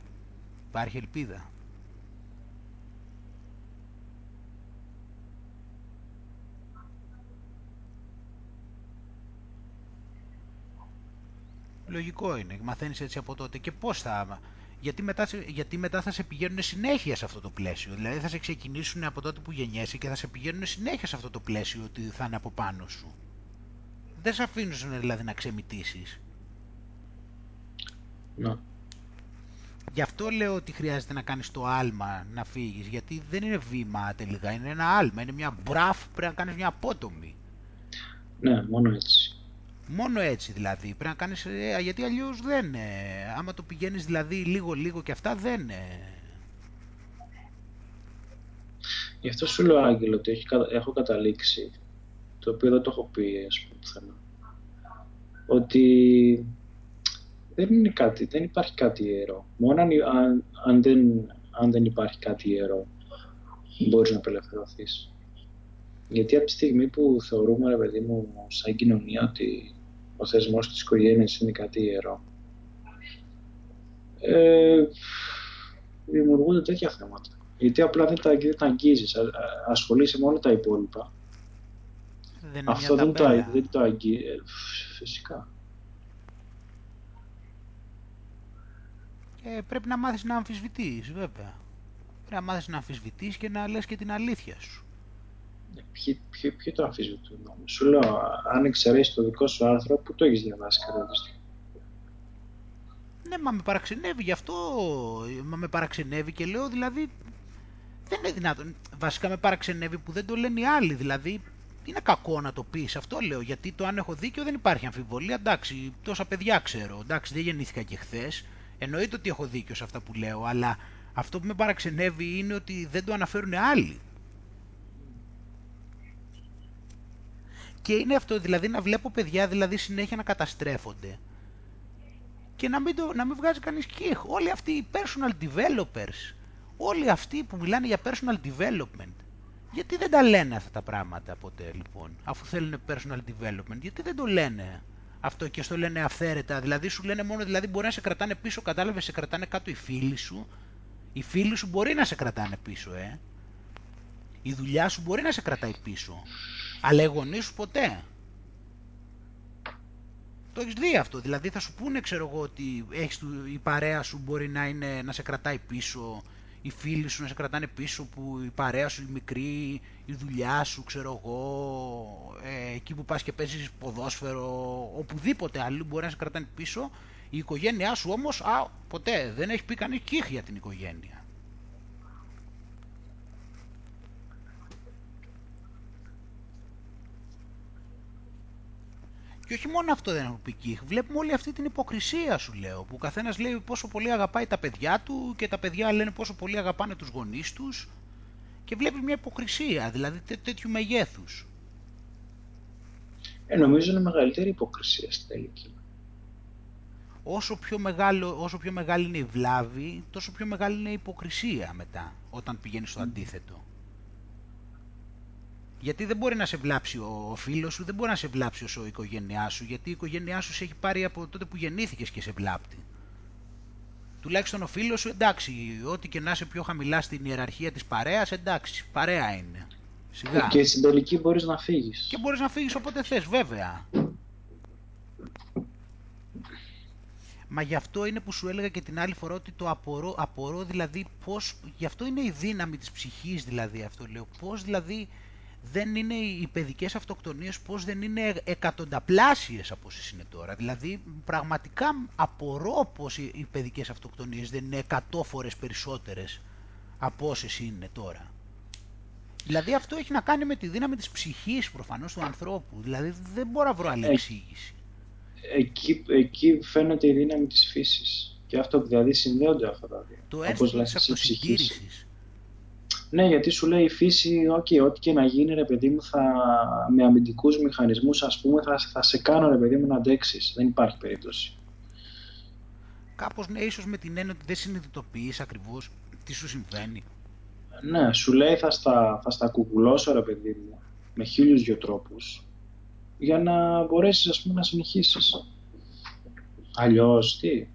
Υπάρχει ελπίδα. Λογικό είναι, μαθαίνεις έτσι από τότε. Και πώς θα... Γιατί μετά, γιατί μετά θα σε πηγαίνουν συνέχεια σε αυτό το πλαίσιο. Δηλαδή θα σε ξεκινήσουν από τότε που γεννιέσαι και θα σε πηγαίνουν συνέχεια σε αυτό το πλαίσιο ότι θα είναι από πάνω σου. Δεν σε αφήνουν δηλαδή να ξεμητήσεις. Ναι. Γι' αυτό λέω ότι χρειάζεται να κάνεις το άλμα να φύγεις, γιατί δεν είναι βήμα τελικά, είναι ένα άλμα, είναι μια μπραφ, πρέπει να κάνεις μια απότομη. Ναι, μόνο έτσι. Μόνο έτσι δηλαδή. Πρέπει να κάνεις, ε, γιατί αλλιώς δεν, ε, άμα το πηγαίνεις δηλαδή λίγο λίγο και αυτά δεν... Ε. Γι' αυτό σου λέω Άγγελο ότι έχει, έχω καταλήξει, το οποίο δεν το έχω πει ας πούμε θέμα, ότι δεν είναι κάτι, δεν υπάρχει κάτι ιερό. Μόνο αν, αν, δεν, αν δεν υπάρχει κάτι ιερό μπορείς να απελευθερωθείς. Γιατί από τη στιγμή που θεωρούμε, ρε παιδί μου, σαν κοινωνία ότι ο θεσμός της οικογένειας είναι κάτι ιερό. Ε, δημιουργούνται τέτοια θέματα. Γιατί απλά δεν τα, δεν τα αγγίζεις, ασχολείσαι με όλα τα υπόλοιπα. Δεν Αυτό δεν το, δεν το αγγίζει, ε, φυσικά. Ε, πρέπει να μάθεις να αμφισβητείς, βέβαια. Πρέπει να μάθεις να αμφισβητείς και να λες και την αλήθεια σου. Ποιοι, ποιοι, το αμφισβητούν όμω. Σου λέω, αν εξαιρέσεις το δικό σου άρθρο, που το έχεις διαβάσει κατά τη Ναι, μα με παραξενεύει γι' αυτό, μα με παραξενεύει και λέω δηλαδή δεν είναι δυνατόν. Βασικά με παραξενεύει που δεν το λένε οι άλλοι, δηλαδή είναι κακό να το πεις, αυτό λέω, γιατί το αν έχω δίκιο δεν υπάρχει αμφιβολία, εντάξει, τόσα παιδιά ξέρω, εντάξει, δεν γεννήθηκα και χθες. εννοείται ότι έχω δίκιο σε αυτά που λέω, αλλά αυτό που με παραξενεύει είναι ότι δεν το αναφέρουν άλλοι. Και είναι αυτό, δηλαδή να βλέπω παιδιά δηλαδή συνέχεια να καταστρέφονται και να μην, το, να μην βγάζει κανείς κιχ. Όλοι αυτοί οι personal developers, όλοι αυτοί που μιλάνε για personal development, γιατί δεν τα λένε αυτά τα πράγματα ποτέ λοιπόν, αφού θέλουν personal development, γιατί δεν το λένε αυτό και στο λένε αυθαίρετα, δηλαδή σου λένε μόνο, δηλαδή μπορεί να σε κρατάνε πίσω, κατάλαβες, σε κρατάνε κάτω οι φίλοι σου, οι φίλοι σου μπορεί να σε κρατάνε πίσω, ε. Η δουλειά σου μπορεί να σε κρατάει πίσω, αλλά οι γονείς σου ποτέ. Το έχεις δει αυτό. Δηλαδή θα σου πούνε, ξέρω εγώ, ότι έχεις, η παρέα σου μπορεί να, είναι, να σε κρατάει πίσω, οι φίλοι σου να σε κρατάνε πίσω, που η παρέα σου, η μικρή, η δουλειά σου, ξέρω εγώ, ε, εκεί που πας και παίζεις ποδόσφαιρο, οπουδήποτε αλλού μπορεί να σε κρατάνε πίσω. Η οικογένειά σου όμως, α, ποτέ δεν έχει πει κανείς κύχ για την οικογένεια. Και όχι μόνο αυτό δεν έχουν πει Βλέπουμε όλη αυτή την υποκρισία σου λέω. Που ο καθένας λέει πόσο πολύ αγαπάει τα παιδιά του και τα παιδιά λένε πόσο πολύ αγαπάνε τους γονείς τους. Και βλέπεις μια υποκρισία, δηλαδή τέ, τέτοιου μεγέθους. Ε, νομίζω είναι μεγαλύτερη υποκρισία στην τελική. Όσο πιο, μεγάλο, όσο πιο μεγάλη είναι η βλάβη, τόσο πιο μεγάλη είναι η υποκρισία μετά, όταν πηγαίνει στο αντίθετο. Γιατί δεν μπορεί να σε βλάψει ο φίλος σου, δεν μπορεί να σε βλάψει όσο η οικογένειά σου, γιατί η οικογένειά σου σε έχει πάρει από τότε που γεννήθηκες και σε βλάπτει. Τουλάχιστον ο φίλος σου, εντάξει, ό,τι και να είσαι πιο χαμηλά στην ιεραρχία της παρέας, εντάξει, παρέα είναι. Σιγά. Και στην τελική μπορείς να φύγεις. Και μπορείς να φύγεις όποτε θες, βέβαια. Μα γι' αυτό είναι που σου έλεγα και την άλλη φορά ότι το απορώ, απορώ δηλαδή πώς, γι' αυτό είναι η δύναμη της ψυχής δηλαδή αυτό λέω, πώς δηλαδή δεν είναι οι παιδικές αυτοκτονίες πώς δεν είναι εκατονταπλάσιες από όσες είναι τώρα. Δηλαδή πραγματικά απορώ πως οι παιδικές αυτοκτονίες δεν είναι εκατό φορές περισσότερες από όσες είναι τώρα. Δηλαδή αυτό έχει να κάνει με τη δύναμη της ψυχής προφανώς του ανθρώπου. Δηλαδή δεν μπορώ να βρω άλλη ε, εξήγηση. Εκεί, εκεί φαίνεται η δύναμη της φύσης. Και αυτό δηλαδή συνδέονται αυτά τα δύο. Το ένστικτο της αυτοσυντήρησης. Ναι, γιατί σου λέει η φύση, okay, ό,τι και να γίνει, ρε παιδί μου, θα, με αμυντικούς μηχανισμούς, ας πούμε, θα, θα σε κάνω, ρε παιδί μου, να αντέξεις. Δεν υπάρχει περίπτωση. Κάπως, ναι, ίσως με την έννοια ότι δεν συνειδητοποιείς ακριβώς τι σου συμβαίνει. Ναι, σου λέει θα στα, θα στα κουκουλώσω, ρε παιδί μου, με χίλιους δυο τρόπους, για να μπορέσεις, ας πούμε, να συνεχίσεις. Αλλιώς, τι,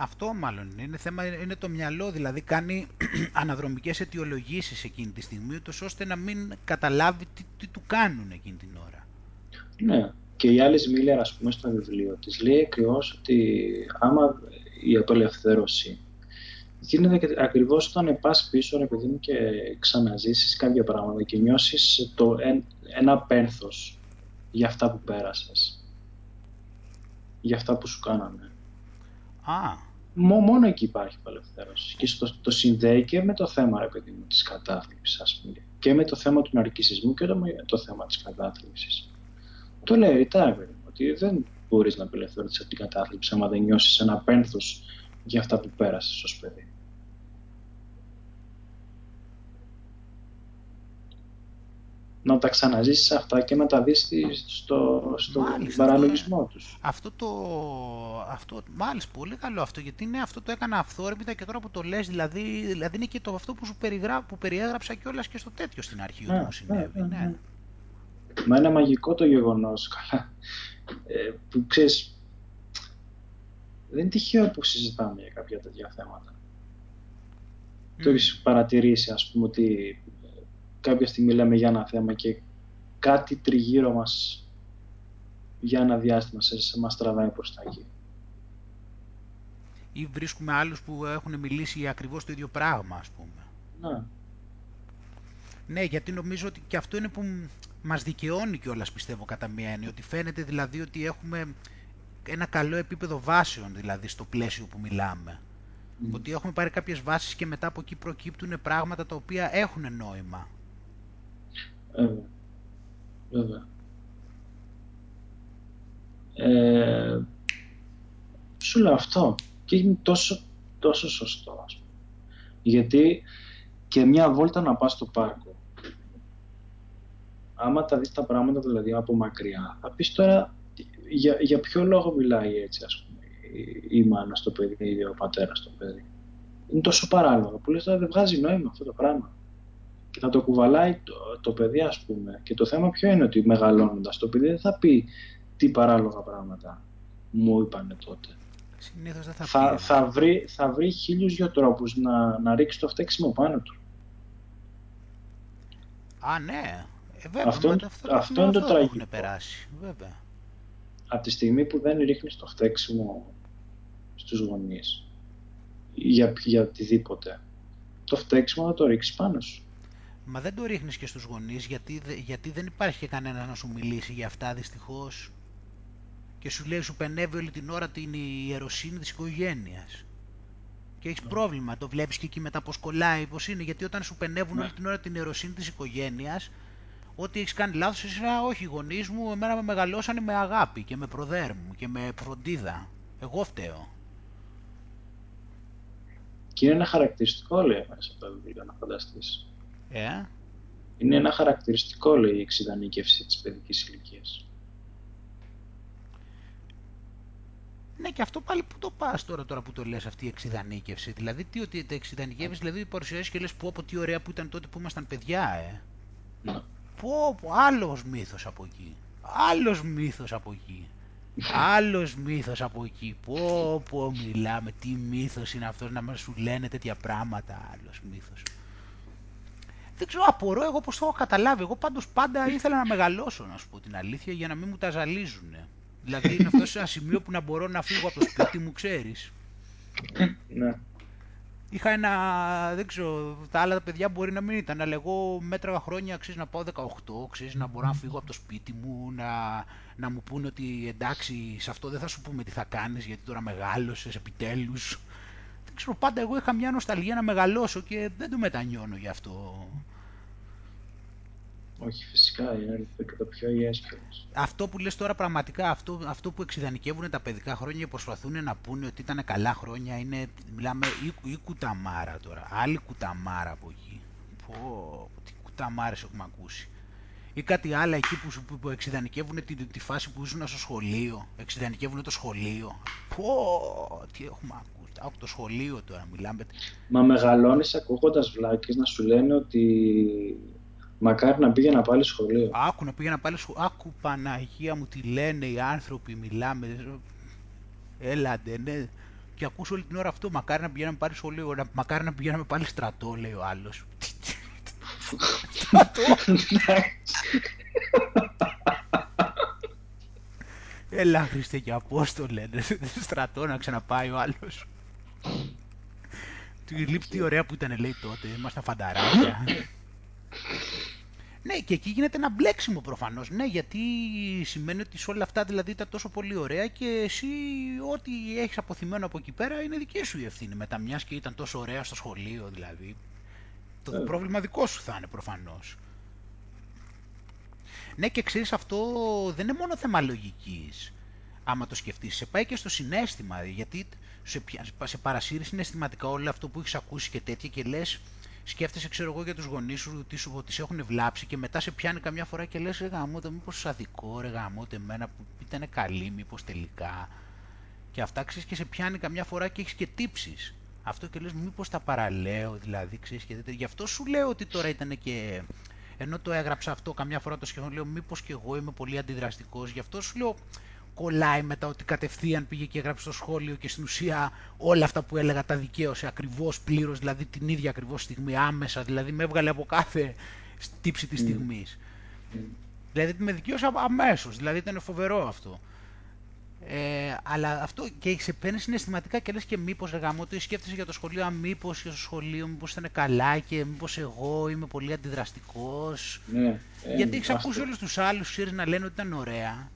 αυτό μάλλον είναι θέμα, είναι το μυαλό, δηλαδή κάνει (clears throat) αναδρομικές αιτιολογήσεις εκείνη τη στιγμή, ώστε να μην καταλάβει τι, τι του κάνουν εκείνη την ώρα. Ναι, και η άλλη Μίλλερ, ας πούμε, στο βιβλίο της, λέει ακριβώς ότι άμα η απελευθέρωση γίνεται ακριβώς όταν πας πίσω, ρε παιδί μου, και ξαναζήσεις κάποια πράγματα και νιώσεις το, ένα πένθος για αυτά που πέρασες, για αυτά που σου κάνανε. Α, μόνο εκεί υπάρχει απελευθέρωση. Και στο, το συνδέει και με το θέμα, ρε παιδί μου, της κατάθλιψης, ας πούμε. Και με το θέμα του ναρκισισμού και το, το θέμα της κατάθλιψης. Το λέει ρητά, ρε παιδί μου, ότι δεν μπορείς να απελευθερωθείς από την κατάθλιψη άμα δεν νιώσεις ένα πένθος για αυτά που πέρασες ως παιδί. Να τα ξαναζήσεις αυτά και να τα δεις στο, στο μάλιστα, παραλογισμό τους. Αυτό το, αυτό, μάλιστα, πολύ καλό αυτό, γιατί είναι αυτό το έκανα αυθόρμητα και τώρα που το λες, δηλαδή, δηλαδή είναι και το αυτό που σου περιγρά, που περιέγραψα κιόλας και στο τέτοιο στην αρχή ναι, μου συνέβη. Ναι, ναι, ναι. Μα είναι μαγικό το γεγονός, (laughs) καλά, ε, που ξέρεις, δεν είναι τυχαίο που συζητάμε για κάποια τέτοια θέματα. Mm. Το έχεις παρατηρήσει, ας πούμε, ότι κάποια στιγμή λέμε για ένα θέμα και κάτι τριγύρω μας για ένα διάστημα σε, σε μας τραβάει προς τα εκεί. Ή βρίσκουμε άλλους που έχουν μιλήσει ακριβώς το ίδιο πράγμα, ας πούμε. Ναι. Ναι, γιατί νομίζω ότι και αυτό είναι που μας δικαιώνει κιόλας πιστεύω κατά μία έννοια, ότι φαίνεται δηλαδή ότι έχουμε ένα καλό επίπεδο βάσεων δηλαδή στο πλαίσιο που μιλάμε. Ότι έχουμε πάρει κάποιες βάσεις και μετά από εκεί προκύπτουν πράγματα τα οποία έχουν νόημα. Βέβαια. Βέβαια. Ε, σου λέω αυτό. Και είναι τόσο, τόσο σωστό, ας πούμε. Γιατί και μια βόλτα να πας στο πάρκο. Άμα τα δεις τα πράγματα δηλαδή από μακριά, θα πεις τώρα για, για ποιο λόγο μιλάει έτσι, ας πούμε, η, η μάνα στο παιδί ή ο πατέρας στο παιδί. Είναι τόσο παράλογο που λες τώρα δεν βγάζει νόημα αυτό το πράγμα. Και θα το κουβαλάει το, το παιδί, ας πούμε. Και το θέμα ποιο είναι ότι μεγαλώνοντας το παιδί δεν θα πει τι παράλογα πράγματα μου είπανε τότε. Συνήθως δεν θα, Θα, πει. θα, βρει, θα βρει χίλιους δυο τρόπους να, να ρίξει το φταίξιμο πάνω του. Α, ναι. Ε, βέβαια, Αυτό- μα αυτό, αυτό είναι το αυτό τραγικό. έχουν περάσει. Βέβαια. Από τη στιγμή που δεν ρίχνεις το φταίξιμο στους γονείς για, για οτιδήποτε, το φταίξιμο θα το ρίξεις πάνω σου. Μα δεν το ρίχνεις και στους γονείς γιατί, δε- γιατί δεν υπάρχει και κανένας να σου μιλήσει για αυτά δυστυχώς. Και σου λέει σου πενεύει όλη την ώρα την ιεροσύνη της οικογένειας. Και έχεις πρόβλημα, το βλέπεις και εκεί μετά πως κολλάει, πως είναι, γιατί όταν σου πενεύουν Ναι. όλη την ώρα την ιεροσύνη της οικογένειας, ό,τι έχεις κάνει λάθος, εσύ «Α, όχι οι γονείς μου, εμένα με μεγαλώσανε με αγάπη και με προδέρμου και με φροντίδα. Εγώ φταίω. Και είναι ένα χαρακτηριστικό, λέει, μέσα από το βιβλίο, να φανταστείς. Ε, Είναι ένα χαρακτηριστικό, λέει, η εξειδανίκευση της παιδικής ηλικίας. Ναι, και αυτό πάλι που το πας τώρα, τώρα που το λες αυτή η εξειδανίκευση. Δηλαδή, τι ότι τα εξειδανικεύεις, δηλαδή παρουσιάζει και λες: Πω, πω, τι ωραία που ήταν τότε που ήμασταν παιδιά, ε. Ναι. Πω, πω, άλλος μύθος από εκεί. Άλλος μύθος από εκεί. (laughs) Άλλος μύθος από εκεί. Πω, πω, μιλάμε. Τι μύθος είναι αυτός να μας σου λένε τέτοια πράγματα. Άλλος μύθος. Δεν ξέρω, απορώ εγώ πώς το έχω καταλάβει. Εγώ πάντως πάντα ήθελα να μεγαλώσω, να σου πω την αλήθεια, για να μην μου τα ζαλίζουνε. Δηλαδή είναι αυτό σε ένα σημείο που να μπορώ να φύγω από το σπίτι μου, ξέρεις. Ναι. Είχα ένα, δεν ξέρω, τα άλλα τα παιδιά μπορεί να μην ήταν, αλλά εγώ μέτραγα χρόνια, ξέρεις, να πάω 18, ξέρεις, να μπορώ να φύγω από το σπίτι μου, να, να μου πούνε ότι εντάξει, σε αυτό δεν θα σου πούμε τι θα κάνεις, γιατί τώρα μεγάλωσες επιτέλους. Δεν ξέρω, πάντα εγώ είχα μια νοσταλγία να μεγαλώσω και δεν το μετανιώνω γι' αυτό. Όχι, φυσικά, είναι και το πιο υγιές κιόλας. Αυτό που λες τώρα πραγματικά, αυτό, αυτό που εξειδανικεύουν τα παιδικά χρόνια και προσπαθούν να πούνε ότι ήταν καλά χρόνια, είναι, μιλάμε, ή, ή κουταμάρα τώρα, άλλη κουταμάρα από εκεί. Πω, πω, τι κουταμάρες έχουμε ακούσει. Ή κάτι άλλο εκεί που, σου- που, που εξειδανικεύουν τη, τη φάση που ήσουν στο σχολείο, εξειδανικεύουν το σχολείο. Πω, τι έχουμε ακούσει. Άκου το σχολείο τώρα, μιλάμε. Μα μεγαλώνεις ακούγοντας βλάκες να σου λένε ότι μακάρι να πήγαινα πάλι σχολείο. Άκου να πήγαινα πάλι σχολείο. Άκου Παναγία μου τι λένε οι άνθρωποι, μιλάμε. Έλαντε, ναι. Και ακούς όλη την ώρα αυτό. Μακάρι να πηγαίναμε πάλι σχολείο. να- Μακάρι να πηγαίναμε πάλι στρατό, λέει ο άλλος. στρατό. Έλα, Χριστέ και Απόστολε. ναι, στρατό να ξαναπάει ο άλλος. Του λείπει τι ωραία που ήταν, λέει τότε. Ήμασταν φανταράκια. Ναι, και εκεί γίνεται ένα μπλέξιμο προφανώς. Ναι, γιατί σημαίνει ότι σε όλα αυτά δηλαδή ήταν τόσο πολύ ωραία και εσύ ό,τι έχεις αποθυμένο από εκεί πέρα είναι δική σου η ευθύνη. Μετά μιας και ήταν τόσο ωραία στο σχολείο δηλαδή. Το Βέβαια. πρόβλημα δικό σου θα είναι προφανώς. Ναι, και ξέρεις αυτό δεν είναι μόνο θέμα λογικής. Άμα το σκεφτείς, σε πάει και στο συνέστημα. Γιατί σε, πια- σε παρασύρει συναισθηματικά όλο αυτό που έχεις ακούσει και τέτοια και λες, σκέφτεσαι, ξέρω εγώ, για τους γονείς σου ότι σου ότι σε έχουν βλάψει και μετά σε πιάνει καμιά φορά και λες: Ρε γαμώτε, μήπως αδικό, ρε γαμώτε, εμένα που ήταν καλή, μήπως τελικά. Και αυτά ξέρεις και σε πιάνει καμιά φορά και έχεις και τύψεις. Αυτό και λες μήπως τα παραλέω δηλαδή ξέρεις και τέτοια. Γι' αυτό σου λέω ότι τώρα ήταν και... Ενώ το έγραψα αυτό καμιά φορά το σκεφτόμουν, λέω μήπως και εγώ είμαι πολύ αντιδραστικός. Γι' αυτό σου λέω κολλάει μετά ότι κατευθείαν πήγε και έγραψε στο σχόλιο και στην ουσία όλα αυτά που έλεγα τα δικαίωσε ακριβώς πλήρως, δηλαδή την ίδια ακριβώς στιγμή άμεσα, δηλαδή με έβγαλε από κάθε τύψη της Μμ. στιγμής. Μμ. Δηλαδή με δικαίωσε αμέσως, δηλαδή ήταν φοβερό αυτό. Ε, αλλά αυτό και σε παίρνει συναισθηματικά και λες και μήπως ρε γαμώτο ή σκέφτεσαι για το σχολείο, αν μήπως και στο σχολείο μήπως ήταν καλά και μήπως εγώ είμαι πολύ αντιδραστικός. Ναι, ε, Γιατί έχεις αυτό. ακούσει όλους τους άλλους ξέρεις να λένε ότι ήταν ωραία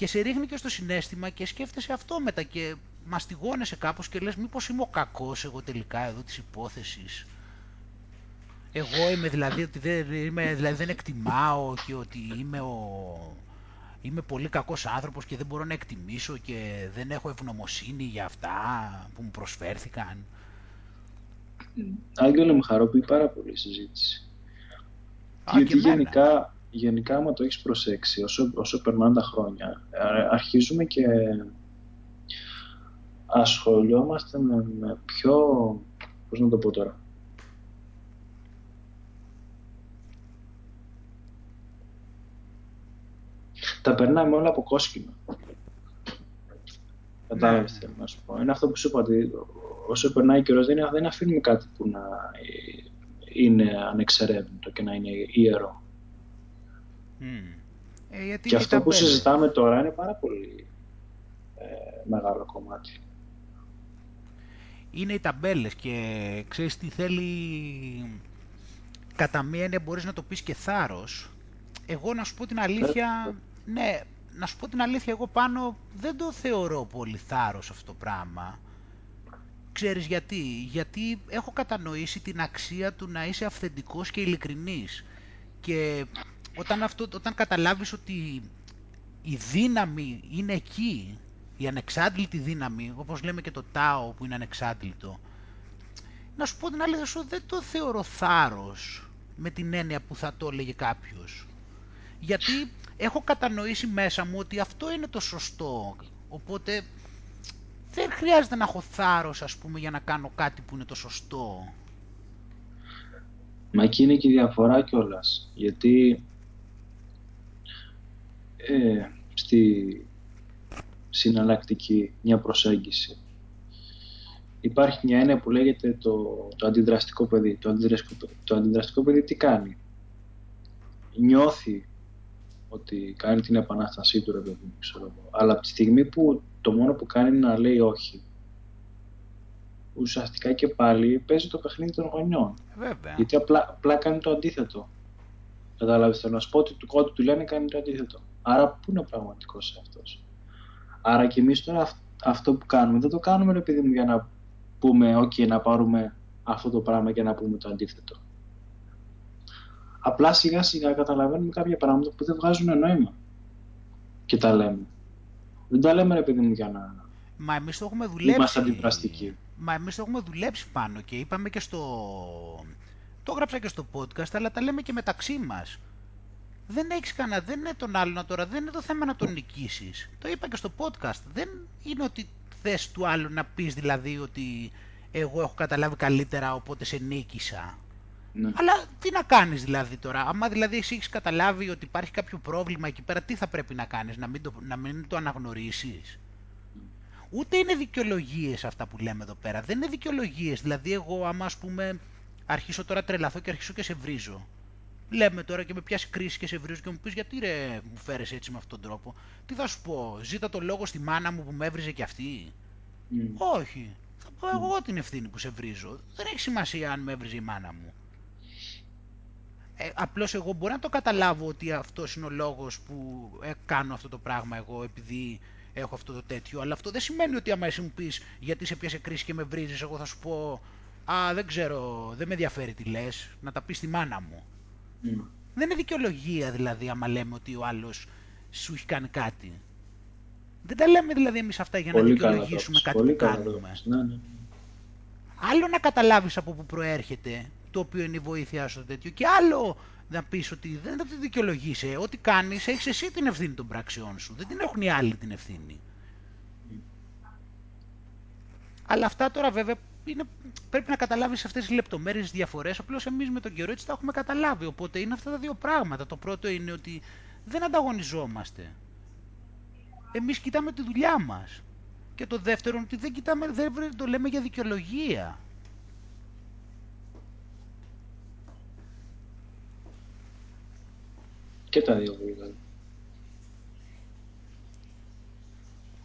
Και σε ρίχνει και στο συνέστημα και σκέφτεσαι αυτό μετά και μαστιγώνεσαι κάπως και λες μήπως είμαι ο κακός εγώ τελικά εδώ της υπόθεσης. Εγώ είμαι δηλαδή ότι δεν, είμαι, δηλαδή δεν εκτιμάω και ότι είμαι, ο, είμαι πολύ κακός άνθρωπος και δεν μπορώ να εκτιμήσω και δεν έχω ευγνωμοσύνη για αυτά που μου προσφέρθηκαν. Άγγελο με χαροποιεί πάρα πολύ η συζήτηση. Α, Γιατί γενικά, γενικά, άμα το έχεις προσέξει, όσο, όσο περνάνε τα χρόνια, αρχίζουμε και ασχολιόμαστε με, με πιο, πώς να το πω τώρα, τα περνάμε όλα από κόσκινο. Κατάλαβες ναι. θέλω να σου πω. Είναι αυτό που σου είπα ότι όσο περνάει καιρός δεν, δεν αφήνουμε κάτι που να είναι ανεξερεύνητο και να είναι ιερό. Ε, και αυτό που συζητάμε τώρα είναι πάρα πολύ ε, μεγάλο κομμάτι. Είναι οι ταμπέλες και ξέρεις τι θέλει κατά μία έννοια μπορείς να το πεις και θάρρος. Εγώ να σου πω την αλήθεια, ναι, να σου πω την αλήθεια, εγώ πάνω δεν το θεωρώ πολύ θάρρος αυτό το πράγμα. Ξέρεις γιατί, γιατί έχω κατανοήσει την αξία του να είσαι αυθεντικός και ειλικρινής. Και όταν, αυτό, όταν καταλάβεις ότι η δύναμη είναι εκεί, η ανεξάντλητη δύναμη, όπως λέμε και το τάο που είναι ανεξάντλητο, να σου πω την αλήθεια σου, δεν το θεωρώ θάρρος με την έννοια που θα το έλεγε κάποιος. Γιατί έχω κατανοήσει μέσα μου ότι αυτό είναι το σωστό. Οπότε δεν χρειάζεται να έχω θάρρος, ας πούμε, για να κάνω κάτι που είναι το σωστό. Μα εκεί είναι και η διαφορά κιόλας. Γιατί ε, στη συναλλακτική μια προσέγγιση υπάρχει μια έννοια που λέγεται το, το αντιδραστικό παιδί. Το αντιδραστικό, το αντιδραστικό παιδί τι κάνει; Νιώθει ότι κάνει την επανάστασή του, ρε παιδί ξέρω εγώ. Αλλά από τη στιγμή που το μόνο που κάνει είναι να λέει όχι, ουσιαστικά και πάλι παίζει το παιχνίδι των γονιών. Βέβαια. Γιατί απλά, απλά κάνει το αντίθετο. Κατάλαβες, θέλω να σου πω ότι του κόντου του λένε κάνει το αντίθετο. Άρα πού είναι ο πραγματικός αυτό. Άρα και εμείς τώρα αυτό που κάνουμε δεν το κάνουμε, ρε παιδί μου, για να πούμε, OK, να πάρουμε αυτό το πράγμα και να πούμε το αντίθετο. Απλά σιγά σιγά καταλαβαίνουμε κάποια πράγματα που δεν βγάζουν νόημα. Και τα λέμε. Δεν τα λέμε ρε παιδί μου για να Μα εμείς το έχουμε δουλέψει. Είμαστε αντιδραστικοί. Μα εμείς το έχουμε δουλέψει πάνω και είπαμε και στο... Το έγραψα και στο podcast, αλλά τα λέμε και μεταξύ μας. Δεν έχεις κανένα, δεν είναι τον άλλον τώρα, δεν είναι το θέμα να τον νικήσεις. Το είπα και στο podcast. Δεν είναι ότι θες του άλλου να πεις δηλαδή ότι εγώ έχω καταλάβει καλύτερα οπότε σε νίκησα. Ναι. Αλλά τι να κάνεις δηλαδή τώρα, άμα δηλαδή εσύ έχεις καταλάβει ότι υπάρχει κάποιο πρόβλημα εκεί πέρα, τι θα πρέπει να κάνεις, να μην το, να μην το αναγνωρίσεις; Ούτε είναι δικαιολογίες αυτά που λέμε εδώ πέρα. Δεν είναι δικαιολογίες. Δηλαδή, εγώ, άμα ας πούμε αρχίσω τώρα τρελαθώ και αρχίσω και σε βρίζω. Λέμε τώρα και με πιάσει κρίση και σε βρίζω και μου πεις γιατί ρε μου φέρεσαι έτσι με αυτόν τον τρόπο; Τι θα σου πω, ζήτα το λόγο στη μάνα μου που με έβριζε κι αυτή. Mm. Όχι. Θα πω εγώ την ευθύνη που σε βρίζω. Δεν έχει σημασία αν με έβριζε η μάνα μου ε, απλώς εγώ μπορώ να το καταλάβω ότι αυτός είναι ο λόγος που ε, κάνω αυτό το πράγμα εγώ επειδή έχω αυτό το τέτοιο, αλλά αυτό δεν σημαίνει ότι άμα εσύ μου πεις γιατί σε πιάσε κρίση και με βρίζεις, εγώ θα σου πω «Α, δεν ξέρω, δεν με ενδιαφέρει τι λες, να τα πεις στη μάνα μου». Mm. Δεν είναι δικαιολογία δηλαδή άμα λέμε ότι ο άλλος σου έχει κάνει κάτι. Δεν τα λέμε δηλαδή εμείς αυτά για να δικαιολογήσουμε κάτι που κάνουμε. Ναι, ναι, ναι. Άλλο να καταλάβεις από πού προέρχεται το οποίο είναι η βοήθειά σου τέτοιο. Και άλλο να πεις ότι δεν θα τη δικαιολογήσει. Ό,τι κάνεις έχεις εσύ την ευθύνη των πράξεών σου. Δεν την έχουν οι άλλοι την ευθύνη. Αλλά αυτά τώρα βέβαια είναι, πρέπει να καταλάβεις αυτές τις λεπτομέρειες διαφορές. Απλώς εμείς με τον καιρό έτσι τα έχουμε καταλάβει. Οπότε είναι αυτά τα δύο πράγματα. Το πρώτο είναι ότι δεν ανταγωνιζόμαστε. Εμείς κοιτάμε τη δουλειά μας. Και το δεύτερο ότι δεν κοιτάμε, δεν το λέμε για δικαιολογία. Και τα δύο δηλαδή.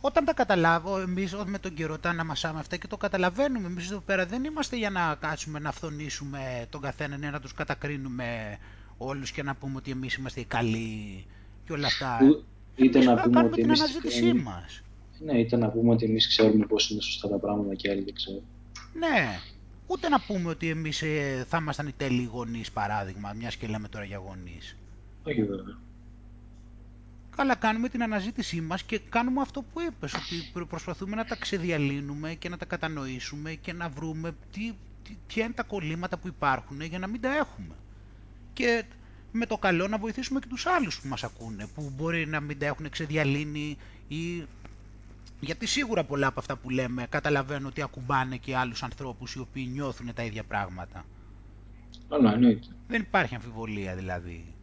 Όταν τα καταλάβω, εμείς με τον καιρό τα αναμασάμε αυτά και το καταλαβαίνουμε. Εμείς εδώ πέρα δεν είμαστε για να κάτσουμε να φθονήσουμε τον καθέναν ή να τους κατακρίνουμε όλους και να πούμε ότι εμείς είμαστε οι καλοί και όλα αυτά. είτε εμείς να πούμε κάνουμε ότι την εμείς αναζήτησή μας. Ναι, είτε να πούμε ότι εμείς ξέρουμε πώς είναι σωστά τα πράγματα και άλλοι δεν ξέρουν. Ναι, ούτε να πούμε ότι εμείς ε, θα ήμασταν οι τέλειοι γονείς, παράδειγμα, μιας και λέμε τώρα για γονείς. Όχι βέβαια. Καλά κάνουμε την αναζήτησή μας και κάνουμε αυτό που είπες, ότι προσπαθούμε να τα ξεδιαλύνουμε και να τα κατανοήσουμε και να βρούμε τι, τι, ποια είναι τα κολλήματα που υπάρχουν για να μην τα έχουμε. Και με το καλό να βοηθήσουμε και τους άλλους που μας ακούνε, που μπορεί να μην τα έχουν ξεδιαλύνει ή... Γιατί σίγουρα πολλά από αυτά που λέμε καταλαβαίνω ότι ακουμπάνε και άλλους ανθρώπους οι οποίοι νιώθουν τα ίδια πράγματα. Αλλά εννοείται. Δεν υπάρχει αμφιβολία δηλαδή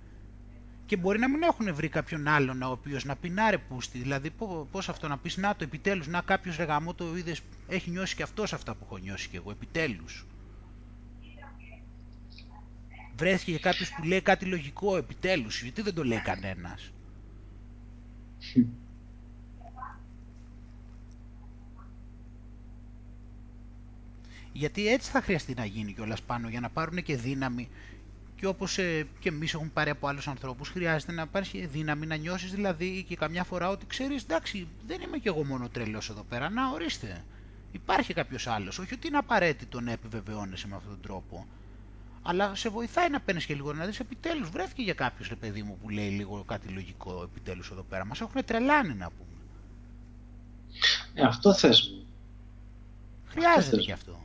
και μπορεί να μην έχουν βρει κάποιον άλλον ο οποίος να πει να ρε πούστη. Δηλαδή, πώς αυτό να πεις να το επιτέλους, να κάποιος ρεγαμό το είδες, έχει νιώσει και αυτός αυτά που έχω νιώσει και εγώ, επιτέλους. Βρέθηκε κάποιος που λέει κάτι λογικό, επιτέλους, γιατί δεν το λέει κανένας. (laughs) Γιατί έτσι θα χρειαστεί να γίνει κιόλας πάνω για να πάρουν και δύναμη και όπως ε, και εμείς έχουμε πάρει από άλλους ανθρώπους, χρειάζεται να υπάρχει δύναμη να νιώσεις δηλαδή και καμιά φορά ότι ξέρεις, εντάξει, δεν είμαι κι εγώ μόνο τρελός εδώ πέρα. Να ορίστε. Υπάρχει κάποιος άλλος. Όχι ότι είναι απαραίτητο να επιβεβαιώνεσαι με αυτόν τον τρόπο. Αλλά σε βοηθάει να παίρνεις και λίγο να δεις επιτέλους. Βρέθηκε για κάποιο ρε παιδί μου που λέει λίγο κάτι λογικό επιτέλους εδώ πέρα. Μας έχουν τρελάνει να πούμε. Ε, αυτό θες μου. Χρειάζεται και αυτό.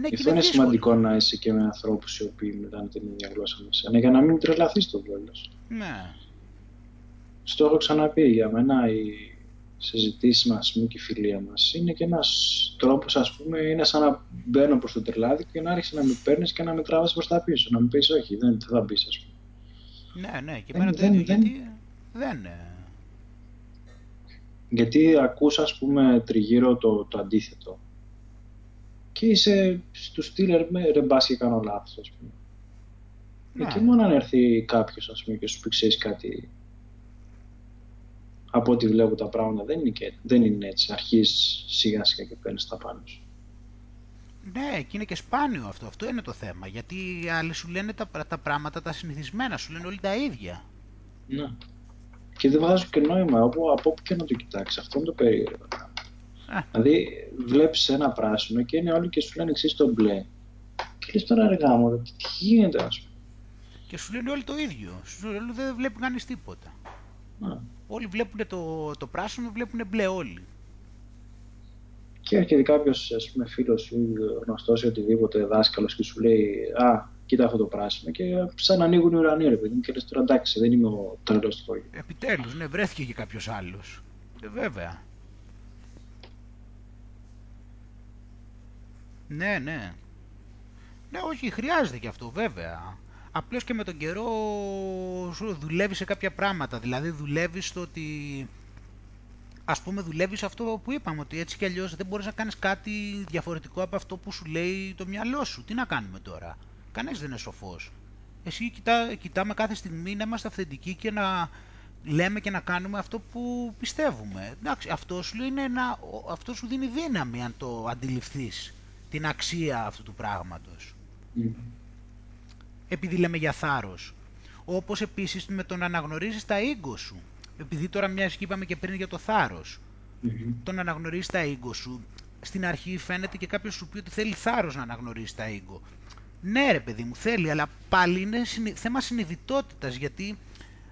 Ναι, Γι' αυτό είναι σημαντικό να είσαι και με ανθρώπους οι οποίοι μιλάνε την ίδια γλώσσα με σένα, για να μην τρελαθείς το βόλο. Ναι. Στο έχω ξαναπεί για μένα οι συζητήσεις μας και η φιλία μας είναι και ένας τρόπος, ας πούμε, είναι σαν να μπαίνω προς το τρελάδι και να άρχισε να με παίρνεις και να με τραβάς προς τα πίσω. Να μου πεις, Όχι, δεν θα μπεις, ας πούμε. Ναι, ναι, και εμένα δεν, δεν, γιατί δεν. Γιατί ακούς, ας πούμε, τριγύρω το, το αντίθετο και είσαι στο στυλ ρε μπας και κάνω λάθος, ας πούμε. Ναι. Και μόνο αν έρθει κάποιος, ας πούμε, και σου πει ξέρεις κάτι από ό,τι βλέπω τα πράγματα δεν είναι, και, δεν είναι έτσι. Αρχίζεις σιγά σιγά και παίρνεις τα πάνω σου. Ναι, και είναι και σπάνιο αυτό. Αυτό είναι το θέμα. Γιατί οι άλλοι σου λένε τα, τα πράγματα τα συνηθισμένα, σου λένε όλοι τα ίδια. Ναι. Και δεν βάζω και νόημα από, από όπου και να το κοιτάξεις. Αυτό είναι το περίεργο. Δηλαδή, βλέπεις ένα πράσινο και είναι όλοι και σου λένε εξή το μπλε. Και λες τώρα αργά μου, τι γίνεται, ας πούμε. Και σου λένε όλοι το ίδιο. Σου λένε δεν βλέπει κανείς τίποτα. Όλοι βλέπουν το, το πράσινο, βλέπουν μπλε όλοι. Και έρχεται κάποιος, ας πούμε, φίλος ή γνωστός ή οτιδήποτε δάσκαλος και σου λέει Α, κοίτα αυτό το πράσινο. Και σαν να ανοίγουν οι ουρανοί, ρε παιδί Και λες τώρα εντάξει, δεν είμαι ο τρελός του Επιτέλους, ναι, βρέθηκε και κάποιος άλλος. Ε, βέβαια. Ναι, ναι. Ναι, όχι, χρειάζεται και αυτό βέβαια. Απλώς και με τον καιρό σου δουλεύει σε κάποια πράγματα. Δηλαδή δουλεύεις στο ότι... Ας πούμε δουλεύεις αυτό που είπαμε, ότι έτσι κι αλλιώς δεν μπορείς να κάνεις κάτι διαφορετικό από αυτό που σου λέει το μυαλό σου. Τι να κάνουμε τώρα; Κανείς δεν είναι σοφός. Εσύ κοιτά, κοιτάμε κάθε στιγμή να είμαστε αυθεντικοί και να λέμε και να κάνουμε αυτό που πιστεύουμε. Εντάξει, αυτό σου, είναι ένα, αυτό σου δίνει δύναμη αν το αντιληφθείς την αξία αυτού του πράγματος. Mm. Επειδή λέμε για θάρρος. Όπως επίσης με το να αναγνωρίζεις τα ίγκο σου. Επειδή τώρα μιας και είπαμε και πριν για το θάρρος. Mm-hmm. Το να αναγνωρίζεις τα ίγκο σου. Στην αρχή φαίνεται και κάποιος σου πει ότι θέλει θάρρος να αναγνωρίσει τα ίγκο. Ναι ρε παιδί μου θέλει, αλλά πάλι είναι θέμα συνειδητότητας γιατί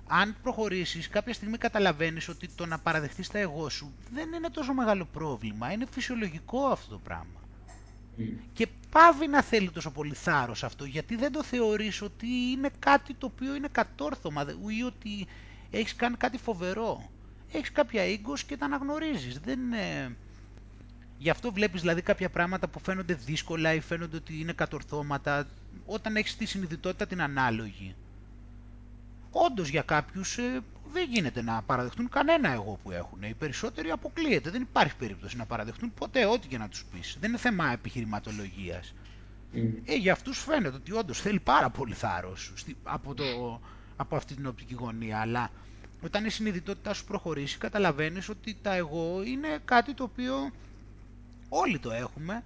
αν προχωρήσεις κάποια στιγμή καταλαβαίνεις ότι το να παραδεχτείς τα εγώ σου δεν είναι τόσο μεγάλο πρόβλημα, είναι φυσιολογικό αυτό το πράγμα. Και πάβει να θέλει τόσο πολύ θάρρος αυτό, γιατί δεν το θεωρείς ότι είναι κάτι το οποίο είναι κατόρθωμα ή ότι έχεις κάνει κάτι φοβερό. Έχεις κάποια ίγκος και τα αναγνωρίζεις. Δεν είναι... Γι' αυτό βλέπεις δηλαδή κάποια πράγματα που φαίνονται δύσκολα ή φαίνονται ότι είναι κατορθώματα όταν έχεις τη συνειδητότητα την ανάλογη. Όντως για κάποιους ε, δεν γίνεται να παραδεχτούν κανένα εγώ που έχουν. Οι περισσότεροι αποκλείεται. Δεν υπάρχει περίπτωση να παραδεχτούν ποτέ ό,τι και να τους πεις. Δεν είναι θέμα επιχειρηματολογίας. Mm. Ε, για αυτούς φαίνεται ότι όντως θέλει πάρα πολύ θάρρος από, από αυτή την οπτική γωνία. Αλλά όταν η συνειδητότητά σου προχωρήσει, καταλαβαίνεις ότι τα εγώ είναι κάτι το οποίο όλοι το έχουμε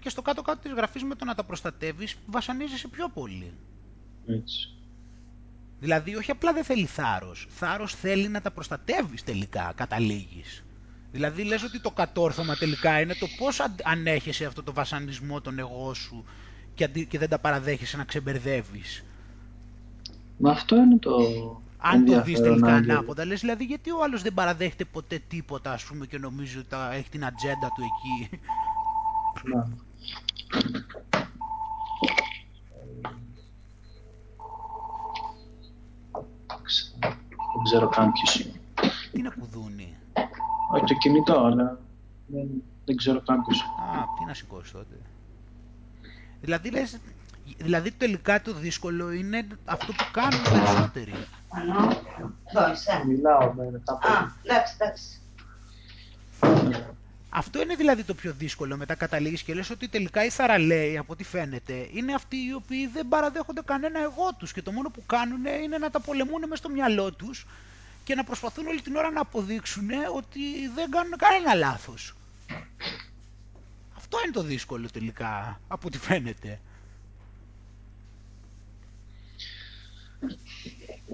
και στο κάτω-κάτω της γραφής με το να τα προστατεύεις βασανίζεσαι πιο πολύ. Έτσι. Δηλαδή όχι απλά δεν θέλει θάρρος, θάρρος θέλει να τα προστατεύεις τελικά, καταλήγεις. Δηλαδή λες ότι το κατόρθωμα τελικά είναι το πώς ανέχεσαι αυτό το βασανισμό των εγώ σου και, και δεν τα παραδέχεσαι να ξεμπερδεύεις. Μα αυτό είναι το Αν το δεις τελικά ανάποδα, λες δηλαδή γιατί ο άλλος δεν παραδέχεται ποτέ τίποτα ας πούμε και νομίζει ότι έχει την ατζέντα του εκεί; Να. Δεν ξέρω καν ποιος είναι. Τι είναι κουδούνι. Όχι το κινητό, αλλά δεν, δεν ξέρω καν ποιος είναι. Α, τι να σηκώσει τότε. Δηλαδή λες, δηλαδή τελικά το δύσκολο είναι αυτό που κάνουν οι περισσότεροι. Μιλάω με τα Α, εντάξει, εντάξει. Αυτό είναι δηλαδή το πιο δύσκολο μετά καταλήγεις και λες ότι τελικά οι θαραλέοι από ό,τι φαίνεται είναι αυτοί οι οποίοι δεν παραδέχονται κανένα εγώ τους και το μόνο που κάνουν είναι να τα πολεμούν μέσα στο μυαλό τους και να προσπαθούν όλη την ώρα να αποδείξουν ότι δεν κάνουν κανένα λάθος. Αυτό είναι το δύσκολο τελικά από ό,τι φαίνεται.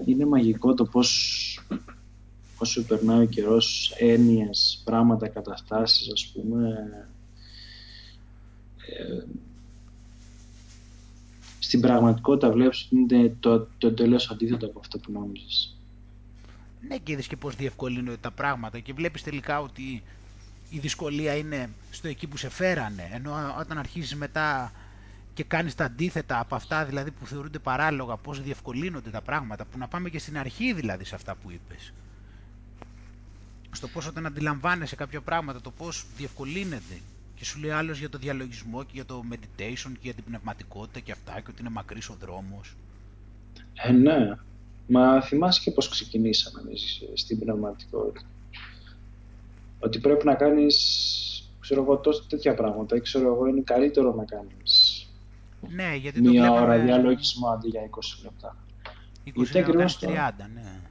Είναι μαγικό το πώς όσο περνάει ο καιρός έννοιες, πράγματα, καταστάσεις ας πούμε. Ε, στην πραγματικότητα βλέπεις ότι είναι το, το εντελώς αντίθετο από αυτό που νόμιζες. Ναι και είδες και πώς διευκολύνονται τα πράγματα και βλέπεις τελικά ότι η δυσκολία είναι στο εκεί που σε φέρανε ενώ όταν αρχίζεις μετά και κάνεις τα αντίθετα από αυτά δηλαδή που θεωρούνται παράλογα πώς διευκολύνονται τα πράγματα. Που να πάμε και στην αρχή δηλαδή σε αυτά που είπες στο πώς όταν αντιλαμβάνεσαι κάποια πράγματα, το πώς διευκολύνεται και σου λέει άλλος για το διαλογισμό και για το meditation και για την πνευματικότητα και αυτά και ότι είναι μακρύς ο δρόμος. Ε, ναι. Μα θυμάσαι και πώς ξεκινήσαμε εμείς στην πνευματικότητα. Ότι πρέπει να κάνεις, ξέρω εγώ, τόσο τέτοια πράγματα. Ή ξέρω εγώ, είναι καλύτερο να κάνεις ναι, γιατί μία το ώρα διαλογισμό αντί για 20 λεπτά. 20 λεπτά, 30, ναι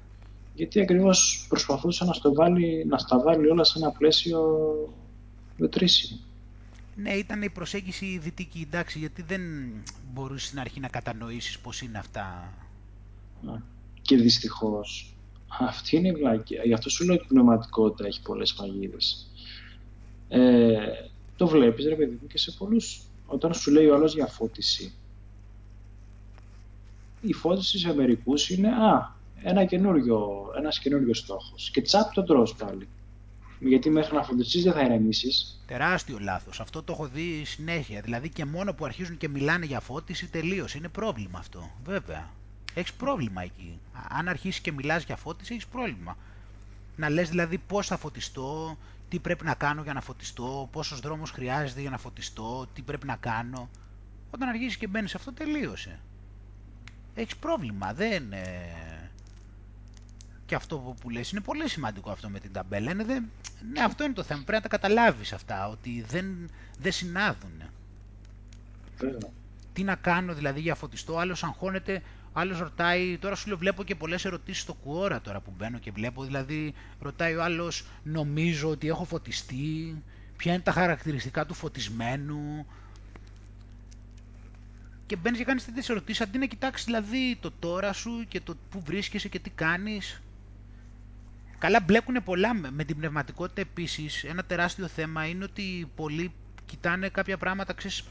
γιατί ακριβώς προσπαθούσε να, στο βάλει, να στα βάλει όλα σε ένα πλαίσιο μετρήσιμο. Ναι, ήταν η προσέγγιση δυτική, εντάξει, γιατί δεν μπορούσε στην αρχή να κατανοήσεις πώς είναι αυτά. Και δυστυχώς, αυτή είναι η βλάκια. Γι' αυτό σου λέω ότι η πνευματικότητα έχει πολλές παγίδες. Ε, το βλέπεις, ρε παιδί μου, και σε πολλούς. Όταν σου λέει ο άλλος για φώτιση, η φώτιση σε μερικούς είναι «Α, ένα καινούριο, ένας καινούριο στόχος. Και τσάπ τον τρως πάλι. Γιατί μέχρι να φροντιστείς δεν θα ηρεμήσεις. Τεράστιο λάθος. Αυτό το έχω δει συνέχεια. Δηλαδή και μόνο που αρχίζουν και μιλάνε για φώτιση τελείως. Είναι πρόβλημα αυτό. Βέβαια. Έχεις πρόβλημα εκεί. Αν αρχίσεις και μιλάς για φώτιση έχεις πρόβλημα. Να λες δηλαδή πώς θα φωτιστώ, τι πρέπει να κάνω για να φωτιστώ, πόσος δρόμος χρειάζεται για να φωτιστώ, τι πρέπει να κάνω. Όταν αρχίσεις και μπαίνεις σε αυτό τελείωσε. Έχεις πρόβλημα. Δεν... Και αυτό που λες είναι πολύ σημαντικό αυτό με την ταμπέλα. Είναι δε... Ναι, αυτό είναι το θέμα. Πρέπει να τα καταλάβεις αυτά, ότι δεν, δεν συνάδουν. Τι να κάνω δηλαδή για φωτιστό, άλλος αγχώνεται, άλλος ρωτάει, τώρα σου λέω βλέπω και πολλές ερωτήσεις στο κουόρα τώρα που μπαίνω και βλέπω, δηλαδή ρωτάει ο άλλος νομίζω ότι έχω φωτιστεί, ποια είναι τα χαρακτηριστικά του φωτισμένου, και μπαίνεις και κάνεις τέτοιες ερωτήσεις αντί να κοιτάξεις δηλαδή το τώρα σου και το που βρίσκεσαι και τι κάνεις. Καλά, μπλέκουν πολλά με την πνευματικότητα επίσης. Ένα τεράστιο θέμα είναι ότι πολλοί κοιτάνε κάποια πράγματα, ξέρεις,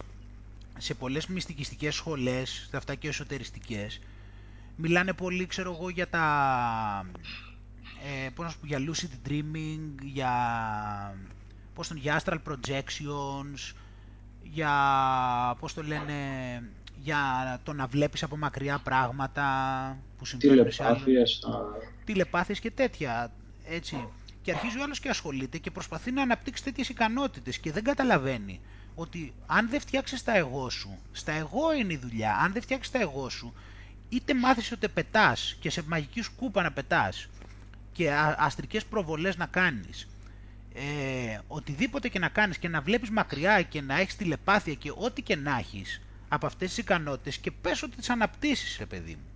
σε πολλές μυστικιστικές σχολές, αυτά και εσωτεριστικές, μιλάνε πολύ, ξέρω εγώ, για τα, ε, πώς να σου πω, για lucid dreaming, για, πώς τον, για astral projections, για, πώς το λένε, για το να βλέπεις από μακριά πράγματα που συμβαίνουν σε άλλους. Τηλεπάθειες και τέτοια έτσι. Και αρχίζει ο άλλος και ασχολείται και προσπαθεί να αναπτύξει τέτοιες ικανότητες και δεν καταλαβαίνει ότι αν δεν φτιάξεις τα εγώ σου, στα εγώ είναι η δουλειά. Αν δεν φτιάξεις τα εγώ σου, είτε μάθεις ότι πετάς και σε μαγική σκούπα να πετάς και αστρικές προβολές να κάνεις, ε, οτιδήποτε και να κάνεις και να βλέπεις μακριά και να έχεις τηλεπάθεια και ό,τι και να έχεις από αυτές τις ικανότητες και πες ότι τις αναπτύσσεις, ρε παιδί μου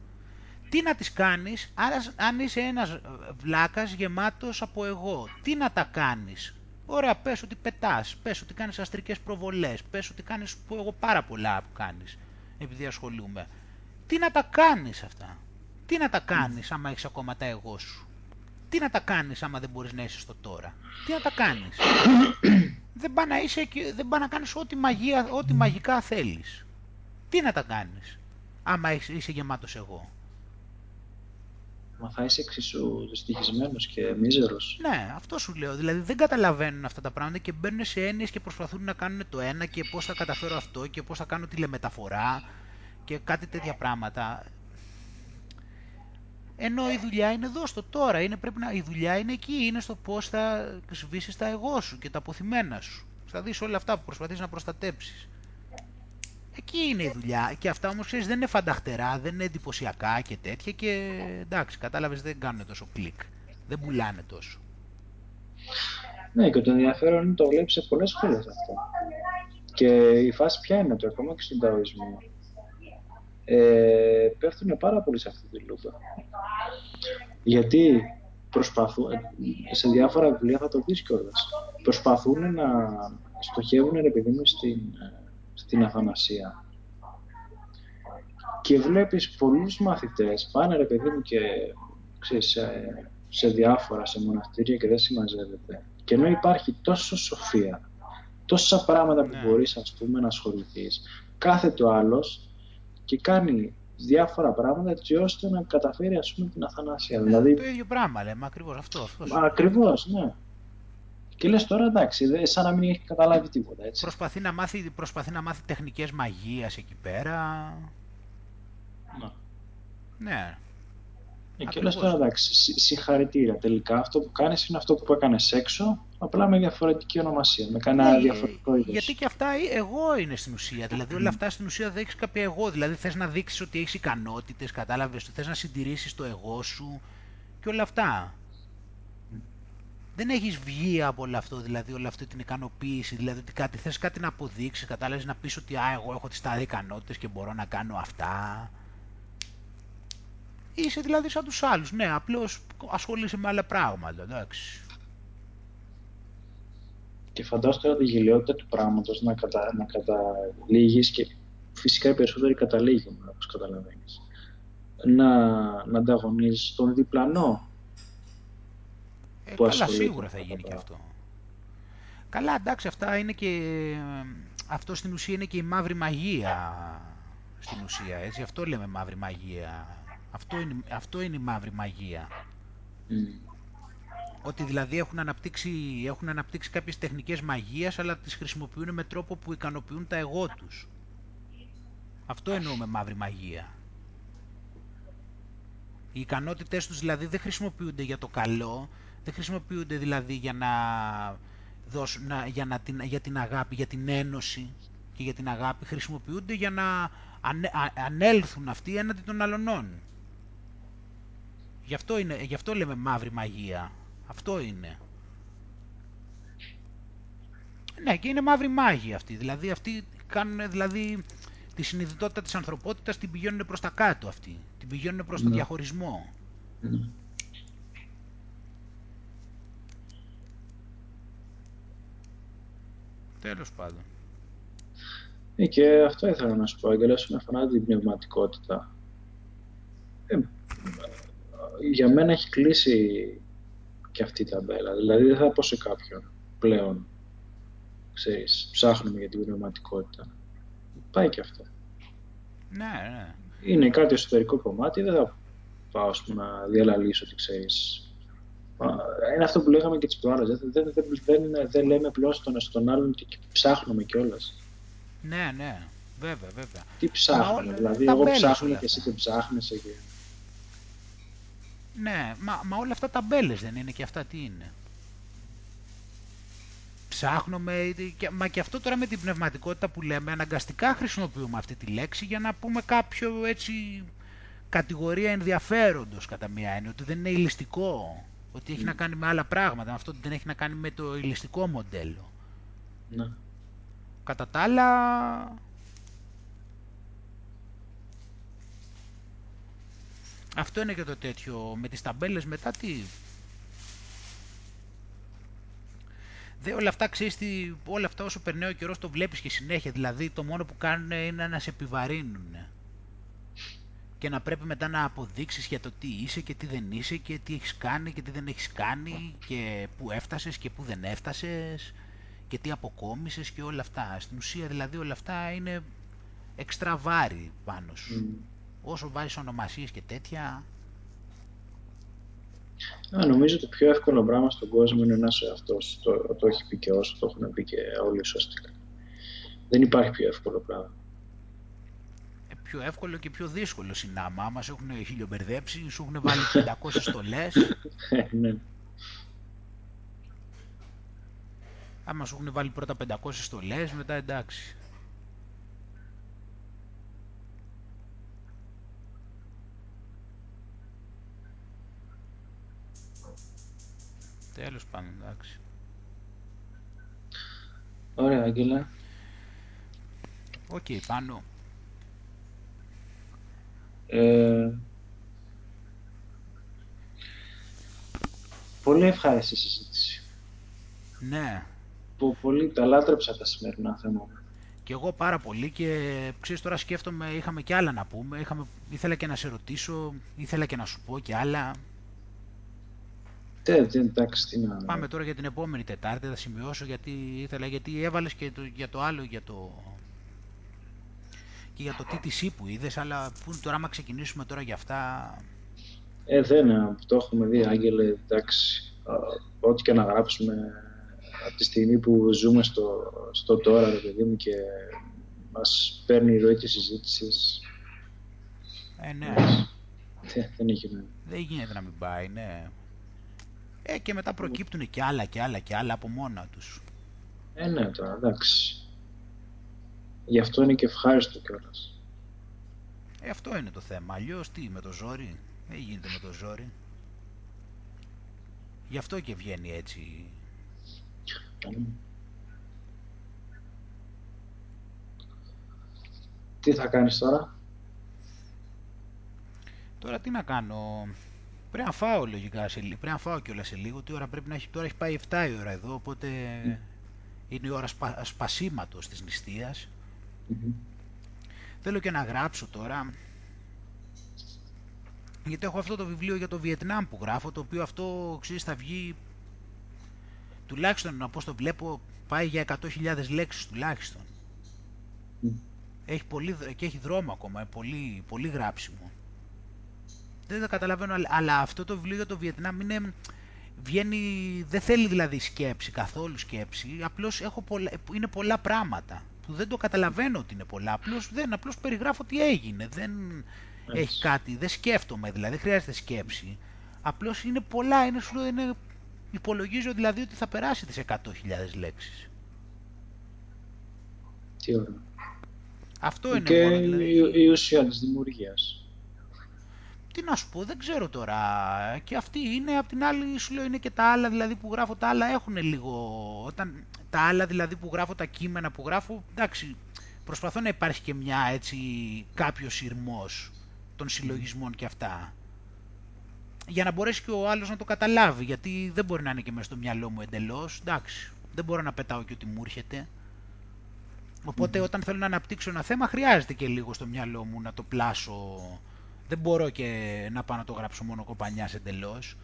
τι να τις κάνεις αν είσαι ένας βλάκας γεμάτος από εγώ. Τι να τα κάνεις; Ωραία, πες ότι πετάς, πες ότι κάνεις αστρικές προβολές, πες ότι κάνεις που εγώ πάρα πολλά που κάνεις, επειδή ασχολούμαι. Τι να τα κάνεις αυτά; Τι να τα κάνεις άμα έχεις ακόμα τα εγώ σου; Τι να τα κάνεις άμα δεν μπορείς να είσαι στο τώρα; Τι να τα κάνεις; (coughs) δεν πάει να, είσαι, δεν πάει να κάνεις ό,τι, μαγεία, ό,τι μαγικά θέλεις. Τι να τα κάνεις άμα είσαι γεμάτος εγώ; Μα θα είσαι εξίσου δυστυχισμένος και μίζερος. Ναι, αυτό σου λέω. Δηλαδή δεν καταλαβαίνουν αυτά τα πράγματα και μπαίνουν σε έννοιες και προσπαθούν να κάνουν το ένα και πώς θα καταφέρω αυτό και πώς θα κάνω τηλεμεταφορά και κάτι τέτοια πράγματα. Ενώ η δουλειά είναι εδώ στο τώρα. Είναι, πρέπει να, η δουλειά είναι εκεί. Είναι στο πώς θα σβήσεις τα εγώ σου και τα αποθυμένα σου. Θα δεις όλα αυτά που προσπαθείς να προστατέψεις. Εκεί είναι η δουλειά. Και αυτά όμως ξέρεις δεν είναι φανταχτερά, δεν είναι εντυπωσιακά και τέτοια και εντάξει, κατάλαβες δεν κάνουν τόσο κλικ. Δεν πουλάνε τόσο. Ναι, και το ενδιαφέρον είναι το βλέπεις σε πολλές σχολές αυτό. Και η φάση ποια είναι το ακόμα και στον ταοισμό. Ε, πέφτουν πάρα πολύ σε αυτή τη λούπα. Γιατί προσπαθούν, σε διάφορα βιβλία θα το δεις κιόλας, προσπαθούν να στοχεύουν επειδή μου στην, στην αθανασία. Και βλέπεις πολλούς μαθητές πάνε ρε παιδί μου και ξέρεις, σε, σε διάφορα, σε μοναστήρια και δεν συμμαζεύεται. Και ενώ υπάρχει τόσο σοφία, τόσα πράγματα που ναι. μπορείς ας πούμε να ασχοληθείς, κάθε το άλλος και κάνει διάφορα πράγματα έτσι ώστε να καταφέρει ας πούμε την αθανασία. Ναι, δηλαδή... Το ίδιο πράγμα λέμε, ακριβώς αυτό. αυτός ακριβώς, ναι. Και λες τώρα εντάξει, σαν να μην έχει καταλάβει τίποτα. Έτσι. Προσπαθεί, να μάθει, προσπαθεί να μάθει τεχνικές μαγείας εκεί πέρα. Ναι. Ναι. Ε, και λες τώρα εντάξει, συγχαρητήρια. Τελικά αυτό που κάνεις είναι αυτό που έκανες έξω, απλά με διαφορετική ονομασία, με κανένα ναι, διαφορετικό είδος. Γιατί και αυτά εγώ είναι στην ουσία. Δηλαδή όλα αυτά στην ουσία δεν έχεις κάποια εγώ. Δηλαδή θες να δείξεις ότι έχεις ικανότητες, κατάλαβες, θες να συντηρήσεις το εγώ σου και όλα αυτά δεν έχεις βγει από όλο αυτό, δηλαδή όλη αυτή την ικανοποίηση, δηλαδή ότι κάτι, θες κάτι να αποδείξεις, κατάλαβες να πεις ότι α, εγώ έχω τις τάδε ικανότητες και μπορώ να κάνω αυτά. Είσαι δηλαδή σαν τους άλλους, ναι, απλώς ασχολείσαι με άλλα πράγματα, εντάξει. Και φαντάζομαι τώρα τη γελιότητα του πράγματος να, κατα, να καταλήγεις και φυσικά οι περισσότεροι καταλήγουν, όπως καταλαβαίνεις. Να, να ανταγωνίζεις τον διπλανό ε, καλά, σίγουρα θα γίνει και αυτό. Καλά, εντάξει, αυτά είναι και... Αυτό στην ουσία είναι και η μαύρη μαγεία στην ουσία, έτσι. Αυτό λέμε μαύρη μαγεία. Αυτό είναι, αυτό είναι η μαύρη μαγεία. Ότι δηλαδή έχουν αναπτύξει, έχουν αναπτύξει κάποιες τεχνικές μαγείας, αλλά τις χρησιμοποιούν με τρόπο που ικανοποιούν τα εγώ τους. Αυτό εννοούμε μαύρη μαγεία. Οι ικανότητες τους δηλαδή δεν χρησιμοποιούνται για το καλό, δεν χρησιμοποιούνται δηλαδή για να δώσουν, για, να, την, για την αγάπη, για την ένωση και για την αγάπη, χρησιμοποιούνται για να ανέλθουν αυτοί έναντι των αλωνών. Γι' αυτό, είναι, γι' αυτό λέμε μαύρη μαγεία. Αυτό είναι. Ναι, και είναι μαύρη μάγοι αυτοί. Δηλαδή αυτοί κάνουν δηλαδή, τη συνειδητότητα της ανθρωπότητας την πηγαίνουν προς τα κάτω αυτοί. Την πηγαίνουν προς το ναι. διαχωρισμό. Ναι. Τέλος πάντων. Ε, και αυτό ήθελα να σου πω, Αγγέλα, όσον αφορά την πνευματικότητα. Ε, για μένα έχει κλείσει και αυτή η ταμπέλα. Δηλαδή δεν θα πω σε κάποιον πλέον, ξέρεις, ψάχνουμε για την πνευματικότητα. Πάει και αυτό. Ναι, ναι. Είναι κάτι εσωτερικό κομμάτι, δεν θα πάω να διαλαλήσω ότι ξέρεις είναι αυτό που λέγαμε και τις προάλλες. Δεν, δεν, δεν, δεν λέμε απλώς τον, στον άλλον και ψάχνουμε κιόλας. Ναι, ναι. Βέβαια, βέβαια. Τι ψάχνουμε, όλα, δηλαδή εγώ ψάχνω και εσύ δεν ψάχνεσαι και... Ναι, μα, μα όλα αυτά ταμπέλες δεν είναι και αυτά τι είναι. Ψάχνουμε, και, μα και αυτό τώρα με την πνευματικότητα που λέμε, αναγκαστικά χρησιμοποιούμε αυτή τη λέξη για να πούμε κάποιο έτσι κατηγορία ενδιαφέροντος κατά μία έννοια, ότι δεν είναι ηλιστικό ότι έχει να κάνει με άλλα πράγματα, αυτό δεν έχει να κάνει με το ηλιστικό μοντέλο. Ναι. Κατά τα άλλα... Αυτό είναι και το τέτοιο. Με τις ταμπέλες μετά τι... Δε, όλα αυτά ξέρεις τι, όλα αυτά όσο περνάει ο καιρός το βλέπεις και συνέχεια. Δηλαδή το μόνο που κάνουν είναι να σε επιβαρύνουν. Και να πρέπει μετά να αποδείξεις για το τι είσαι και τι δεν είσαι και τι έχεις κάνει και τι δεν έχεις κάνει και πού έφτασες και πού δεν έφτασες και τι αποκόμισες και όλα αυτά. Στην ουσία δηλαδή όλα αυτά είναι εξτρα βάρη πάνω σου. Όσο βάζεις ονομασίες και τέτοια... Α, νομίζω το πιο εύκολο πράγμα στον κόσμο είναι να είσαι αυτός. Το, το έχει πει και όσο το έχουν πει και όλοι ουσιαστικά. Δεν υπάρχει πιο εύκολο πράγμα πιο εύκολο και πιο δύσκολο συνάμα. Άμα σε έχουν χιλιομπερδέψει, σου έχουν βάλει (laughs) 500 στολές. Ναι. Άμα σου έχουν βάλει πρώτα 500 στολές, μετά εντάξει. Τέλος πάντων, εντάξει. Ωραία, Άγγελα. OK, okay, πάνω. Ε, πολύ ευχάριστη συζήτηση. Ναι. Που πολύ τα λάτρεψα τα σημερινά θέματα. Και εγώ πάρα πολύ και ξέρεις τώρα σκέφτομαι, είχαμε και άλλα να πούμε, είχαμε, ήθελα και να σε ρωτήσω, ήθελα και να σου πω και άλλα. Τι, εντάξει, τι να... Πάμε τώρα για την επόμενη Τετάρτη, θα σημειώσω γιατί ήθελα, γιατί έβαλες και το, για το άλλο, για το, και για το TTC που είδες, αλλά που τώρα άμα ξεκινήσουμε τώρα για αυτά... Ε, δεν, το έχουμε δει, Άγγελε, εντάξει, ό,τι και να γράψουμε από τη στιγμή που ζούμε στο, στο τώρα, ρε παιδί μου, και μας παίρνει η ροή της συζήτησης. Ε, ναι. δεν έχει Δεν γίνεται να μην πάει, ναι. Ε, και μετά προκύπτουν και άλλα και άλλα και άλλα από μόνα τους. Ε, ναι, τώρα, εντάξει. Γι' αυτό είναι και ευχάριστο κιόλας. Ε, αυτό είναι το θέμα. Αλλιώς τι, με το ζόρι; Δεν γίνεται με το ζόρι. Γι' αυτό και βγαίνει έτσι. Τι θα κάνεις τώρα; Τώρα τι να κάνω; Πρέπει να φάω λογικά σε λίγο. Πρέπει να φάω κιόλας σε λίγο. Τι ώρα πρέπει να έχει. Τώρα έχει πάει 7 η ώρα εδώ. Οπότε είναι η ώρα σπα... σπασίματος της νηστείας. Θέλω και να γράψω τώρα, γιατί έχω αυτό το βιβλίο για το Βιετνάμ που γράφω, το οποίο αυτό ξέρεις θα βγει, τουλάχιστον να το βλέπω, πάει για 100.000 λέξεις τουλάχιστον. Έχει πολύ, και έχει δρόμο ακόμα, πολύ, πολύ γράψιμο. Δεν τα καταλαβαίνω, αλλά αυτό το βιβλίο για το Βιετνάμ είναι, βγαίνει, δεν θέλει δηλαδή σκέψη, καθόλου σκέψη, απλώς έχω είναι πολλά πράγματα που δεν το καταλαβαίνω ότι είναι πολλά, απλώς, δεν, απλώς περιγράφω τι έγινε, δεν έχει κάτι, δεν σκέφτομαι δηλαδή, δεν χρειάζεται σκέψη, απλώς είναι πολλά, είναι, σου, είναι, υπολογίζω δηλαδή ότι θα περάσει τις 100.000 λέξεις. Τι ωραία. Αυτό είναι και μόνο, δηλαδή. η ουσία της δημιουργίας τι να σου πω, δεν ξέρω τώρα. Και αυτή είναι, απ' την άλλη σου λέω είναι και τα άλλα δηλαδή που γράφω, τα άλλα έχουν λίγο, όταν, τα άλλα δηλαδή που γράφω, τα κείμενα που γράφω, εντάξει, προσπαθώ να υπάρχει και μια έτσι, κάποιος σειρμός των συλλογισμών και αυτά. Για να μπορέσει και ο άλλος να το καταλάβει, γιατί δεν μπορεί να είναι και μέσα στο μυαλό μου εντελώς, εντάξει, δεν μπορώ να πετάω και ό,τι μου έρχεται. Οπότε όταν θέλω να αναπτύξω ένα θέμα χρειάζεται και λίγο στο μυαλό μου να το πλάσω δεν μπορώ και να πάω να το γράψω μόνο κοπανιάς εντελώς.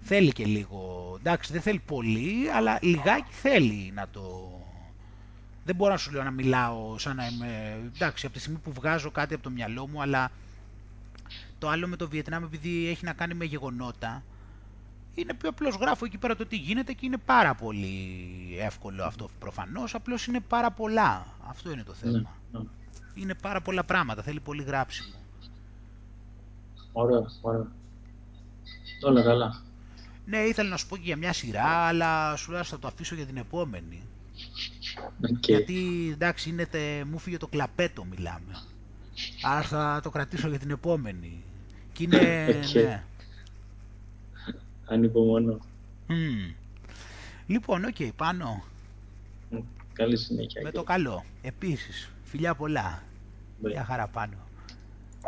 Θέλει και λίγο, εντάξει δεν θέλει πολύ, αλλά λιγάκι θέλει να το... Δεν μπορώ να σου λέω να μιλάω σαν να είμαι, εντάξει από τη στιγμή που βγάζω κάτι από το μυαλό μου, αλλά το άλλο με το Βιετνάμ επειδή έχει να κάνει με γεγονότα, είναι πιο απλώς γράφω εκεί πέρα το τι γίνεται και είναι πάρα πολύ εύκολο αυτό προφανώς, απλώς είναι πάρα πολλά. Αυτό είναι το θέμα. Ναι, ναι. Είναι πάρα πολλά πράγματα, θέλει πολύ γράψιμο. Ωραία, ωραία. Όλα καλά. Ναι, ήθελα να σου πω και για μια σειρά, αλλά σου λέω θα το αφήσω για την επόμενη. Okay. Γιατί εντάξει, είναι τε, μου 'φυγε το κλαπέτο μιλάμε. Άρα θα το κρατήσω για την επόμενη. Και είναι, (laughs) okay. ναι. Ανυπομονώ. Mm. Λοιπόν, OK, okay, πάνω. Καλή συνέχεια. Με το καλό. Επίσης, φιλιά πολλά. Bye. Για χαρά πάνω.